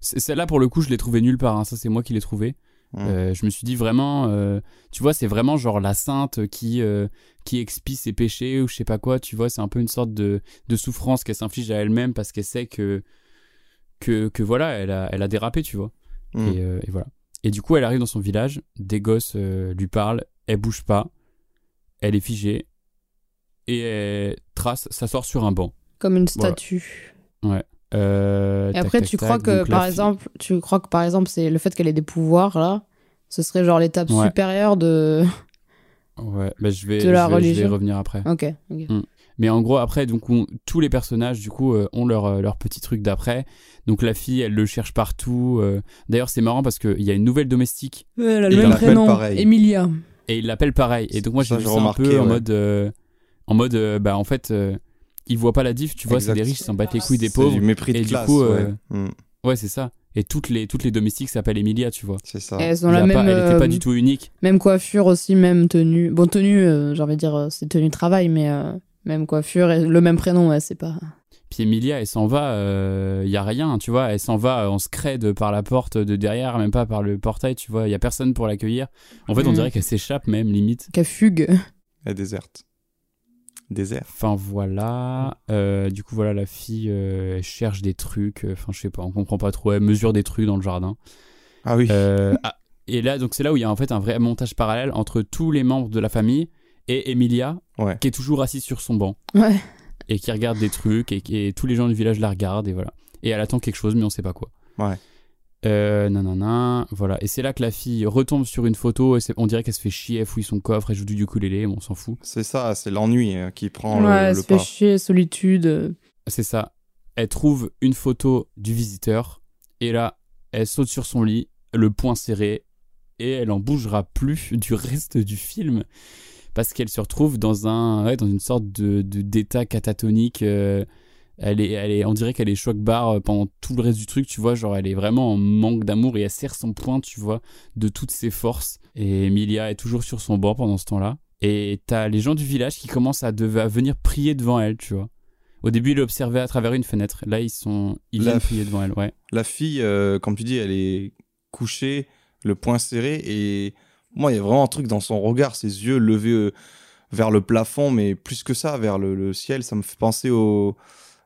Celle-là pour le coup, je l'ai trouvée nulle part. hein. Ça, c'est moi qui l'ai trouvée. Mm. Euh, je me suis dit vraiment, euh, tu vois, c'est vraiment genre la sainte qui euh, qui expie ses péchés ou je sais pas quoi. Tu vois, c'est un peu une sorte de, de souffrance qu'elle s'inflige à elle-même parce qu'elle sait que que, que voilà, elle a elle a dérapé, tu vois. Mm. Et, euh, et voilà. Et du coup, elle arrive dans son village, des gosses euh, lui parlent, elle bouge pas, elle est figée et elle trace, ça sort sur un banc. Comme une Voilà. statue. Ouais. Euh, Et tac, après, tac, tu tac. crois que, Donc, la par fille- exemple, tu crois que, par exemple, c'est le fait qu'elle ait des pouvoirs, là, ce serait genre l'étape Ouais. supérieure de... Ouais, bah, je vais, de la je vais- je vais religion. revenir après. Ok, ok. Mm. Mais en gros, après, donc, on- tous les personnages, du coup, euh, ont leur, euh, leur petit truc d'après. Donc, la fille, elle le cherche partout. euh. D'ailleurs, c'est marrant parce qu'il y a une nouvelle domestique Ouais, elle a le même prénom, pareil. Emilia. et il l'appelle pareil. Et donc, moi, j'ai vu ça un remarqué, peu en mode. euh, en mode, euh, bah, en fait, euh, ils voient pas la diff, tu vois, c'est des riches, ils s'en battent les couilles des C'est pauvres. du mépris de et classe. du coup, ouais. Mm. ouais, c'est ça. Et toutes les, toutes les domestiques s'appellent Emilia, tu vois. C'est ça. Et elles ont la même, pas- elle était pas euh, du tout unique. même coiffure aussi, même tenue. Bon, tenue, euh, j'ai envie de dire, c'est tenue de travail, mais euh, même coiffure et le même prénom, ouais, c'est pas... Puis Emilia, elle s'en va, il y a rien, tu vois, elle s'en va en scred par la porte de derrière, même pas par le portail, tu vois, il y a personne pour l'accueillir. En fait, on Mm. dirait qu'elle s'échappe même, limite. Qu'elle fugue. Elle est déserte. Désert. Enfin voilà, Euh, du coup voilà, la fille, euh, elle cherche des trucs, euh, enfin je sais pas, on comprend pas trop, elle mesure des trucs dans le jardin. Ah oui. Euh, ah, et là, donc c'est là où il y a en fait un vrai montage parallèle entre tous les membres de la famille et Emilia, Ouais. qui est toujours assise sur son banc. Ouais. et qui regarde des trucs et, et tous les gens du village la regardent et voilà. Et elle attend quelque chose mais on sait pas quoi. Ouais. Euh, nanana, voilà. Et c'est là que la fille retombe sur une photo et on dirait qu'elle se fait chier, elle fouille son coffre, elle joue du ukulélé, bon, on s'en fout. C'est ça, c'est l'ennui euh, qui prend le- ouais, le, se fait pas. chier, solitude. C'est ça. elle trouve une photo du visiteur et là, elle saute sur son lit, le poing serré et elle en bougera plus du reste du film parce qu'elle se retrouve dans un ouais, dans une sorte de d'état catatonique euh, elle est elle est on dirait qu'elle est choc barre pendant tout le reste du truc tu vois genre elle est vraiment en manque d'amour et elle serre son poing tu vois de toutes ses forces. Et Emilia est toujours sur son banc pendant ce temps-là. Et t'as les gens du village qui commencent à, de- à venir prier devant elle tu vois. Au début ils l'observaient à travers une fenêtre. Là ils sont ils La viennent prier devant elle ouais. La fille, euh, comme tu dis, elle est couchée, le poing serré, et moi, il y a vraiment un truc dans son regard, ses yeux levés euh, vers le plafond, mais plus que ça, vers le, le ciel. Ça me fait penser au,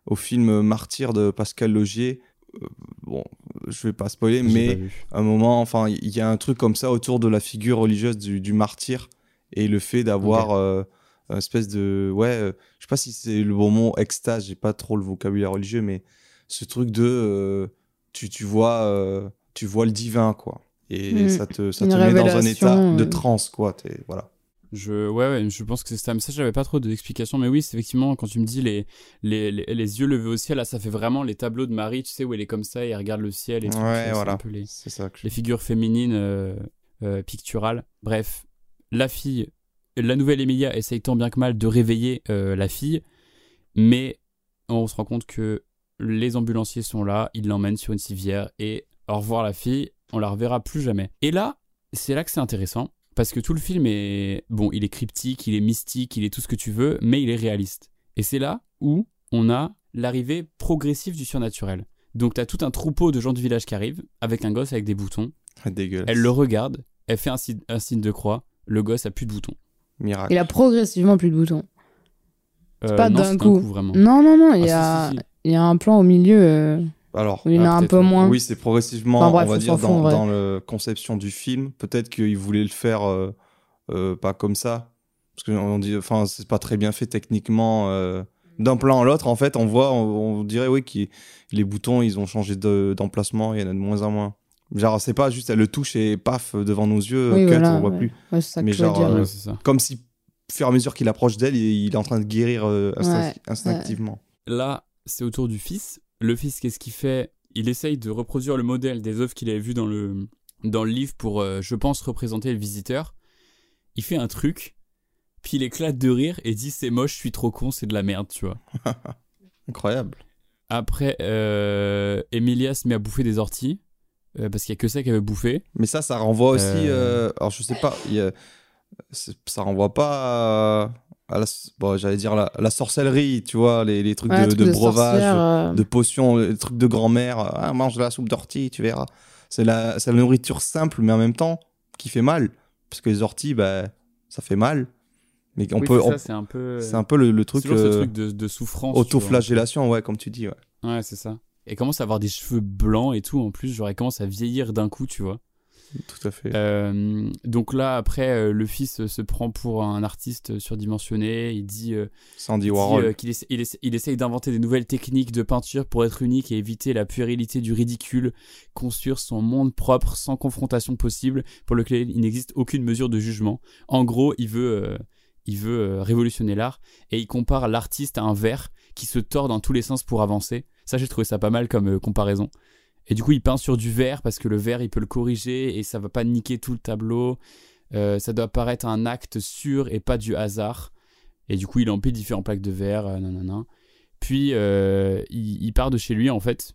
au film Martyr de Pascal Logier. Euh, bon, je vais pas spoiler, mais à un moment, enfin, il y a un truc comme ça autour de la figure religieuse du, du martyr et le fait d'avoir euh, une espèce de, ouais, euh, je sais pas si c'est le bon mot, extase. J'ai pas trop le vocabulaire religieux, mais ce truc de, tu, tu vois, tu vois le divin, quoi. Et Mm. ça te, ça te met dans un état de euh. transe, quoi. T'es- voilà. Je, ouais, ouais, je pense que c'est ça. Mais ça, j'avais pas trop d'explications. Mais oui, c'est effectivement, quand tu me dis les, les, les, les yeux levés au ciel, là, ça fait vraiment les tableaux de Marie, tu sais, où elle est comme ça et elle regarde le ciel et tout. Ouais, voilà. un peu les, C'est ça que je- les figures féminines euh, euh, picturales. Bref, la fille, la nouvelle Emilia essaye tant bien que mal de réveiller euh, la fille, mais on se rend compte que les ambulanciers sont là, ils l'emmènent sur une civière et au revoir la fille, on la reverra plus jamais. Et là, c'est là que c'est intéressant parce que tout le film est bon, il est cryptique, il est mystique, il est tout ce que tu veux, mais il est réaliste. Et c'est là où on a l'arrivée progressive du surnaturel. Donc t'as tout un troupeau de gens du village qui arrivent avec un gosse avec des boutons. Dégueulasse. Elle le regarde, elle fait un, signe- un signe de croix, le gosse a plus de boutons. Miracle. Il a progressivement plus de boutons. Euh, pas non, d'un coup. vraiment. Non, non, non, il y, Ah, a, si, si, si. il y a un plan au milieu. euh, Alors, il y en a un peu moins. Oui, c'est progressivement, Enfin, bref, on va dire, dans, la conception du film. Peut-être qu'ils voulaient le faire euh, euh, pas comme ça. Parce que on dit, enfin, c'est pas très bien fait techniquement. euh, D'un plan à l'autre, en fait, on voit, on, on dirait, oui, que les boutons, ils ont changé de- d'emplacement, il y en a de moins en moins. Genre, c'est pas juste, elle le touche et paf, devant nos yeux, Oui, cut, voilà, on voit ouais. plus. Ouais, ça Mais genre, dire. euh, Ouais, c'est ça. comme si, au fur et à mesure qu'il approche d'elle, il, il est en train de guérir euh, instinctivement. Là, c'est au tour du fils. Le fils, qu'est-ce qu'il fait? Il essaye de reproduire le modèle des œuvres qu'il avait vues dans le, dans le livre pour, euh, je pense, représenter le visiteur. Il fait un truc, puis il éclate de rire et dit c'est moche, je suis trop con, c'est de la merde, tu vois. Incroyable. Après, euh, Emilia se met à bouffer des orties, euh, parce qu'il y a que ça qu'elle veut bouffer. Mais ça, ça renvoie aussi. Alors, je sais pas. y a- ça renvoie pas à, à la, bon, j'allais dire la, la sorcellerie, tu vois, les, les trucs Ouais, de, truc de de breuvage, euh. de potions, les trucs de grand-mère. Ah, mange de la soupe d'ortie, tu verras. C'est la, c'est la nourriture simple, mais en même temps qui fait mal. Parce que les orties, bah, ça fait mal. Mais on Oui, peut. c'est ça, on- c'est un peu- C'est un peu le, le truc. C'est toujours ce euh, truc de- de souffrance, Autoflagellation, ouais, comme tu dis, ouais. Ouais, c'est ça. Et commence à avoir des cheveux blancs et tout en plus, genre elle commence à vieillir d'un coup, tu vois. Tout à fait. Euh, donc là, après, euh, le fils euh, se prend pour un artiste surdimensionné. Il dit, euh, Sandy Warhol. qu'il essa- il, essa- il essaye d'inventer des nouvelles techniques de peinture pour être unique et éviter la puérilité du ridicule, construire son monde propre sans confrontation possible, pour lequel il n'existe aucune mesure de jugement. En gros, il veut, il veut révolutionner l'art et il compare l'artiste à un verre qui se tord dans tous les sens pour avancer. Ça, j'ai trouvé ça pas mal comme comparaison. Et du coup, il peint sur du verre parce que le verre, il peut le corriger et ça va pas niquer tout le tableau. Euh, ça doit paraître un acte sûr et pas du hasard. Et du coup, il empile différents plaques de verre, euh, nanana. Puis, euh, il, il part de chez lui, en fait,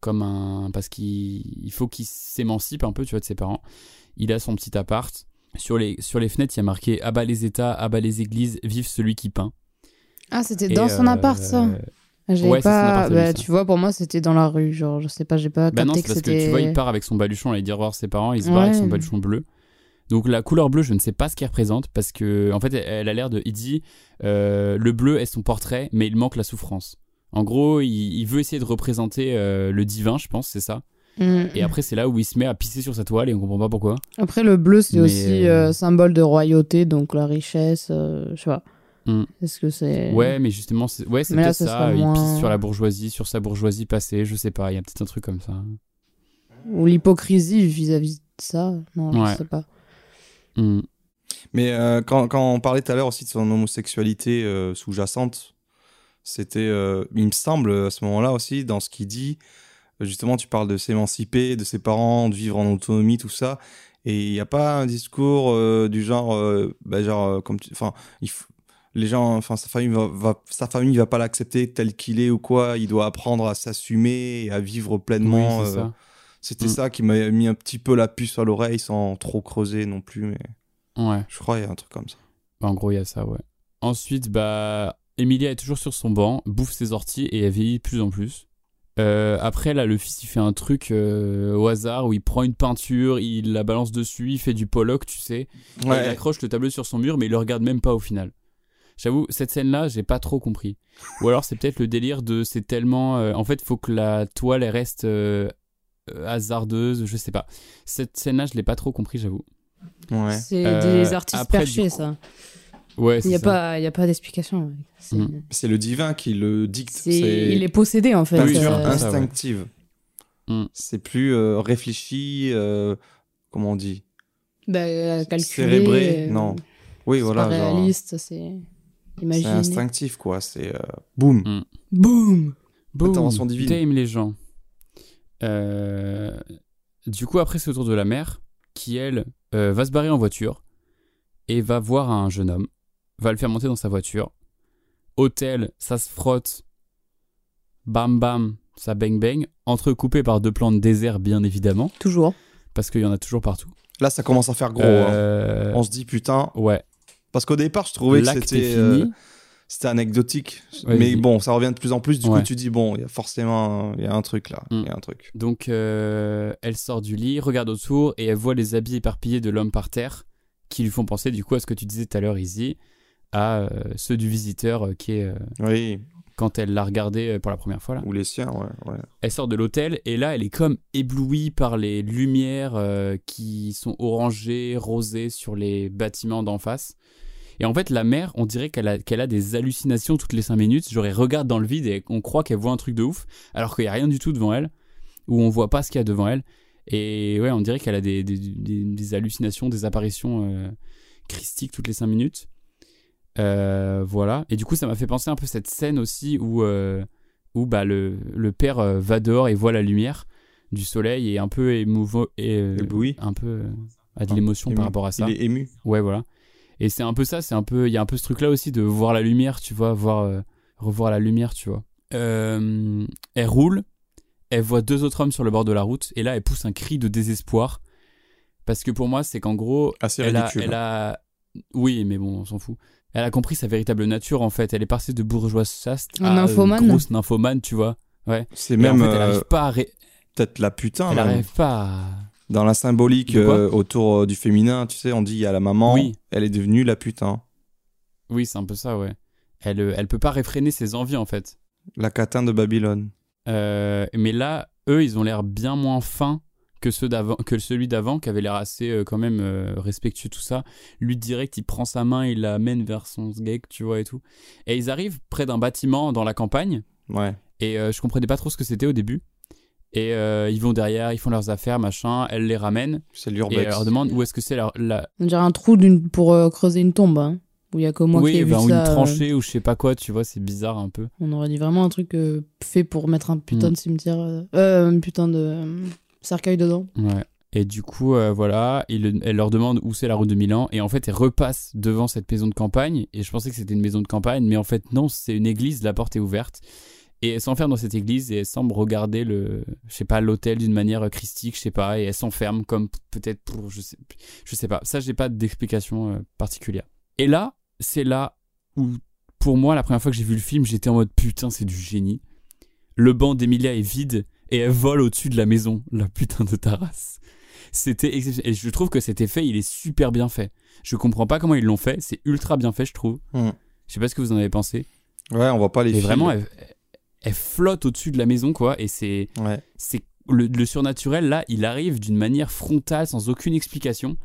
comme un... Parce qu'il il faut qu'il s'émancipe un peu, tu vois, de ses parents. Il a son petit appart. Sur les, sur les fenêtres, il y a marqué « Abat les États, abat les églises, vive celui qui peint ». Ah, c'était dans son euh, appart, ça J'avais ouais, pas. bah, tu vois, pour moi, c'était dans la rue. Genre, je sais pas, j'ai pas Bah non, c'est que parce que tu vois, il part avec son baluchon, il dire voir ses parents, il se barre avec son baluchon bleu. Donc la couleur bleue, je ne sais pas ce qu'elle représente parce que en fait, elle, a l'air de. Il dit euh, le bleu est son portrait, mais il manque la souffrance. En gros, il, il veut essayer de représenter euh, le divin, je pense, c'est ça. Mm. Et après, c'est là où il se met à pisser sur sa toile et on comprend pas pourquoi. Après, le bleu, c'est Mais, aussi euh, symbole de royauté, donc la richesse, je sais pas. Hmm. Est-ce que c'est. Ouais, mais justement, c'est ouais, là, ça. serait Il moins- pisse sur la bourgeoisie, sur sa bourgeoisie passée, je sais pas. Il y a peut-être un truc comme ça. Ou l'hypocrisie vis-à-vis de ça. Non, Ouais. je sais pas. Hmm. Mais euh, quand, quand on parlait tout à l'heure aussi de son homosexualité euh, sous-jacente, C'était, euh, il me semble, à ce moment-là aussi, dans ce qu'il dit, justement, tu parles de s'émanciper, de ses parents, de vivre en autonomie, tout ça. Et il n'y a pas un discours euh, du genre, euh, bah, genre, euh, comme tu, enfin, il f- les gens, enfin, sa famille va, va- sa famille va pas l'accepter tel qu'il est ou quoi. Il doit apprendre à s'assumer et à vivre pleinement. Oui, euh, ça. C'était Mm. ça qui m'a mis un petit peu la puce à l'oreille sans trop creuser non plus, mais Ouais. je crois qu'il y a un truc comme ça. Bah, en gros, il y a ça, ouais. Ensuite, bah, Emilia est toujours sur son banc, bouffe ses orties et elle vieillit de plus en plus. Euh, après, là, le fils, il fait un truc euh, au hasard où il prend une peinture, il la balance dessus, il fait du Pollock, tu sais. Ouais. il accroche le tableau sur son mur, mais il le regarde même pas au final. J'avoue, cette scène-là, j'ai pas trop compris. Ou alors, c'est peut-être le délire de c'est tellement. euh, en fait, faut que la toile, elle reste euh, hasardeuse, je sais pas. Cette scène-là, je l'ai pas trop compris, j'avoue. Ouais. C'est Euh, des artistes après, perchés, coup- ça. Ouais, Il c'est n'y a, ça. pas- il y a pas d'explication. C'est- Mhm. C'est le divin qui le dicte. c'est- Il est possédé, en fait. Euh, instinctive. Mm. C'est plus euh, réfléchi, euh, comment on dit? Bah, calculé. Cérébré euh, Non. Oui, c'est voilà. pas genre, réaliste, c'est C'est instinctif, quoi. C'est euh, boum. Mm. Boum Boum, Intervention divine. Tame les gens. Euh, Du coup, après, c'est au tour de la mère qui, elle, euh, va se barrer en voiture et va voir un jeune homme, va le faire monter dans sa voiture. Hôtel, ça se frotte. Bam bam, ça bang bang. Entrecoupé par deux plans de désert, bien évidemment. Toujours. Parce qu'il y en a toujours partout. Là, ça commence à faire gros. hein. Euh, On se dit putain. Ouais. Parce qu'au départ, je trouvais que c'était euh, c'était anecdotique. Ouais, mais bon, ça revient de plus en plus. Du Ouais. coup, tu dis bon, il y a forcément il y a un truc là. Il Mm. y a un truc. Donc, euh, elle sort du lit, regarde autour et elle voit les habits éparpillés de l'homme par terre qui lui font penser, du coup, à ce que tu disais tout à l'heure, Izzy, à euh, ceux du visiteur euh, qui est. Oui. Quand elle l'a regardé pour la première fois, là. Ou les siens, ouais. ouais. Elle sort de l'hôtel et là, elle est comme éblouie par les lumières qui sont orangées, rosées sur les bâtiments d'en face. Et en fait, la mère, on dirait qu'elle a, qu'elle a des hallucinations toutes les 5 minutes. Genre, elle regarde dans le vide et on croit qu'elle voit un truc de ouf, alors qu'il n'y a rien du tout devant elle, ou on voit pas ce qu'il y a devant elle. Et ouais, on dirait qu'elle a des, des, des- des hallucinations, des apparitions euh, christiques toutes les 5 minutes. Euh, voilà. Et du coup, ça m'a fait penser un peu cette scène aussi où, euh, où bah, le, le père va dehors et voit la lumière du soleil et un peu émouvant et un peu a de l'émotion par rapport à ça. Il est ému. Ouais, voilà. Et c'est un peu ça, c'est un peu, il y a un peu ce truc-là aussi de voir la lumière, tu vois, voir, euh, revoir la lumière, tu vois. Euh, elle roule, elle voit deux autres hommes sur le bord de la route, et là, elle pousse un cri de désespoir. Parce que pour moi, c'est qu'en gros, Assez elle, a, elle a. Oui, mais bon, on s'en fout. Elle a compris sa véritable nature, en fait. Elle est passée de bourgeoise chaste Un à une nymphomane. grosse nymphomane, tu vois. Ouais. C'est même. En fait, elle euh, arrive pas à. ré- Peut-être la putain. Elle même. arrive pas à. Dans la symbolique euh, autour euh, du féminin, tu sais, on dit a la maman, Oui. elle est devenue la putain. Oui, c'est un peu ça, ouais. Elle, euh, elle peut pas réfréner ses envies, en fait. La catin de Babylone. Euh, mais là, eux, ils ont l'air bien moins fins que, ceux d'avant, que celui d'avant, qui avait l'air assez euh, quand même respectueux, tout ça. Lui, direct, il prend sa main, il la mène vers son sgeg, tu vois, et tout. Et ils arrivent près d'un bâtiment dans la campagne. Ouais. Et je comprenais pas trop ce que c'était au début. Et euh, ils vont derrière, ils font leurs affaires, machin. Elle les ramène. C'est Et l'urbex. elle leur demande où est-ce que c'est la, la... On dirait un trou d'une- pour euh, creuser une tombe, hein, où il y a que moi qui oui, ai vu ben, ou ça. une euh, tranchée ou je sais pas quoi, tu vois, c'est bizarre un peu. on aurait dit vraiment un truc euh, fait pour mettre un putain Mm. de cimetière, euh, euh, un putain de euh, cercueil dedans. Ouais. Et du coup, euh, voilà, il, elle leur demande où c'est la route de Milan. Et en fait, elle repasse devant cette maison de campagne. Et je pensais que c'était une maison de campagne, mais en fait, non, c'est une église, la porte est ouverte. Et elle s'enferme dans cette église et elle semble regarder le, je sais pas, l'hôtel d'une manière christique, je sais pas. Et elle s'enferme comme peut-être pour, je sais, je sais pas. Ça, j'ai pas d'explication euh, particulière. Et là, c'est là où, pour moi, la première fois que j'ai vu le film, j'étais en mode putain, c'est du génie. Le banc d'Emilia est vide et elle vole au-dessus de la maison, la putain de ta race. C'était exceptionnel. Et je trouve que cet effet, il est super bien fait. Je comprends pas comment ils l'ont fait. C'est ultra bien fait, je trouve. Mm. Je sais pas ce que vous en avez pensé. Ouais, on voit pas les Et vraiment, elle, elle flotte au-dessus de la maison, quoi. Et c'est. Ouais. c'est le, le surnaturel, là, il arrive d'une manière frontale, sans aucune explication.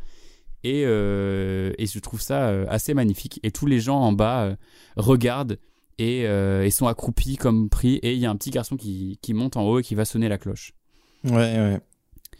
Et, euh, et je trouve ça euh, assez magnifique. Et tous les gens en bas euh, regardent et, euh, et sont accroupis comme pris. Et il y a un petit garçon qui, qui monte en haut et qui va sonner la cloche. Ouais, ouais.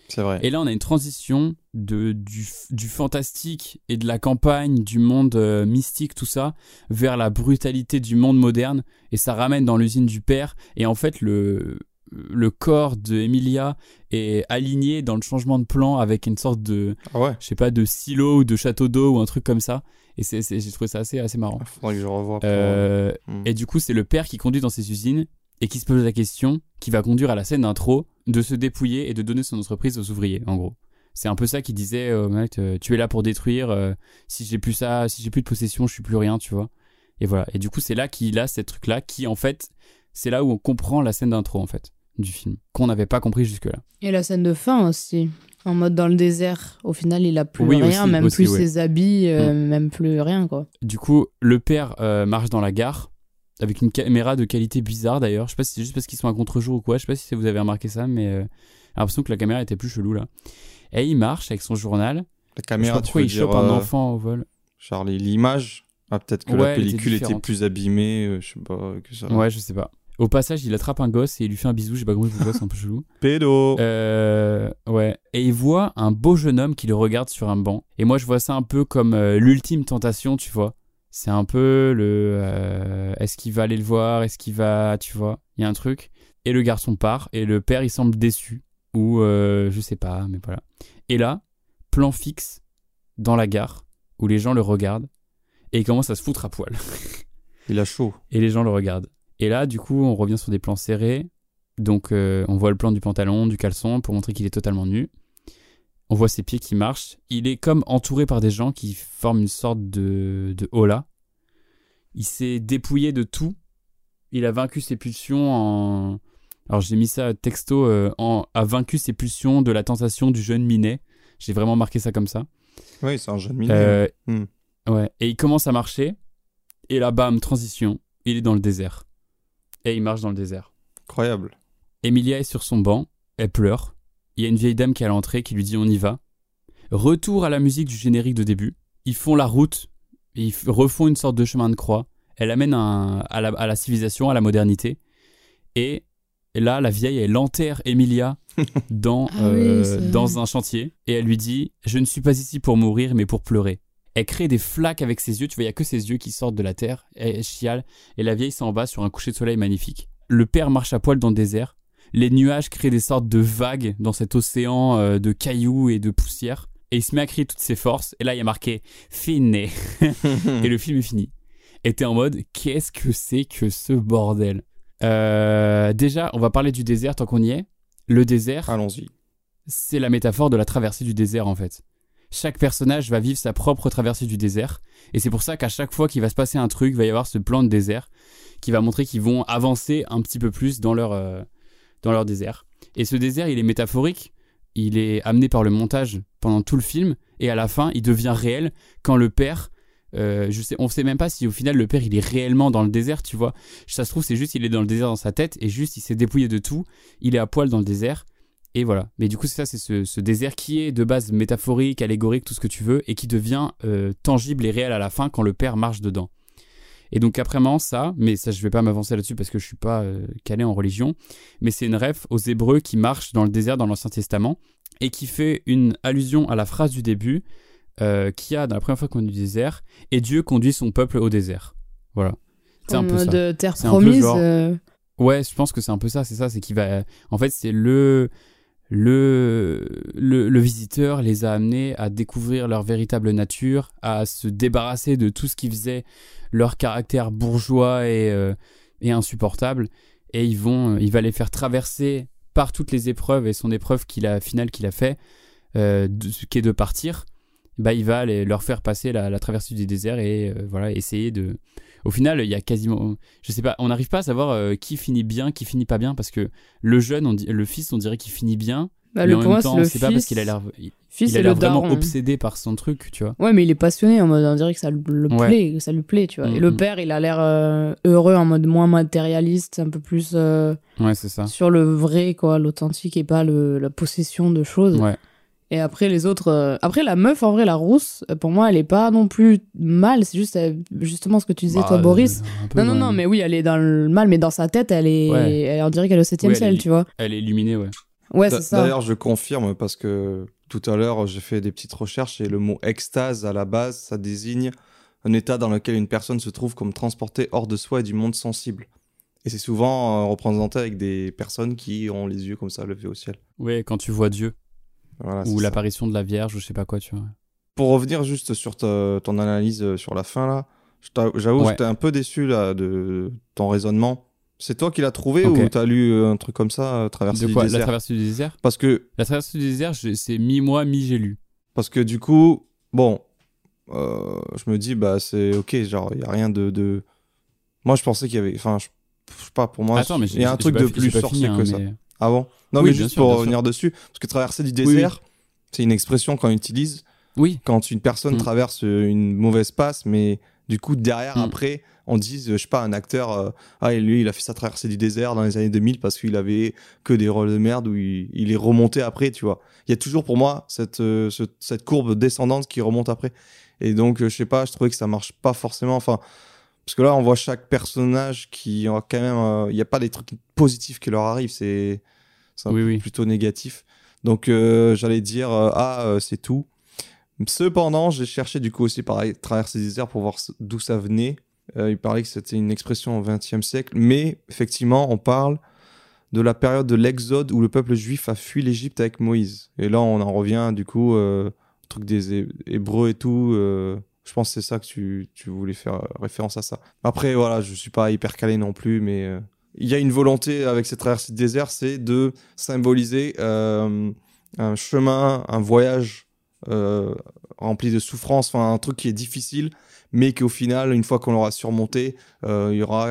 C'est vrai. Et là, on a une transition de, du, du fantastique et de la campagne, du monde euh, mystique, tout ça, vers la brutalité du monde moderne. Et ça ramène dans l'usine du père. Et en fait, le, le corps de Emilia est aligné dans le changement de plan avec une sorte de, Ah je sais pas, de silo ou de château d'eau ou un truc comme ça. Et c'est, c'est- j'ai trouvé ça assez, assez marrant. Faudrait que je revoie. pour- Euh, Hmm. Et du coup, c'est le père qui conduit dans ces usines et qui se pose la question, qui va conduire à la scène d'intro, de se dépouiller et de donner son entreprise aux ouvriers, en gros. C'est un peu ça qu'il disait, euh, mec, euh, tu es là pour détruire, euh, si j'ai plus ça, si j'ai plus de possession, je suis plus rien, tu vois. Et voilà. Et du coup, c'est là qu'il a ce truc-là qui, en fait, c'est là où on comprend la scène d'intro, en fait, du film, qu'on n'avait pas compris jusque-là. Et la scène de fin aussi. En mode dans le désert. Au final, il a plus Oui, rien, aussi, même aussi, plus ouais. ses habits, euh, Mm. même plus rien, quoi. Du coup, le père marche dans la gare avec une caméra de qualité bizarre d'ailleurs. Je sais pas si c'est juste parce qu'ils sont à contre-jour ou quoi. Je sais pas si vous avez remarqué ça, mais euh, j'ai l'impression que la caméra était plus chelou là. Et il marche avec son journal. La Je sais caméra, pas tu pourquoi veux il chope un euh, enfant au vol. Charlie, l'image. Ah, peut-être que Ouais, la était pellicule était, plus abîmée, euh, je sais pas, que ça. Ouais, je sais pas. Au passage, il attrape un gosse et il lui fait un bisou. J'ai pas compris pourquoi, c'est un peu chelou. Pédo Euh, ouais. Et il voit un beau jeune homme qui le regarde sur un banc. Et moi, je vois ça un peu comme l'ultime tentation, tu vois. C'est un peu le. euh, Est-ce qu'il va aller le voir Est-ce qu'il va. Tu vois Il y a un truc. Et le garçon part. Et le père, il semble déçu. Ou euh, je sais pas, mais voilà. Et là, plan fixe dans la gare où les gens le regardent. Et il commence à se foutre à poil. Il a chaud. Et les gens le regardent. Et là, du coup, on revient sur des plans serrés. Donc, euh, on voit le plan du pantalon, du caleçon, pour montrer qu'il est totalement nu. On voit ses pieds qui marchent. Il est comme entouré par des gens qui forment une sorte de, de hola. Il s'est dépouillé de tout. Il a vaincu ses pulsions en. Alors, j'ai mis ça texto. euh, en... a vaincu ses pulsions de la tentation du jeune minet. J'ai vraiment marqué ça comme ça. Oui, c'est un jeune mineur. Euh, Hmm. Ouais. Et il commence à marcher. Et là, bam, transition. Il est dans le désert. Et il marche dans le désert. Incroyable. Emilia est sur son banc. Elle pleure. Il y a une vieille dame qui est à l'entrée qui lui dit on y va. Retour à la musique du générique de début. Ils font la route. Et ils refont une sorte de chemin de croix. Elle amène un- à, la, à la civilisation, à la modernité. Et là, la vieille, elle enterre Emilia dans, Ah euh, dans un chantier. Et elle lui dit Je ne suis pas ici pour mourir, mais pour pleurer. Elle crée des flaques avec ses yeux. Tu vois, il n'y a que ses yeux qui sortent de la terre. Elle chiale. Et la vieille s'en va sur un coucher de soleil magnifique. Le père marche à poil dans le désert. Les nuages créent des sortes de vagues dans cet océan euh, de cailloux et de poussière. Et il se met à crier toutes ses forces. Et là, il y a marqué Fine. et le film est fini. Et t'es en mode Qu'est-ce que c'est que ce bordel? Euh, Déjà, on va parler du désert tant qu'on y est. Le désert. Allons-y. C'est la métaphore de la traversée du désert en fait. Chaque personnage va vivre sa propre traversée du désert. Et c'est pour ça qu'à chaque fois qu'il va se passer un truc, il va y avoir ce plan de désert qui va montrer qu'ils vont avancer un petit peu plus dans leur, euh, dans leur désert. Et ce désert, il est métaphorique. Il est amené par le montage pendant tout le film. Et à la fin, il devient réel quand le père. euh, je sais, on sait même pas si au final le père il est réellement dans le désert, tu vois. Ça se trouve, c'est juste il est dans le désert dans sa tête et juste il s'est dépouillé de tout. Il est à poil dans le désert. Et voilà. Mais du coup, c'est ça, c'est ce, ce désert qui est de base métaphorique, allégorique, tout ce que tu veux, et qui devient euh, tangible et réel à la fin quand le père marche dedans. Et donc après ça, mais ça je vais pas m'avancer là-dessus parce que je suis pas euh, calé en religion, mais c'est une ref aux Hébreux qui marchent dans le désert dans l'Ancien Testament et qui fait une allusion à la phrase du début euh, qui a dans la première fois qu'on est du désert et Dieu conduit son peuple au désert. Voilà. C'est un peu ça. euh, terre promise, genre- euh. Ouais, je pense que c'est un peu ça, c'est ça, c'est qu'il va en fait, c'est le le, le le visiteur les a amenés à découvrir leur véritable nature, à se débarrasser de tout ce qui faisait leur caractère bourgeois et euh, et insupportable. Et ils vont il va les faire traverser par toutes les épreuves et son épreuve qu'il a finale qu'il a fait euh, qui est de partir. Bah il va les- leur faire passer la, la traversée du désert et euh, voilà essayer de au final il y a quasiment je sais pas on n'arrive pas à savoir euh, qui finit bien qui finit pas bien parce que le jeune on dit, le fils on dirait qu'il finit bien Bah, mais le- en pour même temps c'est pas parce fils. qu'il a l'air il, Fils il a et l'air vraiment daron. obsédé par son truc tu vois Ouais, mais il est passionné en mode, on dirait que ça le, Ouais. plaît, que ça lui plaît, tu vois. Et Mm, le mm. père, il a l'air euh, heureux en mode moins matérialiste, un peu plus euh, ouais c'est ça sur le vrai, quoi, l'authentique et pas le, la possession de choses. ouais Et après, les autres. euh, Après, la meuf, en vrai, la rousse, euh, pour moi, elle est pas non plus mal. C'est juste justement ce que tu disais, Bah, toi, Boris. un peu, Non, non, non, mais oui, elle est dans le mal, mais dans sa tête, elle est. Ouais. Elle, on dirait qu'elle est au septième Oui, ciel, est- tu vois. elle est illuminée ouais Ouais, c'est ça. D'ailleurs, je confirme parce que tout à l'heure, j'ai fait des petites recherches et le mot extase, à la base, ça désigne un état dans lequel une personne se trouve comme transportée hors de soi et du monde sensible. Et c'est souvent euh, représenté avec des personnes qui ont les yeux comme ça levés au ciel. Ouais, quand tu vois Dieu. Voilà, ou l'apparition de la Vierge, ou je sais pas quoi, tu vois. Pour revenir juste sur ta- ton analyse euh, sur la fin, là, j'avoue, Ouais. j'étais un peu déçu là, de ton raisonnement. C'est toi qui l'as trouvé ou t'as lu euh, un truc comme ça, euh, Traversée De du quoi? Désert? La traversée du désert? Parce que La traversée du désert, c'est mi-moi, mi-j'ai lu. Parce que du coup, bon, euh, je me dis, bah c'est ok, genre, il n'y a rien de, de- Moi, je pensais qu'il y avait. Enfin, je, je sais pas, pour moi, il y a un truc de plus sorcier fini, que hein, ça. Ah bon Non, Oui, mais juste sûr, pour revenir dessus, parce que traverser du Oui, oui. désert, c'est une expression qu'on utilise oui. quand une personne Mm. traverse une mauvaise passe, mais du coup, derrière, Mm. après, on dit, je sais pas, un acteur, euh, ah, et lui, il a fait sa traversée du désert dans les années 2000 parce qu'il avait que des rôles de merde où il, il est remonté après, tu vois. Il y a toujours pour moi cette, euh, ce- cette courbe descendante qui remonte après. Et donc, euh, je sais pas, je trouvais que ça marche pas forcément. Enfin, parce que là, on voit chaque personnage qui a quand même. euh, Il n'y a pas des trucs positifs qui leur arrivent, c'est c'est un Oui, peu oui. plutôt négatif. Donc, euh, j'allais dire, euh, ah, euh, c'est tout. Cependant, j'ai cherché du coup aussi pareil, traverser des déserts pour voir d'où ça venait. Euh, il parlait que c'était une expression au XXe siècle, mais effectivement, on parle de la période de l'Exode où le peuple juif a fui l'Égypte avec Moïse. Et là, on en revient du coup euh, truc des Hé- Hébreux et tout. Je pense que c'est ça que tu, tu voulais faire euh, référence à ça. Après, voilà, je suis pas hyper calé non plus, mais euh, il y a une volonté avec cette traversée de désert, c'est de symboliser euh, un chemin, un voyage euh, rempli de souffrance, enfin un truc qui est difficile, mais qu'au final, une fois qu'on l'aura surmonté, il y aura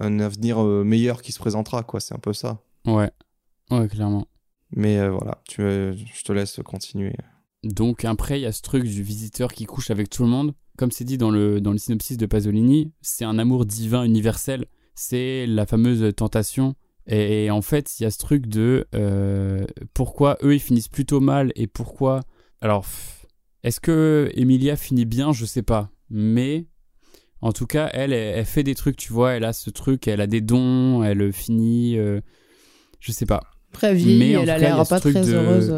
un avenir meilleur qui se présentera, quoi. C'est un peu ça. Ouais. Ouais, clairement. Mais voilà, tu, je te laisse continuer. Donc après, il y a ce truc du visiteur qui couche avec tout le monde. Comme c'est dit dans le, dans le synopsis de Pasolini, c'est un amour divin universel. C'est la fameuse tentation. Et, en fait, il y a ce truc de euh, pourquoi eux, ils finissent plutôt mal et pourquoi... Alors, est-ce que Emilia finit bien? Je sais pas. Mais en tout cas, elle, elle, elle fait des trucs, tu vois. Elle a ce truc, elle a des dons, elle finit... euh, je sais pas. Mais en elle a tout l'air pas très de- heureuse.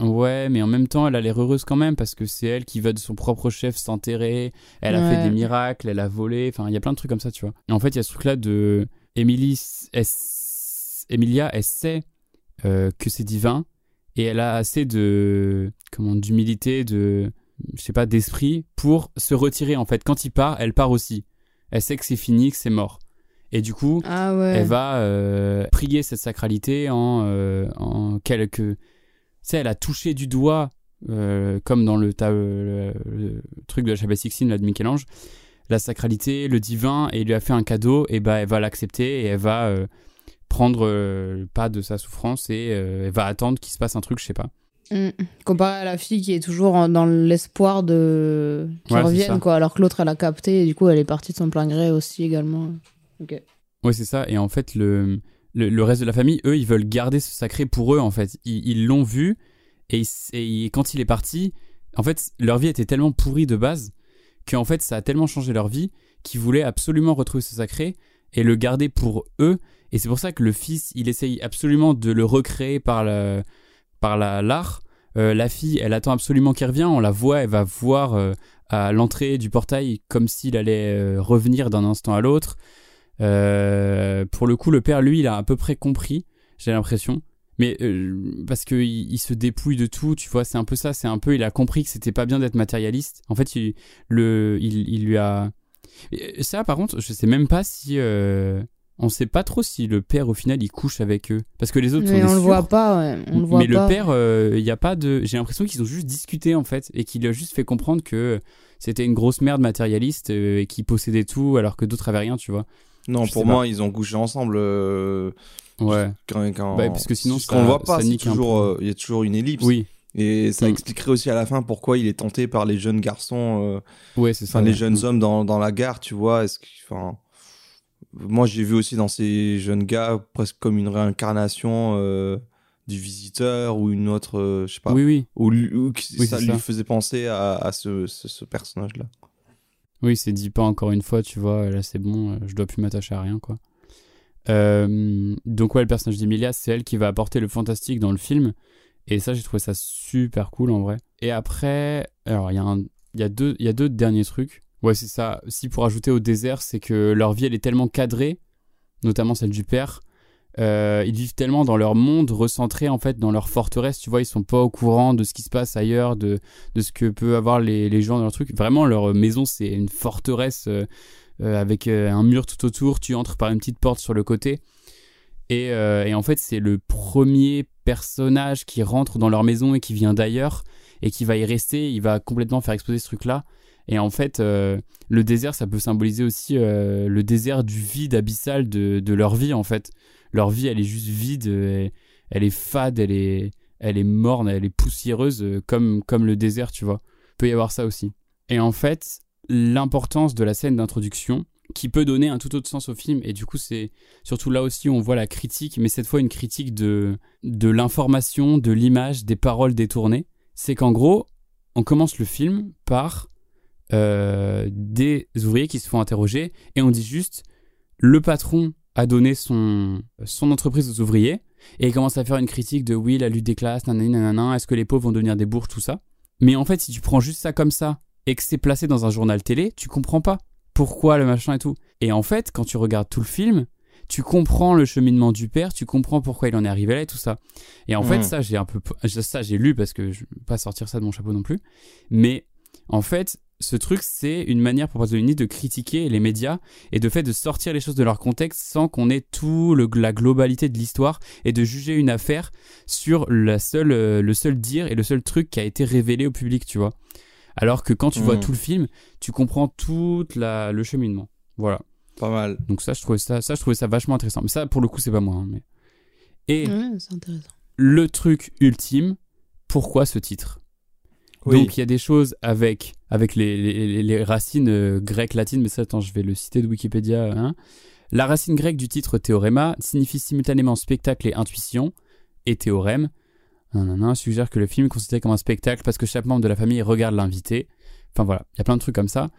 Ouais, mais en même temps, elle a l'air heureuse quand même parce que c'est elle qui va de son propre chef s'enterrer. Elle a fait des miracles, elle a volé. Enfin, il y a plein de trucs comme ça, tu vois. Et en fait, il y a ce truc-là de Emily, elle s- Emilia, elle sait euh, que c'est divin et elle a assez de comment d'humilité, de je sais pas, d'esprit pour se retirer. En fait, quand il part, elle part aussi. Elle sait que c'est fini, que c'est mort. Et du coup, Ah ouais. elle va euh, prier cette sacralité en, euh, en quelques. Sais, elle a touché du doigt, euh, comme dans le, ta- le, le truc de la Chapelle Sixtine là, de Michel-Ange, la sacralité, le divin, et il lui a fait un cadeau, et bah elle va l'accepter et elle va euh, prendre euh, le pas de sa souffrance et euh, elle va attendre qu'il se passe un truc, je sais pas. Mm. Comparé à la fille qui est toujours dans l'espoir de qu'ils Ouais, reviennent, quoi, alors que l'autre elle a capté et du coup elle est partie de son plein gré aussi également. Ok. Ouais, c'est ça. Et en fait, le, le, reste de la famille, eux, ils veulent garder ce sacré pour eux, en fait. Ils l'ont vu, et, quand il est parti, en fait, leur vie était tellement pourrie de base, qu'en fait, ça a tellement changé leur vie, qu'ils voulaient absolument retrouver ce sacré et le garder pour eux. Et c'est pour ça que le fils, il essaye absolument de le recréer par la, par la, l'art. Euh, la fille, elle attend absolument qu'il revienne. On la voit, elle va voir euh, à l'entrée du portail comme s'il allait euh, revenir d'un instant à l'autre. Euh, pour le coup, le père, lui, il a à peu près compris, j'ai l'impression. Mais euh, parce qu'il il se dépouille de tout, tu vois, c'est un peu ça, c'est un peu, il a compris que c'était pas bien d'être matérialiste. En fait, il, le, il, il lui a. Et Ça, par contre, je sais même pas si. euh, on sait pas trop si le père, au final, il couche avec eux. Parce que les autres, Mais on, le voit pas, ouais, on le voit Mais pas. le père, euh, il y a pas de. J'ai l'impression qu'ils ont juste discuté, en fait, et qu'il a juste fait comprendre que c'était une grosse merde matérialiste et qu'il possédait tout alors que d'autres avaient rien, tu vois. Non, Je pour moi, pas. ils ont couché ensemble. euh, Ouais. Quand, quand- Bah, parce que sinon, ce qu'on ne voit pas, c'est toujours, euh, il y a toujours une ellipse. Oui. Et ça Mm. expliquerait aussi à la fin pourquoi il est tenté par les jeunes garçons. euh, Ouais, c'est ça, les jeunes Mm. hommes dans, dans la gare, tu vois. Est-ce moi, j'ai vu aussi dans ces jeunes gars presque comme une réincarnation euh, du visiteur ou une autre, euh, je sais pas. Oui, oui. Ou, Oui, ça lui faisait penser à, à ce, ce, ce personnage-là. Oui, c'est dit pas encore une fois, tu vois, là c'est bon, euh, je dois plus m'attacher à rien, quoi. Euh, donc ouais, le personnage d'Emilia, c'est elle qui va apporter le fantastique dans le film. Et ça, j'ai trouvé ça super cool en vrai. Et après, alors il y, a y a deux derniers trucs. Ouais, c'est ça. Si pour ajouter au désert, c'est que leur vie, elle est tellement cadrée, notamment celle du père. Euh, ils vivent tellement dans leur monde, recentré en fait dans leur forteresse. Tu vois, ils sont pas au courant de ce qui se passe ailleurs, de, de ce que peuvent avoir les, les gens dans leur truc. Vraiment, leur maison, c'est une forteresse euh, euh, avec un mur tout autour. Tu entres par une petite porte sur le côté. Et, et en fait, c'est le premier personnage qui rentre dans leur maison et qui vient d'ailleurs et qui va y rester. Il va complètement faire exploser ce truc-là. Et en fait, le désert, ça peut symboliser aussi le désert du vide abyssal de, de leur vie, en fait. Leur vie, elle est juste vide, euh, elle est fade, elle est, elle est morne, elle est poussiéreuse, euh, comme, comme le désert, tu vois. Il peut y avoir ça aussi. Et en fait, l'importance de la scène d'introduction, qui peut donner un tout autre sens au film, et du coup, c'est surtout là aussi où on voit la critique, mais cette fois une critique de, de l'information, de l'image, des paroles détournées. C'est qu'en gros, on commence le film par euh, des ouvriers qui se font interroger et on dit juste le patron a donné son, son entreprise aux ouvriers et il commence à faire une critique de oui, la lutte des classes, nanani, nanana, est-ce que les pauvres vont devenir des bourges, tout ça. Mais en fait, si tu prends juste ça comme ça et que c'est placé dans un journal télé, tu comprends pas pourquoi le machin et tout. Et en fait, quand tu regardes tout le film, tu comprends le cheminement du père, tu comprends pourquoi il en est arrivé là et tout ça. Et en fait, Mhm. ça, j'ai un peu, ça, j'ai lu parce que je vais pas sortir ça de mon chapeau non plus. Mais en fait, ce truc, c'est une manière pour Pasolini de critiquer les médias et de fait de sortir les choses de leur contexte sans qu'on ait tout le, la globalité de l'histoire et de juger une affaire sur la seule, euh, le seul dire et le seul truc qui a été révélé au public, tu vois. Alors que quand tu vois Mhm. tout le film, tu comprends tout la, le cheminement. Voilà. Pas mal. Donc ça, je trouvais ça, ça, je trouvais ça vachement intéressant. Mais ça, pour le coup, c'est pas moi. hein, mais... Et Ouais, c'est intéressant. le truc ultime, pourquoi ce titre? Donc il y a des choses avec, avec les, les- racines euh, grecques latines, mais ça, attends, je vais le citer de Wikipédia. hein. La racine grecque du titre théoréma signifie simultanément spectacle et intuition, et théorème nanana, suggère que le film est considéré comme un spectacle parce que chaque membre de la famille regarde l'invité. Enfin voilà, il y a plein de trucs comme ça.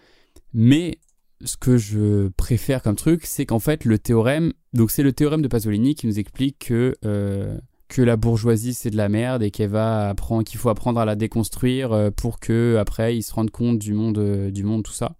Mais ce que je préfère comme truc, c'est qu'en fait, le théorème, donc c'est le théorème de Pasolini qui nous explique que, euh, que la bourgeoisie c'est de la merde et qu'elle va qu'il faut apprendre à la déconstruire euh, pour que après ils se rendent compte du monde, euh, du monde, tout ça.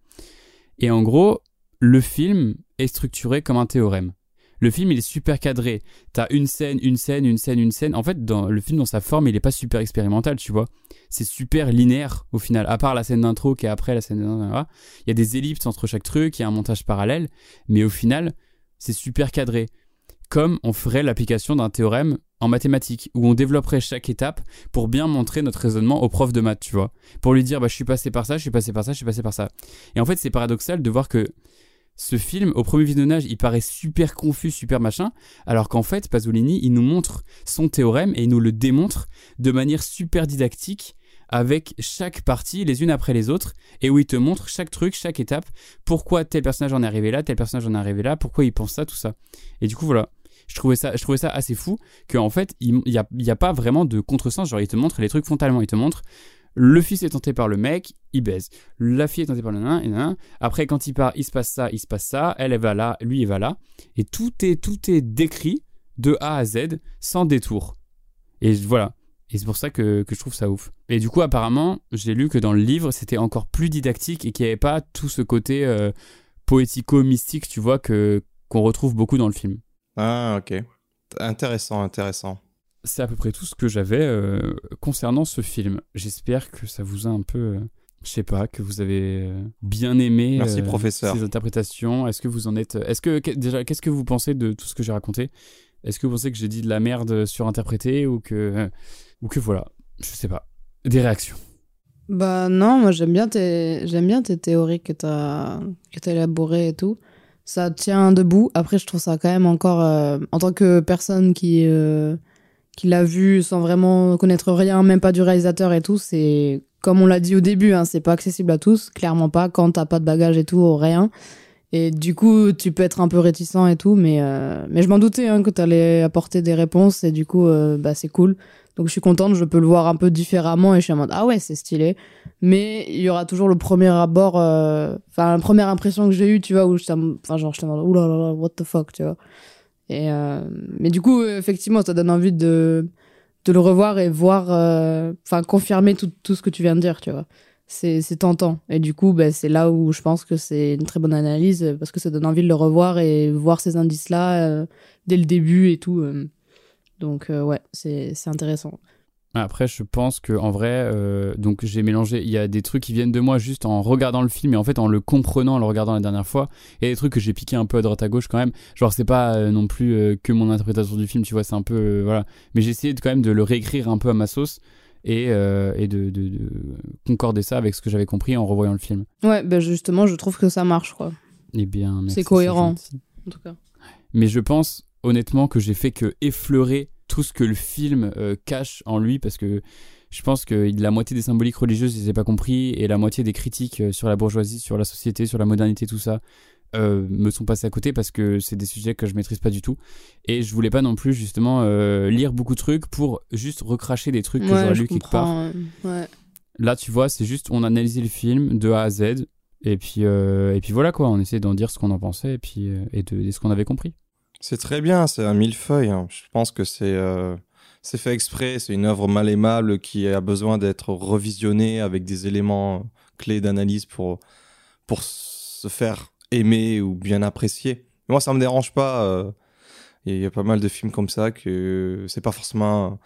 Et en gros, le film est structuré comme un théorème. Le film, il est super cadré. T'as une scène, une scène, une scène, une scène. En fait, dans le film, dans sa forme, il est pas super expérimental, tu vois. C'est super linéaire au final. À part la scène d'intro qui est après la scène d'intro, il y a des ellipses entre chaque truc, il y a un montage parallèle, mais au final, c'est super cadré. Comme on ferait l'application d'un théorème en mathématiques, où on développerait chaque étape pour bien montrer notre raisonnement au prof de maths, tu vois. Pour lui dire, bah, je suis passé par ça, je suis passé par ça, je suis passé par ça. Et en fait, c'est paradoxal de voir que ce film, au premier visionnage, il paraît super confus, super machin, alors qu'en fait, Pasolini, il nous montre son théorème et il nous le démontre de manière super didactique avec chaque partie les unes après les autres et où il te montre chaque truc, chaque étape, pourquoi tel personnage en est arrivé là, tel personnage en est arrivé là, pourquoi il pense ça, tout ça. Et du coup, voilà. Je trouvais ça, je trouvais ça assez fou qu'en fait, il n'y a, y a pas vraiment de contresens. Genre, il te montre les trucs frontalement. Il te montre le fils est tenté par le mec, il baise. La fille est tentée par le nain, et nain. Après, quand il part, il se passe ça, il se passe ça. Elle, elle va là, lui, il va là. Et tout est, tout est décrit de A à Z, sans détour. Et voilà. Et c'est pour ça que, que je trouve ça ouf. Et du coup, apparemment, j'ai lu que dans le livre, c'était encore plus didactique et qu'il n'y avait pas tout ce côté euh, poético-mystique, tu vois, que qu'on retrouve beaucoup dans le film. Ah, ok. Intéressant, intéressant. C'est à peu près tout ce que j'avais euh, concernant ce film. J'espère que ça vous a un peu, euh, je sais pas, que vous avez euh, bien aimé Merci, euh, professeur. ces interprétations. Est-ce que vous en êtes Est-ce que déjà, qu'est-ce que vous pensez de tout ce que j'ai raconté? Est-ce que vous pensez que j'ai dit de la merde surinterprétée ou que ou que voilà, je sais pas. Des réactions. Bah non, moi j'aime bien tes j'aime bien tes théories que t'as que t'as élaborées et tout. Ça tient debout. Après, je trouve ça quand même encore euh, en tant que personne qui euh, qui l'a vu sans vraiment connaître rien, même pas du réalisateur et tout, c'est comme on l'a dit au début, hein, c'est pas accessible à tous, clairement pas quand t'as pas de bagage et tout, ou rien. Et du coup, tu peux être un peu réticent et tout, mais euh, mais je m'en doutais hein, que t'allais apporter des réponses et du coup, euh, bah c'est cool. Donc je suis contente, je peux le voir un peu différemment et je suis en mode ah ouais c'est stylé. Mais il y aura toujours le premier abord, euh, enfin la première impression que j'ai eue, tu vois, où en- enfin genre en mode oulala what the fuck, tu vois. Et, mais du coup, effectivement, ça donne envie de, de le revoir et voir, enfin, confirmer tout, tout ce que tu viens de dire, tu vois. C'est tentant. Et du coup, ben, c'est là où je pense que c'est une très bonne analyse parce que ça donne envie de le revoir et voir ces indices-là euh, dès le début et tout. euh. Donc, euh, ouais, c'est intéressant. Après, je pense que en vrai, euh, donc j'ai mélangé. Il y a des trucs qui viennent de moi juste en regardant le film et en fait en le comprenant, en le regardant la dernière fois. Et des trucs que j'ai piqué un peu à droite à gauche quand même. Genre c'est pas non plus que mon interprétation du film, tu vois, c'est un peu voilà. Mais j'ai essayé de, quand même de le réécrire un peu à ma sauce et, euh, et de, de- de concorder ça avec ce que j'avais compris en revoyant le film. Ouais, ben justement, je trouve que ça marche, quoi. Eh bien, C'est cohérent, en tout cas. Mais je pense honnêtement que j'ai fait que effleurer tout ce que le film euh, cache en lui parce que je pense que la moitié des symboliques religieuses, je les ai pas compris et la moitié des critiques euh, sur la bourgeoisie, sur la société, sur la modernité, tout ça euh, me sont passés à côté parce que c'est des sujets que je maîtrise pas du tout et je voulais pas non plus justement euh, lire beaucoup de trucs pour juste recracher des trucs que Ouais, j'aurais je lu quelque part. Ouais. Là, tu vois, c'est juste on a analysé le film de A à Z et puis euh, et puis voilà quoi, on essaie d'en dire ce qu'on en pensait et puis euh, et de, ce qu'on avait compris. C'est très bien, c'est un millefeuille. hein. Je pense que c'est euh, c'est fait exprès. C'est une œuvre mal aimable qui a besoin d'être revisionnée avec des éléments clés d'analyse pour, pour se faire aimer ou bien apprécier. Moi, ça me dérange pas. euh, Il y a pas mal de films comme ça que c'est pas forcément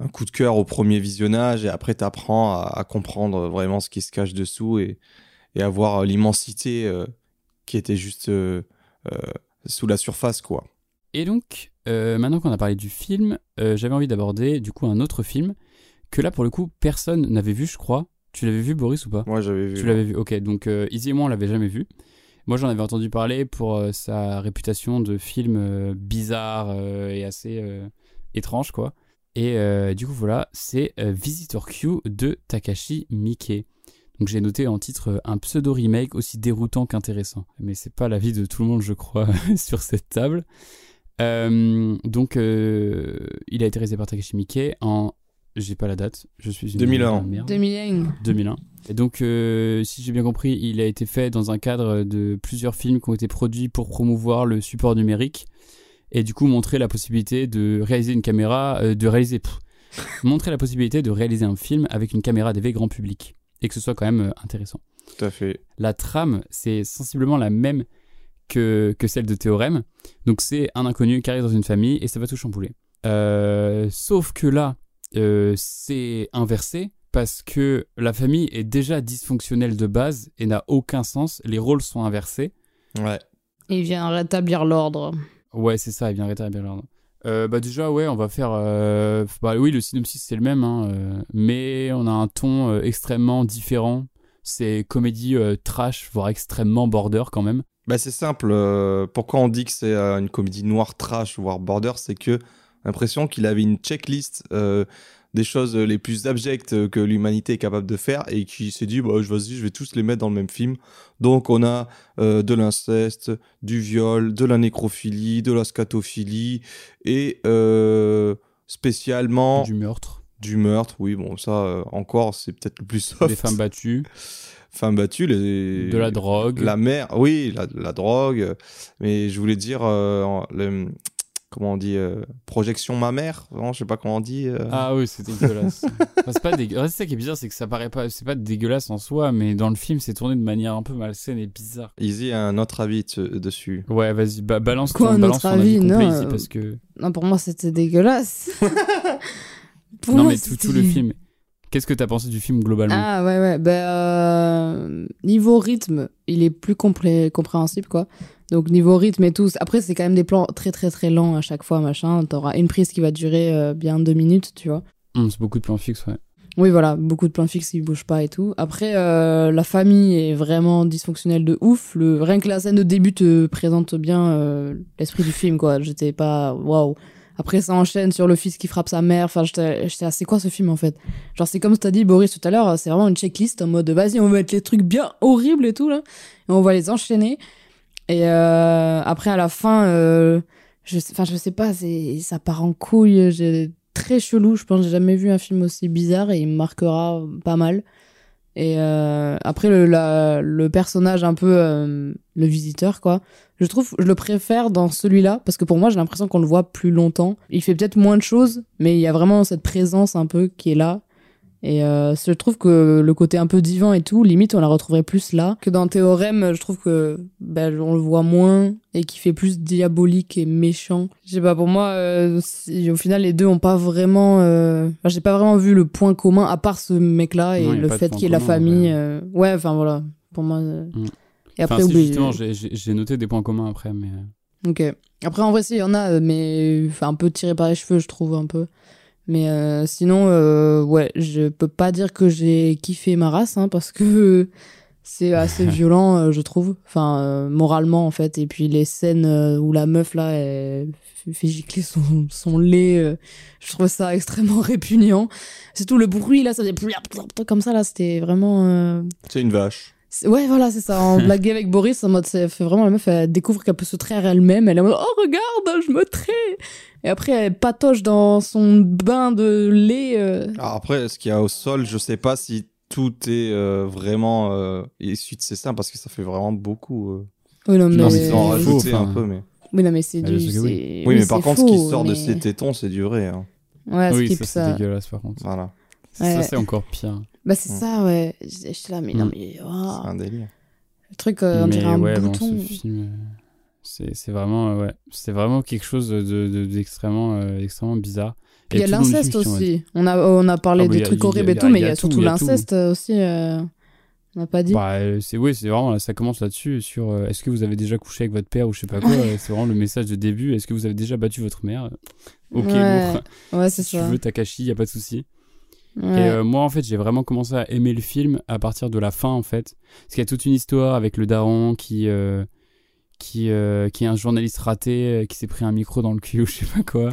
un, un coup de cœur au premier visionnage et après tu apprends à, à comprendre vraiment ce qui se cache dessous et, et à voir l'immensité euh, qui était juste euh, euh, sous la surface, quoi. Et donc, maintenant qu'on a parlé du film, j'avais envie d'aborder du coup un autre film que là pour le coup personne n'avait vu, je crois. Tu l'avais vu Boris ou pas? Moi j'avais vu. Tu l'avais vu, ok. Donc Izzy et moi on l'avait jamais vu. Moi j'en avais entendu parler pour euh, sa réputation de film euh, bizarre euh, et assez euh, étrange quoi. Et euh, du coup voilà, c'est euh, Visitor Q de Takashi Miike. Donc j'ai noté en titre euh, un pseudo remake aussi déroutant qu'intéressant. Mais c'est pas l'avis de tout le monde je crois sur cette table. Euh, donc, euh, il a été réalisé par Takashi Miike en. J'ai pas la date, je suis une 2001. merde. 2001. 2001. Et donc, euh, si j'ai bien compris, il a été fait dans un cadre de plusieurs films qui ont été produits pour promouvoir le support numérique et du coup montrer la possibilité de réaliser une caméra, euh, de réaliser, pff, montrer la possibilité de réaliser un film avec une caméra DV grand public et que ce soit quand même euh, intéressant. Tout à fait. La trame, c'est sensiblement la même que, que celle de Théorème. Donc c'est un inconnu qui arrive dans une famille et ça va tout chambouler. Euh, sauf que là, euh, c'est inversé parce que la famille est déjà dysfonctionnelle de base et n'a aucun sens. Les rôles sont inversés. Ouais. Il vient rétablir l'ordre. Ouais, c'est ça, il vient rétablir l'ordre. Euh, bah déjà, ouais, on va faire... euh, bah oui, le synopsis, c'est le même, hein, euh, mais on a un ton euh, extrêmement différent. C'est comédie euh, trash, voire extrêmement border quand même. Bah c'est simple. euh, pourquoi on dit que c'est euh, une comédie noire trash voire border, c'est que l'impression qu'il avait une checklist euh, des choses les plus abjectes que l'humanité est capable de faire et qui s'est dit bah je vas-y je vais tous les mettre dans le même film. Donc on a euh, de l'inceste, du viol, de la nécrophilie, de la scatophilie et euh, spécialement Du meurtre. Du meurtre, oui bon ça euh, encore c'est peut-être le plus soft. Des femmes battues. Femmes battues, les... De la drogue. La mer, oui, la, la drogue. Mais je voulais dire, le, comment on dit, euh, projection mammaire, non, je sais pas comment on dit. euh. Ah oui, c'est dégueulasse. Enfin, c'est pas dégueu- C'est ça qui est bizarre, c'est que ça paraît pas, c'est pas dégueulasse en soi, mais dans le film, c'est tourné de manière un peu malsaine et bizarre. Izzy a un autre avis de- dessus. Ouais, vas-y, ba- balance Quoi, ton, balance ton avis? avis complet Non, euh, parce que. non, pour moi, c'était dégueulasse. Pour non, moi, mais tout, le film. Qu'est-ce que t'as pensé du film globalement? Ah ouais, ouais. Ben, euh, niveau rythme, il est plus complé- compréhensible, quoi. Donc, niveau rythme et tout. Après, c'est quand même des plans très, très, très lents à chaque fois, machin. T'auras une prise qui va durer euh, bien deux minutes, tu vois. Hum, C'est beaucoup de plans fixes, ouais. Oui, voilà, beaucoup de plans fixes, ils bougent pas et tout. Après, euh, la famille est vraiment dysfonctionnelle de ouf. Le, rien que la scène de début te présente bien euh, l'esprit du film, quoi. J'étais pas. Waouh! Après, ça enchaîne sur le fils qui frappe sa mère. Enfin, j'étais j'étais, ah, c'est quoi ce film en fait? Genre, c'est comme t'as dit, Boris, tout à l'heure, c'est vraiment une checklist en mode vas-y, on va mettre les trucs bien horribles et tout, là. Et on va les enchaîner. Et euh, après, à la fin, euh, je, enfin, je sais pas, ça part en couille. J'ai très chelou. Je pense j'ai jamais vu un film aussi bizarre et il me marquera pas mal. Et euh, après le, le personnage un peu euh, le visiteur quoi, je trouve je le préfère dans celui-là parce que pour moi j'ai l'impression qu'on le voit plus longtemps. Il fait peut-être moins de choses, mais il y a vraiment cette présence un peu qui est là. Et euh, je trouve que le côté un peu divin et tout, limite on la retrouverait plus là que dans Théorème. Je trouve que ben, on le voit moins et qui fait plus diabolique et méchant. Je sais pas pour moi, euh, si- au final les deux ont pas vraiment. euh, enfin, j'ai pas vraiment vu le point commun à part ce mec-là et Non, le fait qu'il ait la famille. Ouais, enfin voilà. Pour moi. Mm. Et après si, justement, j'ai- noté des points communs après, mais. Ok. Après, en vrai, si, il y en a, mais enfin, un peu tiré par les cheveux, je trouve, un peu. Mais euh, sinon, euh, ouais, je peux pas dire que j'ai kiffé ma race, hein, parce que c'est assez violent, euh, je trouve. Enfin, euh, moralement, en fait. Et puis, les scènes euh, où la meuf, là, elle fait gicler son, son lait, euh, je trouve ça extrêmement répugnant. C'est tout le bruit, là, ça faisait comme ça, là, c'était vraiment... euh, C'est une vache. C'est- Ouais, voilà, c'est ça. En blaguer avec Boris, en mode, fait vraiment la meuf, elle découvre qu'elle peut se traire elle-même. Elle est en mode, oh, regarde, je me trais. Et après, elle patoche dans son bain de lait. euh. Alors après, ce qu'il y a au sol, je sais pas si tout est euh, vraiment euh, issu de ces seins parce que ça fait vraiment beaucoup. euh. Oui, non, mais- pense qu'ils ont C'est faux, rajouté un peu, mais. Oui, non, mais c'est Bah, du. je sais que oui. c'est- Oui, mais c'est par contre, ce qui faux, sort de mais- ces tétons, c'est du vrai. hein. Ouais, oui, skip ça, ça. c'est dégueulasse par contre. Voilà. Ça, Ouais. c'est encore pire. Bah, c'est Mm. ça, ouais. J'étais là, mais non, Mm. mais. oh. C'est un délire. Le truc, euh, on mais dirait un ouais, bon, bouton. ce film, euh, c'est c'est vraiment, euh, ouais, c'est vraiment quelque chose de- de- d'extrêmement euh, extrêmement bizarre. Il y a tout le long du l'incest film, tu es en mode, aussi. On a, on a parlé Ah, bah, des y a- trucs y a- horribles y et a- tout, mais y il a y a tout, surtout y a tout. l'inceste aussi. euh, On n'a pas dit. Bah, euh, c'est ouais, c'est vraiment ça commence là-dessus sur euh, est-ce que vous avez déjà couché avec votre père ou je sais pas quoi. C'est vraiment le message de début. Est-ce que vous avez déjà battu votre mère? Ok, Ouais. bon. Ouais, c'est si ça. tu veux Takashi, y a pas de souci. Ouais. Et euh, moi, en fait, j'ai vraiment commencé à aimer le film à partir de la fin, en fait. Parce qu'il y a toute une histoire avec le daron qui, euh, qui, euh, qui est un journaliste raté, euh, qui s'est pris un micro dans le cul ou je sais pas quoi.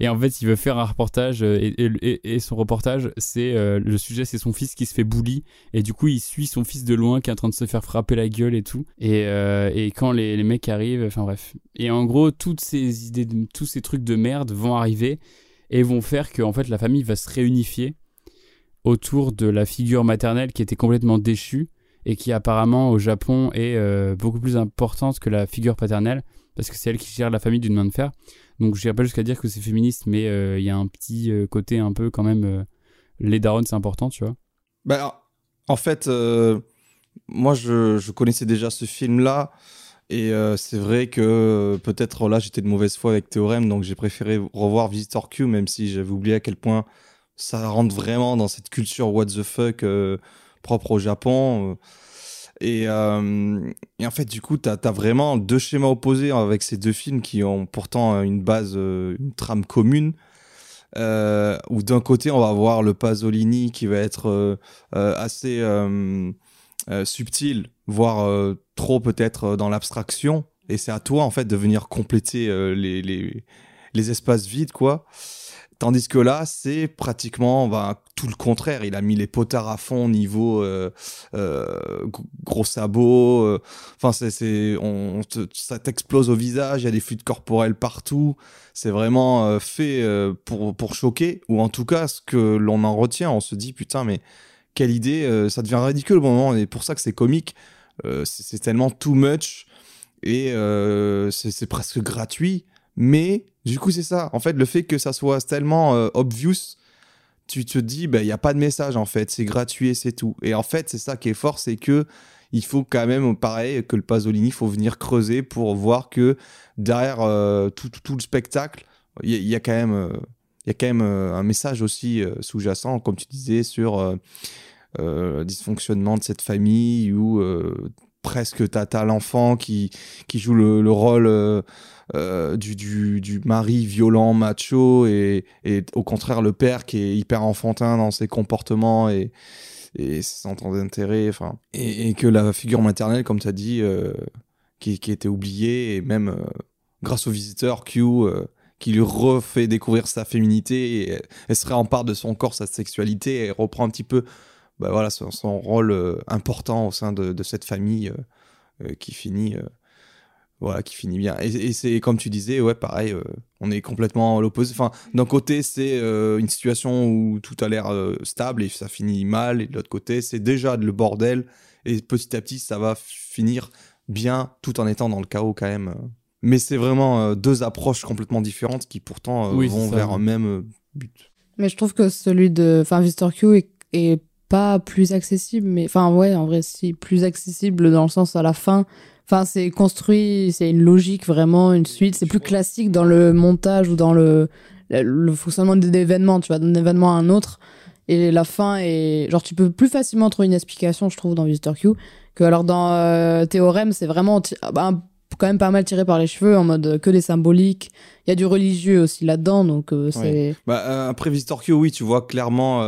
Et en fait, il veut faire un reportage, euh, et, et- et son reportage, c'est euh, le sujet, c'est son fils qui se fait bully. Et du coup, il suit son fils de loin qui est en train de se faire frapper la gueule et tout. Et, euh, et quand les, les mecs arrivent, enfin bref. Et en gros, toutes ces idées, de- tous ces trucs de merde vont arriver et vont faire que en fait la famille va se réunifier autour de la figure maternelle qui était complètement déchue et qui apparemment au Japon est euh, beaucoup plus importante que la figure paternelle parce que c'est elle qui gère la famille d'une main de fer. Donc je n'irai pas jusqu'à dire que c'est féministe, mais euh, il y a un petit euh, côté un peu quand même les darons c'est important, tu vois. Bah, en fait, moi, je, je connaissais déjà ce film-là. Et euh, c'est vrai que peut-être là, j'étais de mauvaise foi avec Théorème, donc j'ai préféré revoir Visitor Q, même si j'avais oublié à quel point ça rentre vraiment dans cette culture what the fuck euh, propre au Japon. euh. Et, euh, et en fait, du coup, tu as, vraiment deux schémas opposés avec ces deux films qui ont pourtant une base, une trame commune. Euh, où d'un côté, on va avoir le Pasolini qui va être assez subtil, voire trop peut-être dans l'abstraction. Et c'est à toi, en fait, de venir compléter les, les espaces vides, quoi. Tandis que là, c'est pratiquement bah, tout le contraire. Il a mis les potards à fond niveau euh, euh, gros- sabots. euh, Enfin, ça t'explose au visage. Il y a des fluides corporels partout. C'est vraiment fait pour, pour choquer. Ou en tout cas, ce que l'on en retient, on se dit putain, mais quelle idée. ça devient ridicule au moment. Et pour ça que c'est comique. C'est, tellement too much. Et c'est presque gratuit. Mais du coup, c'est ça. En fait, le fait que ça soit tellement euh, obvious, tu te dis, bah, il n'y a pas de message en fait. C'est gratuit c'est tout. Et en fait, c'est ça qui est fort, c'est que il faut quand même, pareil que le Pasolini, il faut venir creuser pour voir que derrière euh, tout, tout, tout le spectacle, il y, a- quand même, euh, il y a quand même euh, un message aussi euh, sous-jacent, comme tu disais, sur euh, euh, le dysfonctionnement de cette famille euh, presque t'as as, l'enfant qui, qui joue le rôle euh, du, du, mari violent, macho, et, et au contraire le père qui est hyper enfantin dans ses comportements et, et ses d'intérêt, et, que la figure maternelle, comme tu as dit, euh, qui, qui était oubliée, et même euh, grâce au visiteur Q, qui lui refait découvrir sa féminité, et elle, se réempare de son corps, sa sexualité, et reprend un petit peu bah voilà, son, rôle important au sein de, cette famille qui finit voilà, qui finit bien. Et, et c'est comme tu disais, ouais, pareil, euh, on est complètement à l'opposé. Enfin, d'un côté, c'est euh, une situation où tout a l'air euh, stable et ça finit mal, et de l'autre côté, c'est déjà le bordel, et petit à petit, ça va finir bien, tout en étant dans le chaos quand même. Mais c'est vraiment euh, deux approches complètement différentes qui pourtant euh, Oui, vont vers un même but. Mais je trouve que celui de. Enfin, Visitor Q est, est pas plus accessible, mais. Enfin, ouais, en vrai, si, plus accessible dans le sens à la fin. Enfin, c'est construit, c'est une logique vraiment, une suite. C'est plus classique dans le montage ou dans le, le, le fonctionnement des événements, tu vois, d'un événement à un autre. Et la fin est. Genre, tu peux plus facilement trouver une explication, je trouve, dans Visitor Q. Que alors dans euh, Théorème, c'est vraiment ah bah, quand même pas mal tiré par les cheveux, en mode que des symboliques. Il y a du religieux aussi là-dedans, donc euh, c'est. Bah, euh, après Visitor Q, oui, tu vois clairement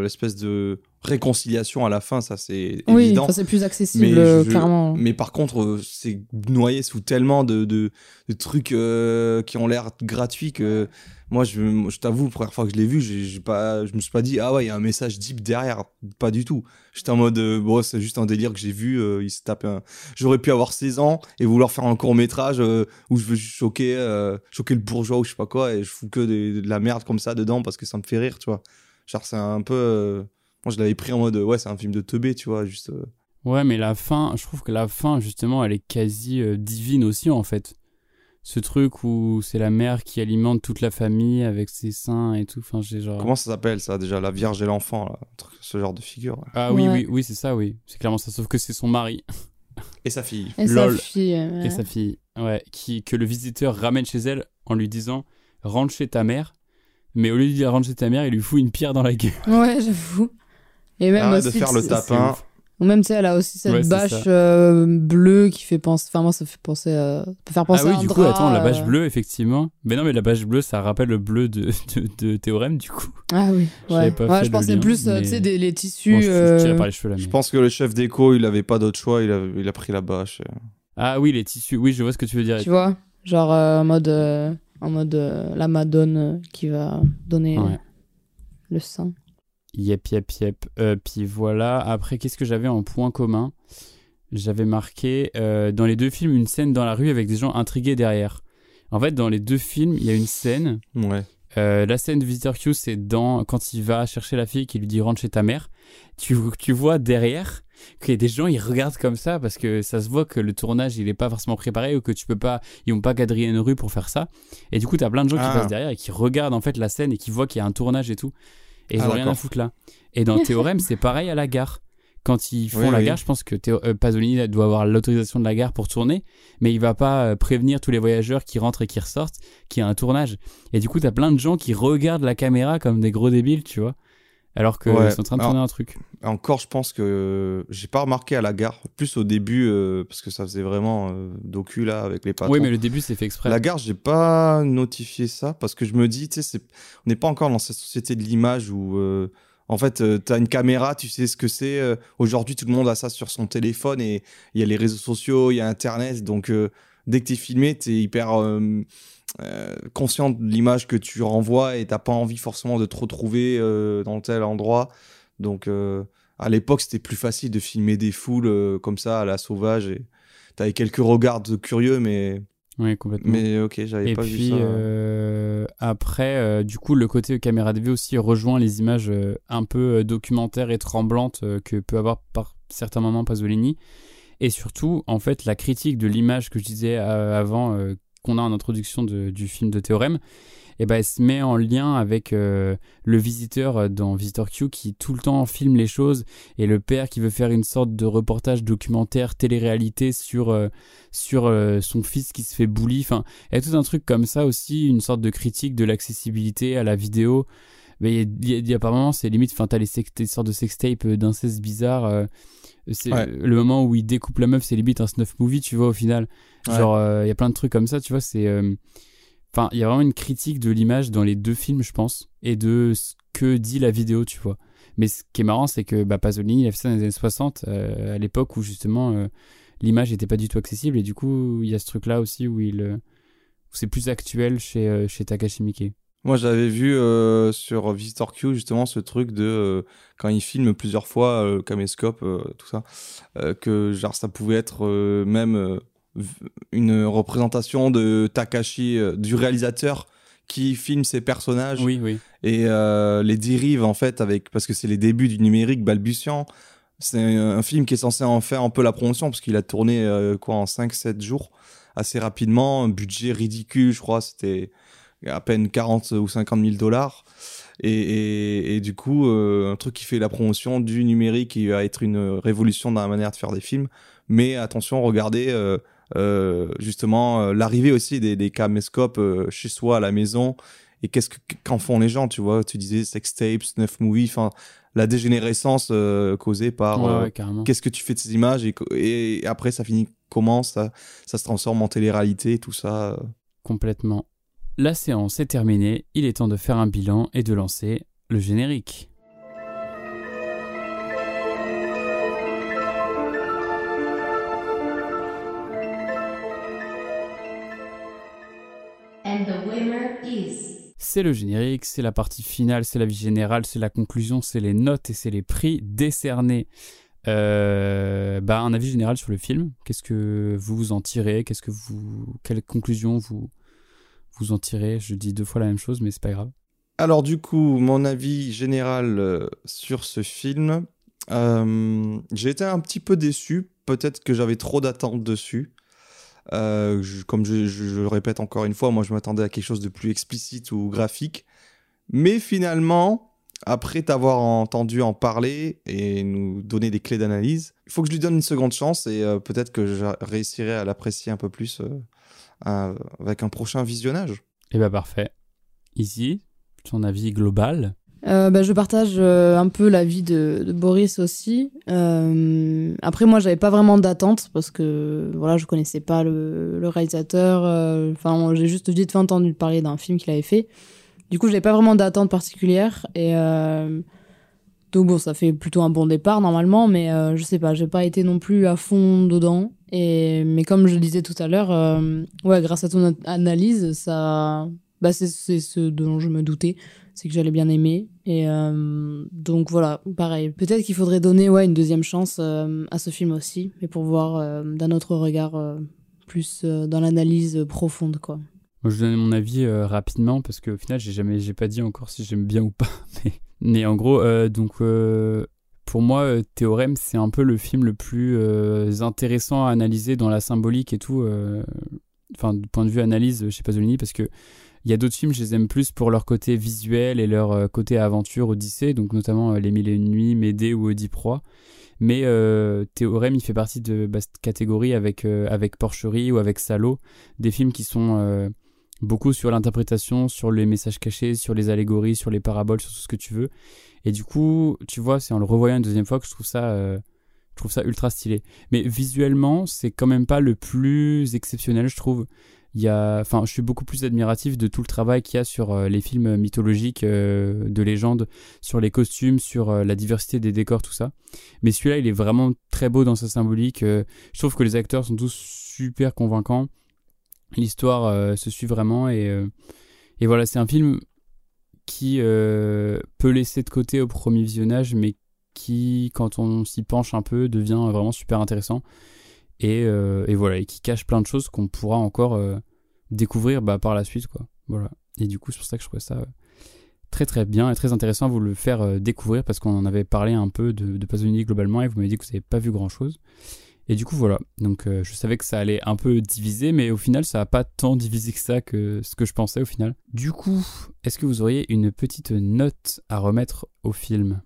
l'espèce de réconciliation à la fin, ça c'est Oui, évident. c'est plus accessible, Mais euh, je- clairement. Mais par contre, euh, c'est noyé sous tellement de, de, de trucs euh, qui ont l'air gratuits que moi, je, je t'avoue, première fois que je l'ai vu, j'ai pas, je me suis pas dit, ah ouais, il y a un message deep derrière. Pas du tout. J'étais en mode, euh, bon, c'est juste un délire que j'ai vu. euh, il se tape un... J'aurais pu avoir 16 ans et vouloir faire un court métrage où je veux juste choquer, choquer le bourgeois ou je sais pas quoi et je fous que des- de la merde comme ça dedans parce que ça me fait rire, tu vois. Genre, c'est un peu. Moi, je l'avais pris en mode, ouais, c'est un film de teubé, tu vois, juste. euh, Ouais, mais la fin, je trouve que la fin, justement, elle est quasi euh, divine aussi, en fait. Ce truc où c'est la mère qui alimente toute la famille avec ses seins et tout. Enfin, j'ai genre. Comment ça s'appelle ça déjà La Vierge et l'enfant, là, ce genre de figure. là. Ah oui, Ouais. oui, oui, c'est ça, oui. C'est clairement ça, sauf que c'est son mari. Et sa fille. Et sa Lol. fille, euh, ouais. Et sa fille, ouais. Qui, que le visiteur ramène chez elle en lui disant rentre chez ta mère. Mais au lieu de dire rentre chez ta mère, il lui fout une pierre dans la gueule. Ouais, j'avoue. Et même Arrête de aussi, faire le c'est- tapin. Ou même, tu sais, elle a aussi cette Ouais, bâche euh, bleue qui fait penser. Enfin, moi, ça fait penser à. ça peut faire penser ah oui, à un du coup, attends, la bâche euh. bleue, effectivement. Mais non, mais la bâche bleue, ça rappelle le bleu de, de, de Théorème, du coup. Ah oui, ouais. pas Ouais, fait je pensais lien, plus, euh, mais- tu sais, des, les tissus. Bon, je, je tirais euh, par les cheveux là. Je pense que le chef d'éco, il avait pas d'autre choix, il a, il a pris la bâche. Ah oui, les tissus. Oui, je vois ce que tu veux dire. Tu vois Genre euh, en mode, euh, en mode euh, la Madone qui va donner Ouais. le sang. Yep, yep, yep. Euh, puis voilà. Après, qu'est-ce que j'avais en point commun? J'avais marqué euh, dans les deux films une scène dans la rue avec des gens intrigués derrière. En fait, dans les deux films, il y a une scène. Ouais. Euh, la scène de Visitor Q, c'est dans quand il va chercher la fille qui lui dit rentre chez ta mère. Tu, tu vois derrière qu'il y a des gens, ils regardent comme ça parce que ça se voit que le tournage il est pas forcément préparé ou que tu peux pas, ils ont pas quadrillé une rue pour faire ça. Et du coup, t'as plein de gens qui Ah. passent derrière et qui regardent en fait la scène et qui voient qu'il y a un tournage et tout. Et ils Ah, ont rien à foutre là. Et dans Théorème, c'est pareil à la gare. Quand ils font Oui, la oui. gare, je pense que Théo- euh, Pasolini doit avoir l'autorisation de la gare pour tourner, mais il va pas euh, prévenir tous les voyageurs qui rentrent et qui ressortent qu'il y a un tournage. Et du coup, t'as plein de gens qui regardent la caméra comme des gros débiles, tu vois, alors qu'ils Ouais. sont en train de Alors, tourner un truc. Encore, je pense que j'ai pas remarqué à la gare, plus au début, euh, parce que ça faisait vraiment euh, docu là avec les patrons. Oui, mais le début, c'est fait exprès. La gare, j'ai pas notifié ça parce que je me dis, tu sais, on n'est pas encore dans cette société de l'image où, euh, en fait, tu t'as une caméra, tu sais ce que c'est. euh, Aujourd'hui, tout le monde a ça sur son téléphone et il y a les réseaux sociaux, il y a Internet. Donc, euh, dès que t'es filmé, t'es hyper euh, euh, conscient de l'image que tu renvoies et t'as pas envie forcément de te retrouver euh, dans tel endroit. Donc, euh, à l'époque, c'était plus facile de filmer des foules comme ça à la sauvage et t'avais quelques regards curieux, mais. Oui, complètement. Mais ok, j'avais pas puis vu ça. euh, après, euh, du coup, le côté caméra de vue aussi rejoint les images euh, un peu documentaires et tremblantes que peut avoir par certains moments Pasolini. Et surtout, en fait, la critique de l'image que je disais avant, qu'on a en introduction du film de Théorème, eh ben, elle se met en lien avec euh, le visiteur euh, dans Visitor Q qui tout le temps filme les choses et le père qui veut faire une sorte de reportage documentaire télé-réalité sur, euh, sur son fils qui se fait bully. Enfin, il y a tout un truc comme ça aussi, une sorte de critique de l'accessibilité à la vidéo. Mais il y a- y a, a par c'est limite, enfin, t'as les des sortes de sextapes euh, d'inceste bizarres. C'est Ouais. le moment où il découpe la meuf, c'est limite un snuff movie, tu vois, au final. Ouais. Genre, euh, il y a plein de trucs comme ça, tu vois, c'est. euh, Enfin, il y a vraiment une critique de l'image dans les deux films, je pense, et de ce que dit la vidéo, tu vois. Mais ce qui est marrant, c'est que bah, Pasolini, il a fait ça dans les années 60, euh, à l'époque où justement euh, l'image n'était pas du tout accessible, et du coup, il y a ce truc-là aussi où, il, c'est plus actuel chez, euh, chez Takashi Miike. Moi, j'avais vu euh, sur Visitor Q justement ce truc de euh, quand il filme plusieurs fois euh, caméscope, euh, tout ça, que genre ça pouvait être même une représentation de Takashi, du réalisateur qui filme ses personnages Oui, oui. et les dérive en fait avec parce que c'est les débuts du numérique balbutiant. C'est un film qui est censé en faire un peu la promotion parce qu'il a tourné quoi en 5-7 jours assez rapidement, un budget ridicule, je crois, c'était à peine 40 ou 50 000 dollars. Et, et, et du coup, euh, un truc qui fait la promotion du numérique qui va être une révolution dans la manière de faire des films. Mais attention, regardez euh, euh, justement l'arrivée aussi des, des caméscopes chez soi à la maison. Et qu'est-ce que- qu'en font les gens, tu vois? Tu disais sex tapes, snuff movie, enfin la dégénérescence causée par Ouais, ouais, carrément. qu'est-ce que tu fais de ces images? Et, et après ça finit comment? Ça, ça se transforme en télé-réalité, tout ça. Complètement. La séance est terminée, il est temps de faire un bilan et de lancer le générique. C'est le générique, c'est la partie finale, c'est la vie générale, c'est la conclusion, c'est les notes et c'est les prix décernés. Euh, bah, un avis général sur le film. Qu'est-ce que vous vous en tirez? Qu'est-ce que vous, quelle conclusion vous vous en tirez Je dis deux fois la même chose, mais c'est pas grave. Alors du coup, mon avis général euh, sur ce film, euh, j'ai été un petit peu déçu. Peut-être que j'avais trop d'attentes dessus. Euh, comme je, le répète encore une fois, moi je m'attendais à quelque chose de plus explicite ou graphique. Mais finalement, après t'avoir entendu en parler et nous donner des clés d'analyse, il faut que je lui donne une seconde chance et euh, peut-être que je réussirai à l'apprécier un peu plus avec un prochain visionnage. Et bah parfait. Easy, ton avis global Euh, bah, je partage euh, un peu l'avis de, de Boris aussi. Euh, après, moi, j'avais pas vraiment d'attente parce que voilà, je connaissais pas le, le réalisateur. euh, Enfin, j'ai juste vite fait entendu parler d'un film qu'il avait fait. Du coup, j'avais pas vraiment d'attente particulière et euh, donc bon, ça fait plutôt un bon départ normalement, mais euh, je sais pas, j'ai pas été non plus à fond dedans. Mais comme je le disais tout à l'heure, euh, ouais, grâce à ton analyse, ça, bah c'est ce dont je me doutais c'est que j'allais bien aimer. Et euh, donc voilà, pareil. Peut-être qu'il faudrait donner ouais, une deuxième chance euh, à ce film aussi, mais pour voir d'un autre regard plus dans l'analyse profonde, quoi. Moi, je donne mon avis rapidement parce qu'au final, j'ai jamais, j'ai pas dit encore si j'aime bien ou pas. Mais, en gros, donc pour moi, euh, Théorème, c'est un peu le film le plus euh, intéressant à analyser dans la symbolique et tout. euh, Enfin, du point de vue analyse chez Pasolini, parce que il y a d'autres films, je les aime plus pour leur côté visuel et leur côté aventure, Odyssée, donc notamment Les Mille et Une Nuits, Médée ou Oedipe Roi. Mais euh, Théorème, il fait partie de bah, cette catégorie avec, avec Porcherie ou avec Salo, des films qui sont beaucoup sur l'interprétation, sur les messages cachés, sur les allégories, sur les paraboles, sur tout ce que tu veux. Et du coup, tu vois, c'est en le revoyant une deuxième fois que je trouve ça, euh, je trouve ça ultra stylé. Mais visuellement, c'est quand même pas le plus exceptionnel, je trouve. Il y a, enfin, je suis beaucoup plus admiratif de tout le travail qu'il y a sur euh, les films mythologiques euh, de légende, sur les costumes, sur la diversité des décors, tout ça. Mais celui-là, il est vraiment très beau dans sa symbolique. je trouve que les acteurs sont tous super convaincants. L'histoire se suit vraiment et, et voilà, c'est un film qui euh, peut laisser de côté au premier visionnage, mais qui, quand on s'y penche un peu, devient vraiment super intéressant. Et, euh, voilà, et qui cache plein de choses qu'on pourra encore euh, découvrir bah, par la suite, quoi. Voilà. Et du coup, c'est pour ça que je trouvais ça très très bien et très intéressant à vous le faire découvrir parce qu'on en avait parlé un peu de, de Pasolini globalement et vous m'avez dit que vous n'avez pas vu grand chose. Et du coup, voilà. Donc, euh, je savais que ça allait un peu diviser, mais au final, ça n'a pas tant divisé que ça que ce que je pensais au final. Du coup, est-ce que vous auriez une petite note à remettre au film?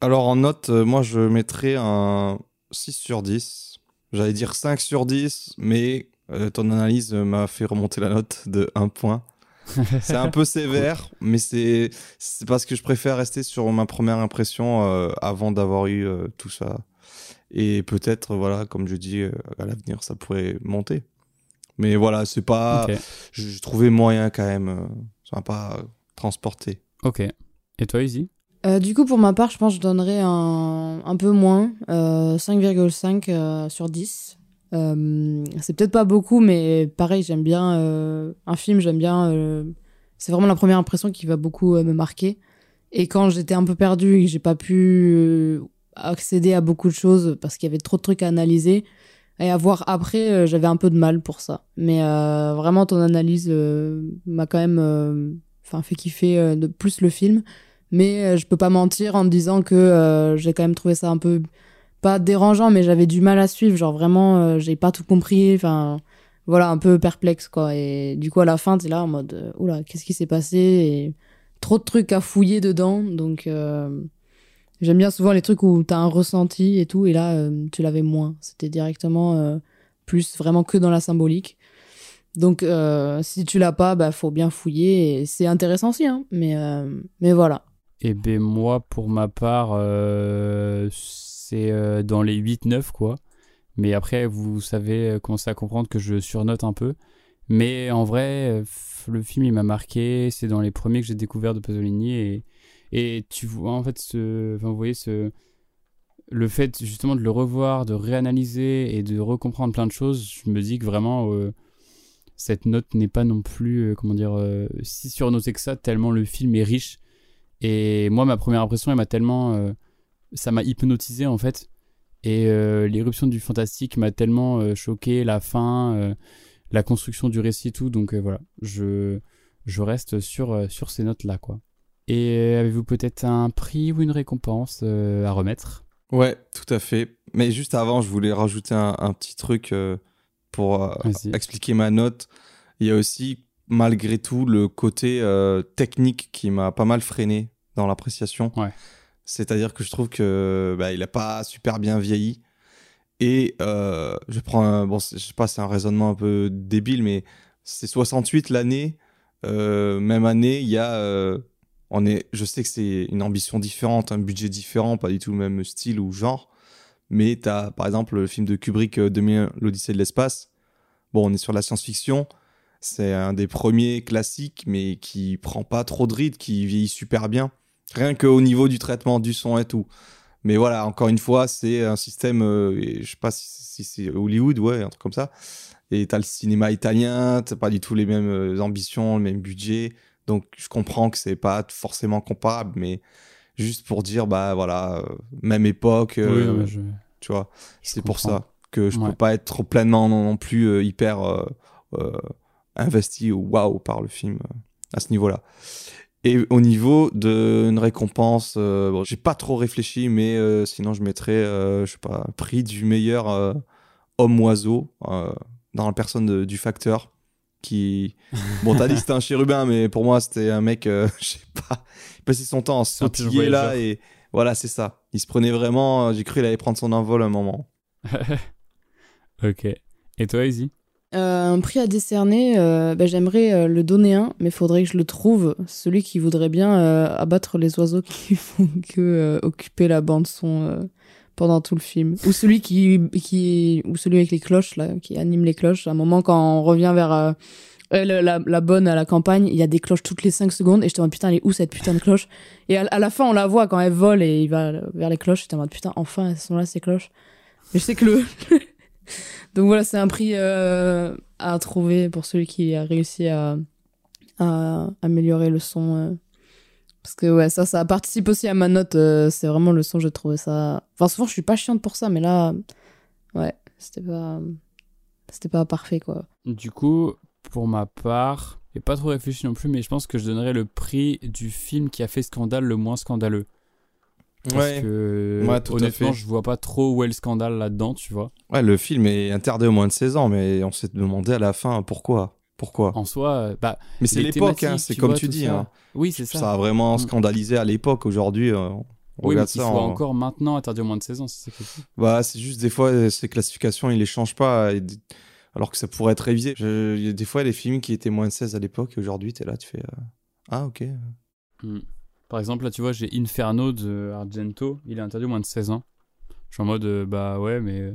Alors en note, euh, moi je mettrais un 6 sur 10. J'allais dire 5 sur 10, mais euh, ton analyse m'a fait remonter la note de 1 point. c'est un peu sévère, mais c'est parce que je préfère rester sur ma première impression avant d'avoir eu tout ça. Et peut-être, voilà, comme je dis, euh, à l'avenir, ça pourrait monter. Mais voilà, c'est pas. Ok. Je, trouvais moyen quand même. euh, ça m'a pas transporté. Ok. Et toi, Izzy? Euh, du coup, pour ma part, je pense que je donnerais un, un peu moins, euh, 5,5 euh, sur 10. Euh, c'est peut-être pas beaucoup, mais pareil, j'aime bien euh, un film, j'aime bien. euh, c'est vraiment la première impression qui va beaucoup euh, me marquer. Et quand j'étais un peu perdue et que j'ai pas pu euh, accéder à beaucoup de choses parce qu'il y avait trop de trucs à analyser, Et à voir après, euh, j'avais un peu de mal pour ça. Mais euh, vraiment, ton analyse euh, m'a quand même euh, enfin, fait kiffer euh, de plus le film. Mais je peux pas mentir en te disant que j'ai quand même trouvé ça un peu pas dérangeant, mais j'avais du mal à suivre. Genre vraiment, j'ai pas tout compris. Enfin, voilà, un peu perplexe quoi. Et du coup, à la fin, t'es là en mode, oula, qu'est-ce qui s'est passé? Et trop de trucs à fouiller dedans. Donc, j'aime bien souvent les trucs où t'as un ressenti et tout. Et là, euh, tu l'avais moins. C'était directement euh, plus vraiment que dans la symbolique. Donc, euh, si tu l'as pas, bah, faut bien fouiller. C'est intéressant aussi, hein. Mais, mais voilà. Et ben moi, pour ma part, c'est dans les 8-9, quoi. Mais après, vous savez, commencez à comprendre que je surnote un peu. Mais en vrai, le film, il m'a marqué. C'est dans les premiers que j'ai découvert de Pasolini. Et tu vois, en fait, ce, vous voyez, ce, le fait justement de le revoir, de réanalyser et de recomprendre plein de choses, je me dis que vraiment, euh, cette note n'est pas non plus, euh, comment dire, euh, si surnotée que ça, tellement le film est riche. Et moi, ma première impression, elle m'a tellement. ça m'a hypnotisé en fait. Et l'éruption du fantastique m'a tellement choqué, la fin, la construction du récit tout. Donc voilà, je, je reste sur, sur ces notes-là, quoi. Et euh, avez-vous peut-être un prix ou une récompense euh, à remettre? Ouais, tout à fait. Mais juste avant, je voulais rajouter un, un petit truc euh, pour euh, expliquer ma note. Il y a aussi, malgré tout, le côté technique qui m'a pas mal freiné dans l'appréciation. Ouais. C'est-à-dire que je trouve que bah, il a pas super bien vieilli. Et je prends un, bon, je sais pas, c'est un raisonnement un peu débile, mais c'est 68 l'année. Même année, il y a, on est, je sais que c'est une ambition différente, un budget différent, pas du tout le même style ou genre. Mais tu as, par exemple, le film de Kubrick, euh, 2001, l'Odyssée de l'espace. Bon, on est sur la science-fiction. C'est un des premiers classiques, mais qui prend pas trop de rides, qui vieillit super bien. Rien qu'au niveau du traitement du son et tout. Mais voilà, encore une fois, c'est un système, euh, je sais pas si, si c'est Hollywood, ouais, un truc comme ça. Et t'as le cinéma italien, t'as pas du tout les mêmes euh, ambitions, le même budget. Donc je comprends que c'est pas forcément comparable, mais juste pour dire, bah voilà, euh, même époque, Oui, euh, je- tu vois. C'est pour ça que je Ouais. peux pas être trop pleinement non, non plus euh, hyper euh, investi ou waouh par le film à ce niveau-là. Et au niveau d'une récompense, bon, j'ai pas trop réfléchi, mais sinon je mettrais, je sais pas, prix du meilleur homme-oiseau dans la personne de- du facteur. Qui. Bon, t'as dit que c'était un chérubin, mais pour moi, c'était un mec, euh, je sais pas, il passait son temps à sautiller là, et voilà, c'est ça. Il se prenait vraiment, euh, j'ai cru qu'il allait prendre son envol à un moment. ok. Et toi, Izzy? Euh, un prix à décerner, euh, bah, j'aimerais euh, le donner un, mais faudrait que je le trouve. Celui qui voudrait bien euh, abattre les oiseaux qui font que euh, occuper la bande son euh, pendant tout le film. Ou celui qui, qui, ou celui avec les cloches là, qui anime les cloches. À un moment quand on revient vers euh, euh, la, la- bonne à la campagne, il y a des cloches toutes les 5 secondes et je te demande putain elle est où cette putain de cloche? Et à, la fin on la voit quand elle vole et il va vers les cloches. Je te demande putain enfin elles sont là ces cloches? Mais je sais que le donc voilà, c'est un prix euh, à trouver pour celui qui a réussi à, à améliorer le son. Parce que ouais, ça, ça participe aussi à ma note. euh, c'est vraiment le son, j'ai trouvé ça. Enfin, souvent, je suis pas chiante pour ça, mais là, ouais, c'était pas, c'était pas parfait quoi. Du coup, pour ma part, j'ai pas trop réfléchi non plus, mais je pense que je donnerais le prix du film qui a fait scandale le moins scandaleux. Parce Ouais. que Ouais, tout à honnêtement, fait. je vois pas trop où est le scandale là-dedans, tu vois. Ouais, le film est interdit aux moins de 16 ans, mais on s'est demandé à la fin pourquoi. Pourquoi En soi, euh, bah. Mais c'est l'époque, hein, c'est tu comme vois, tu dis. ça. hein. Oui, c'est ça. Ça a vraiment Mm. scandalisé à l'époque. Aujourd'hui, euh, on Oui, mais regarde qu'il ça. soit on- encore maintenant interdit aux moins de 16 ans, c'est. Bah, c'est juste des fois, euh, ces classifications, ils les changent pas. et Alors que ça pourrait être révisé. Je- Il y a des fois, les films qui étaient moins de 16 à l'époque, et aujourd'hui, t'es là, tu fais. euh, Ah, ok. Mm. Par exemple, là, tu vois, j'ai Inferno de Argento, il est interdit aux moins de 16 ans. Je suis en mode, euh, bah ouais, mais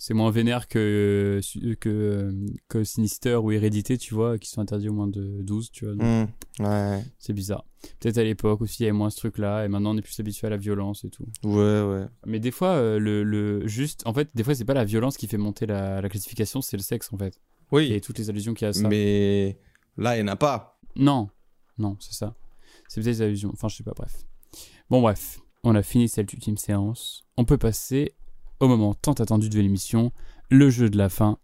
c'est moins vénère que, que, que Sinister ou Hérédité, tu vois, qui sont interdits aux moins de 12, tu vois. donc Mm, ouais. C'est bizarre. Peut-être à l'époque aussi, il y avait moins ce truc-là, et maintenant on est plus habitué à la violence et tout. Ouais, ouais. Mais des fois, euh, le, le juste, en fait, des fois, c'est pas la violence qui fait monter la, la classification, c'est le sexe, en fait. Oui. Et toutes les allusions qu'il y a à ça. Mais là, il n'y en a pas. Non, non, c'est ça. C'est peut-être des allusions. Enfin, je sais pas, bref. Bon, bref, on a fini cette ultime séance. On peut passer au moment tant attendu de l'émission, le jeu de la fin,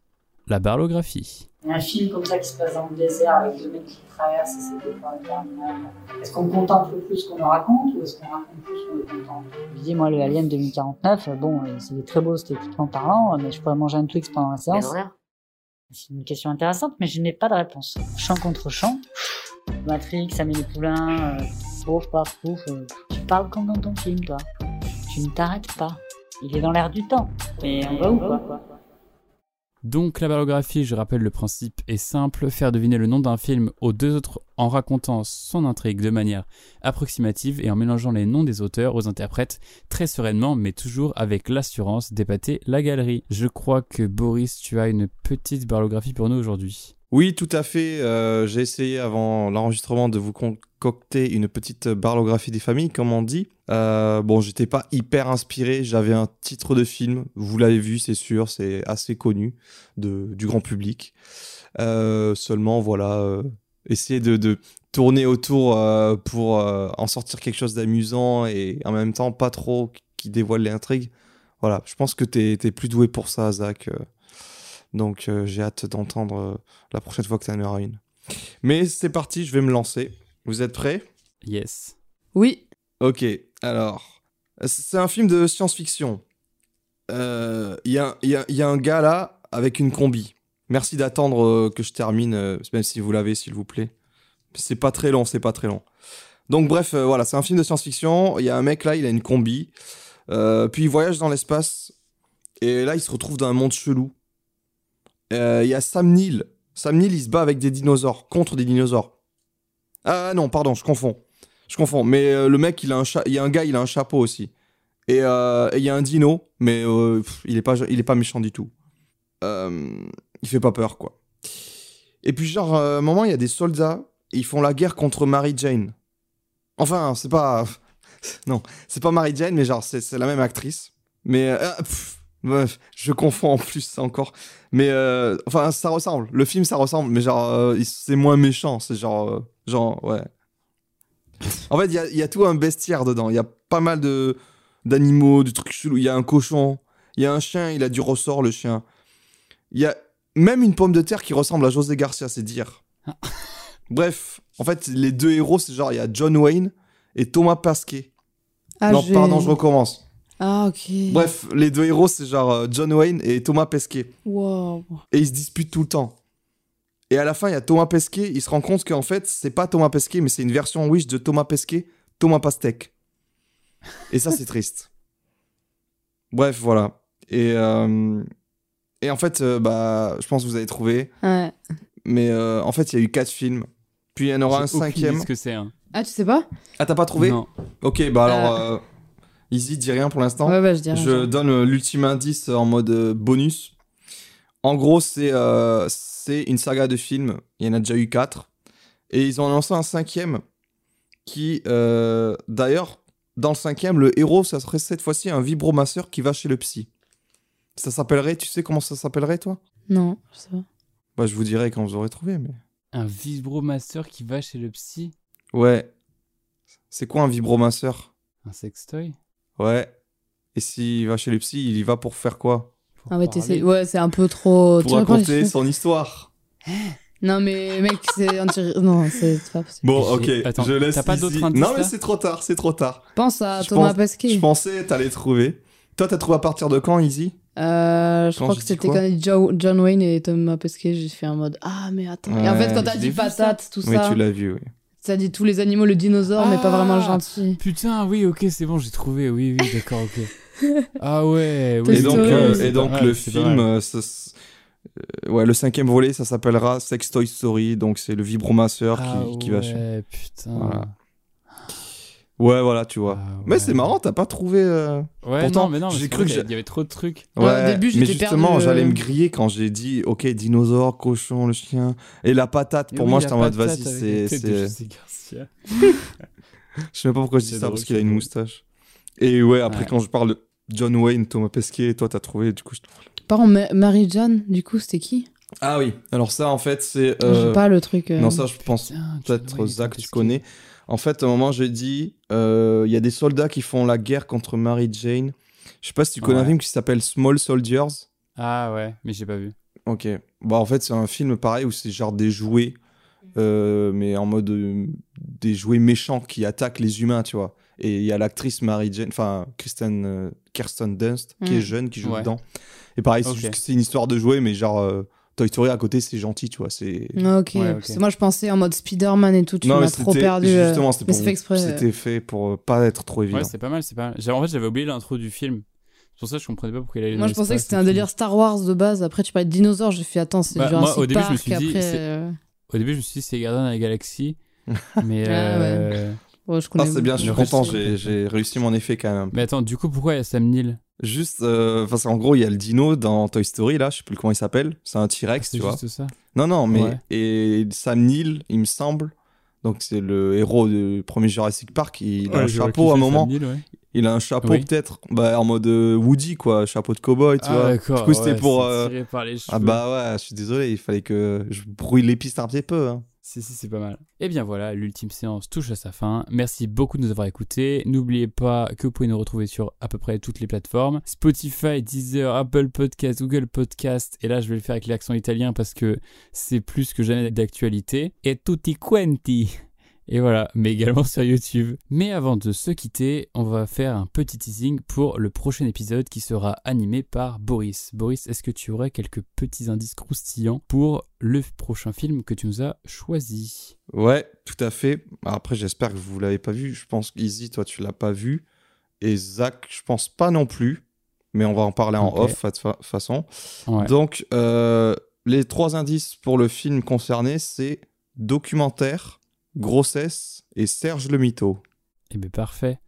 la barlographie. Un film comme ça qui se passe dans le désert avec deux mecs qui traversent et c'est des fois interminable. Est-ce qu'on contemple plus ce qu'on nous raconte ou est-ce qu'on raconte plus ce qu'on nous contemple? Je dis, moi, le Alien 2049, euh, bon, euh, c'est très beau esthétiquement parlant, mais je pourrais manger un Twix pendant la séance. C'est une question intéressante, mais je n'ai pas de réponse. Champ contre champ. Matrix, Amélie Poulain, euh, pouf, paf, pouf. euh, tu parles comme dans ton film, toi. Tu ne t'arrêtes pas. Il est dans l'air du temps. Mais on va où, quoi? Donc la barlographie, je rappelle le principe est simple, faire deviner le nom d'un film aux deux autres en racontant son intrigue de manière approximative et en mélangeant les noms des auteurs aux interprètes très sereinement mais toujours avec l'assurance d'épater la galerie. Je crois que Boris, tu as une petite barlographie pour nous aujourd'hui. Oui, tout à fait. euh, J'ai essayé avant l'enregistrement de vous concocter une petite barlographie des familles, comme on dit. Euh, bon, j'étais pas hyper inspiré. J'avais un titre de film. Vous l'avez vu, c'est sûr. C'est assez connu de, du grand public. Euh, seulement, voilà, euh, essayer de, de tourner autour euh, pour euh, en sortir quelque chose d'amusant et en même temps pas trop qui dévoile l'intrigue. Voilà, je pense que t'es es plus doué pour ça, Zach. Donc euh, j'ai hâte d'entendre la prochaine fois que tu en auras une. Mais c'est parti, je vais me lancer. Vous êtes prêts? Yes. Oui. Ok, alors. C'est un film de science-fiction. Euh, Il y, a, il y a- un gars là avec une combi. Merci d'attendre euh, que je termine, euh, même si vous l'avez, s'il vous plaît. C'est pas très long, c'est pas très long. Donc bref, euh, voilà, c'est un film de science-fiction. Il y a un mec là, il a une combi. Euh, puis il voyage dans l'espace. Et là, il se retrouve dans un monde chelou. Euh, Il y a Sam Neill. Sam Neill, il se bat avec des dinosaures, contre des dinosaures. Ah non, pardon, je confonds. Je confonds. Mais euh, le mec, il a un il y a un gars, il a un chapeau aussi. Et euh, il y a un dino, mais euh, il est pas, il est pas méchant du tout. Il fait pas peur, quoi. Et puis genre, à un moment, il y a des soldats, ils font la guerre contre Mary Jane. Enfin, c'est pas, non, c'est pas Mary Jane, mais genre, c'est la même actrice. Mais pff, je confonds en plus encore. Mais enfin, ça ressemble. Le film, ça ressemble, mais genre, c'est moins méchant. C'est genre, genre, ouais. En fait, il y a, il y a tout un bestiaire dedans. Il y a pas mal de d'animaux, de trucs chelous. Il y a un cochon, il y a un chien, il a du ressort, le chien. Il y a même une pomme de terre qui ressemble à José Garcia, c'est dire. Bref, en fait, les deux héros, c'est genre, il y a John Wayne et Thomas Pasquet. Ah, non, pardon, je recommence. Ah, ok. Bref, les deux héros, c'est genre euh, John Wayne et Thomas Pesquet. Wow. Et ils se disputent tout le temps. Et à la fin, il y a Thomas Pesquet. Il se rend compte qu'en fait, c'est pas Thomas Pesquet, mais c'est une version Wish de Thomas Pesquet, Thomas Pastèque. Et ça, c'est triste. Bref, voilà. Et, euh, et en fait, euh, bah, je pense que vous avez trouvé. Ouais. Mais euh, en fait, il y a eu quatre films. Puis il y en aura un cinquième. ce que c'est. hein. Ah, tu sais pas? Ah, t'as pas trouvé? Non. Ok, bah alors, euh, Easy, dis rien pour l'instant. Ouais, ouais, je dis rien, Je je- donne euh, l'ultime indice en mode euh, bonus. En gros, c'est euh, c'est une saga de films. Il y en a déjà eu quatre. Et ils ont lancé un cinquième qui, euh, d'ailleurs, dans le cinquième, le héros, ça serait cette fois-ci un vibromasseur qui va chez le psy. Ça s'appellerait, tu sais comment ça s'appellerait, toi? Non, je sais pas. Bah, je vous dirai quand vous aurez trouvé, mais... Un vibromasseur qui va chez le psy? Ouais. C'est quoi un vibromasseur? Un sextoy? Ouais. Et s'il va chez le psy, il y va pour faire quoi? Ah ouais, c'est un peu trop. tu Pour raconter son histoire. Non, mais mec, c'est. Non, c'est c'est pas possible. Bon, ok, Attends, je laisse pas d'autres indices, Non, mais c'est trop tard, c'est trop tard. Pense à Je Thomas pense- Pesquet. Je pensais t'allais trouver. Toi, t'as trouvé à partir de quand, Easy Euh, je Quand crois que c'était quand John Wayne et Thomas Pesquet, j'ai fait un mode Ah, mais attends. et en fait, quand t'as dit ça. patate, tout Oui, ça, tu l'as vu, oui. ça dit tous les animaux, le dinosaure, mais pas vraiment Ah, gentil. Putain, oui, ok, c'est bon, j'ai trouvé. Oui, oui, d'accord, ok. Ah ouais, oui. Et donc, euh, et donc le film, euh, ça euh, ouais, le cinquième volet, ça s'appellera Sex Toy Story. Donc c'est le vibromasseur Ah qui, qui va chez. ouais, putain. Voilà. Ouais, voilà, tu vois. Mais c'est marrant, t'as pas trouvé. euh, Ouais, Pourtant, non, mais non, mais j'ai cru qu'il y avait trop de trucs. Ouais, Ouais, au début, mais justement, euh. j'allais me griller quand j'ai dit ok, dinosaure, cochon, le chien et la patate. Pour oui, moi, j'étais en mode vas-y, c'est. Je sais même pas pourquoi je dis ça parce qu'il a une moustache. Et ouais, après Ouais. quand je parle de John Wayne, Thomas Pesquet, toi t'as trouvé, du coup je. Par contre, Ma- Marie-Jeanne, du coup, c'était qui? Ah oui. Alors ça, en fait, c'est. Euh, pas le truc. euh. Non, ça, je pense peut-être Zach, tu connais. En fait, à un moment, j'ai dit, euh, il y a des soldats qui font la guerre contre Mary Jane. Je sais pas si tu connais un film qui s'appelle Small Soldiers. Ah ouais, mais j'ai pas vu. Ok. Bah en fait, c'est un film pareil où c'est genre des jouets, euh, mais en mode euh, des jouets méchants qui attaquent les humains, tu vois. Et il y a l'actrice Mary Jane, enfin Kristen, euh, Kirsten Dunst, qui Mm. est jeune, qui joue Ouais. dedans. Et pareil, c'est Ok. juste que c'est une histoire de jouets, mais genre euh, Toy Story à côté, c'est gentil, tu vois. C'est. Ah, ok. Ouais, ok. Moi, je pensais en mode Spider-Man et tout. Tu m'as trop c'était- perdu. euh, Justement, c'était mais pour- c'est fait exprès. euh. C'était fait pour pas être trop évident. Ouais, c'est pas mal, c'est pas mal. J'avais- En fait, j'avais oublié l'intro du film. C'est pour ça que je comprenais pas pourquoi il allait Moi, je pensais que c'était un délire Star Wars de base. Après, tu parlais de dinosaures. J'ai fait attends, c'est Bah, moi, Jurassic au début, je me suis dit, après, c'est- euh, Au début, je me suis dit, c'est Gardien de la Galaxie. mais. Ah euh, ouais, je Ah, c'est bien, je suis content, j'ai j'ai réussi mon effet quand même. Mais attends, du coup, pourquoi il y a Sam Neill? Juste, euh, parce qu'en gros, il y a le dino dans Toy Story, là, je sais plus comment il s'appelle. C'est un T-Rex, C'est tu vois. juste ça Non, non, mais. Ouais. Et Sam Neill, il me semble. Donc, c'est le héros du premier Jurassic Park. Il a un chapeau à un moment. Il a un chapeau, Oui. peut-être, bah, en mode euh, Woody, quoi. Chapeau de cowboy, tu Ah, vois. d'accord, Du coup, c'était ouais, pour. euh, tiré par les Ah, bah ouais, je suis désolé, il fallait que je brouille les pistes un petit peu. Hein. Si, si, c'est pas mal. Et bien voilà, l'ultime séance touche à sa fin. Merci beaucoup de nous avoir écoutés. N'oubliez pas que vous pouvez nous retrouver sur à peu près toutes les plateformes. Spotify, Deezer, Apple Podcast, Google Podcast. Et là, je vais le faire avec l'accent italien parce que c'est plus que jamais d'actualité. Et tutti quanti. Et voilà, mais également sur YouTube. Mais avant de se quitter, on va faire un petit teasing pour le prochain épisode qui sera animé par Boris. Boris, est-ce que tu aurais quelques petits indices croustillants pour le prochain film que tu nous as choisi? Ouais, tout à fait. Après, j'espère que vous l'avez pas vu. Je pense qu'Easy, toi, tu l'as pas vu. Et Zach, je pense pas non plus. Mais on va en parler en off, de toute façon. Ouais. Donc, euh, les trois indices pour le film concerné, c'est documentaire, grossesse et Serge le Mito. Eh bien parfait.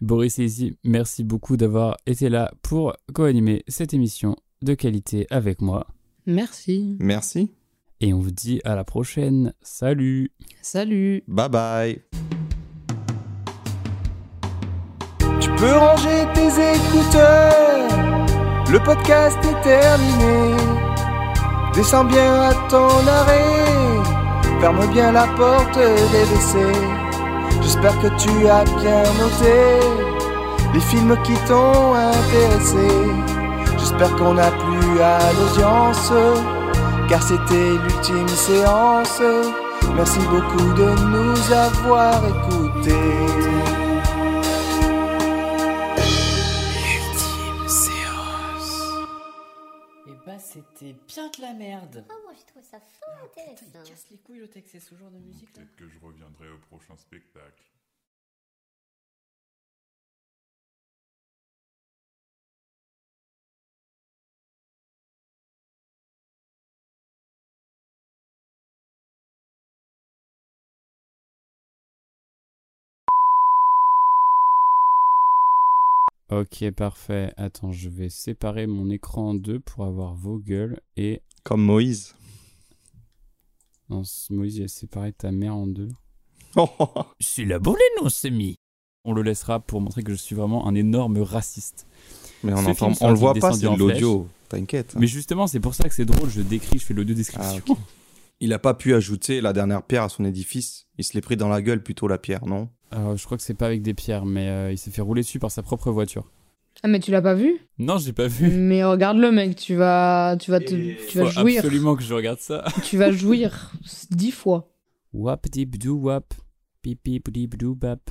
Boris et Izzy, merci beaucoup d'avoir été là pour co-animer cette émission de qualité avec moi. Merci. Merci. Et on vous dit à la prochaine. Salut Salut. Bye bye. Tu peux ranger tes écouteurs, le podcast est terminé. Descends bien à ton arrêt, ferme bien la porte des WC. J'espère que tu as bien noté les films qui t'ont intéressé. J'espère qu'on a plu à l'audience, car c'était l'ultime séance. Merci beaucoup de nous avoir écoutés. C'était bien de la merde Ah, moi j'ai trouvé ça fort intéressant. casse les couilles le texte, c'est ce genre de musique Peut-être que je reviendrai au prochain spectacle. Ok, parfait. Attends, je vais séparer mon écran en deux pour avoir vos gueules et... Comme Moïse. Non, Moïse, il a séparé ta mère en deux. Oh, C'est la bolée, non, Semi On le laissera pour montrer que je suis vraiment un énorme raciste. Mais on entend- on le voit pas, c'est de l'audio. T'inquiète. Mais justement, c'est pour ça que c'est drôle, je décris, je fais l'audio description. Ah. Il a pas pu ajouter la dernière pierre à son édifice. Il se l'est pris dans la gueule plutôt la pierre, non? Alors, je crois que c'est pas avec des pierres, mais euh, il s'est fait rouler dessus par sa propre voiture. Ah, mais tu l'as pas vu? Non, j'ai pas vu. Mais regarde-le, mec. Tu vas, tu vas, te, tu vas Faut jouir. absolument que je regarde ça. Tu vas jouir dix fois. Wap dibdou wap. Pipi bdibdou bap.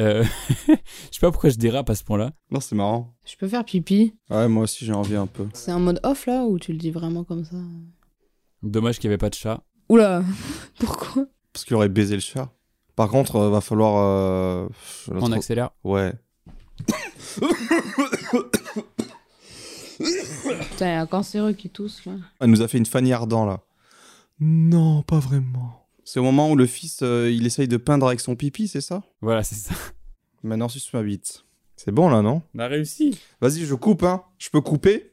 Euh, je sais pas pourquoi je dérape à ce point-là. Non, c'est marrant. Je peux faire pipi? Ouais, moi aussi j'ai envie un peu. C'est un mode off là ou tu le dis vraiment comme ça? Dommage qu'il y avait pas de chat. Oula, pourquoi? Parce qu'il aurait baisé le chat. Par contre, euh, va falloir. euh, On accélère Ouais. Putain, il y a un cancéreux qui tousse là. Elle nous a fait une Fanny Ardant là. Non, pas vraiment. C'est au moment où le fils euh, il essaye de peindre avec son pipi, c'est ça? Voilà, c'est ça. Maintenant, suce ma bite. C'est bon là, non? On a réussi. Vas-y, je coupe, hein. Je peux couper?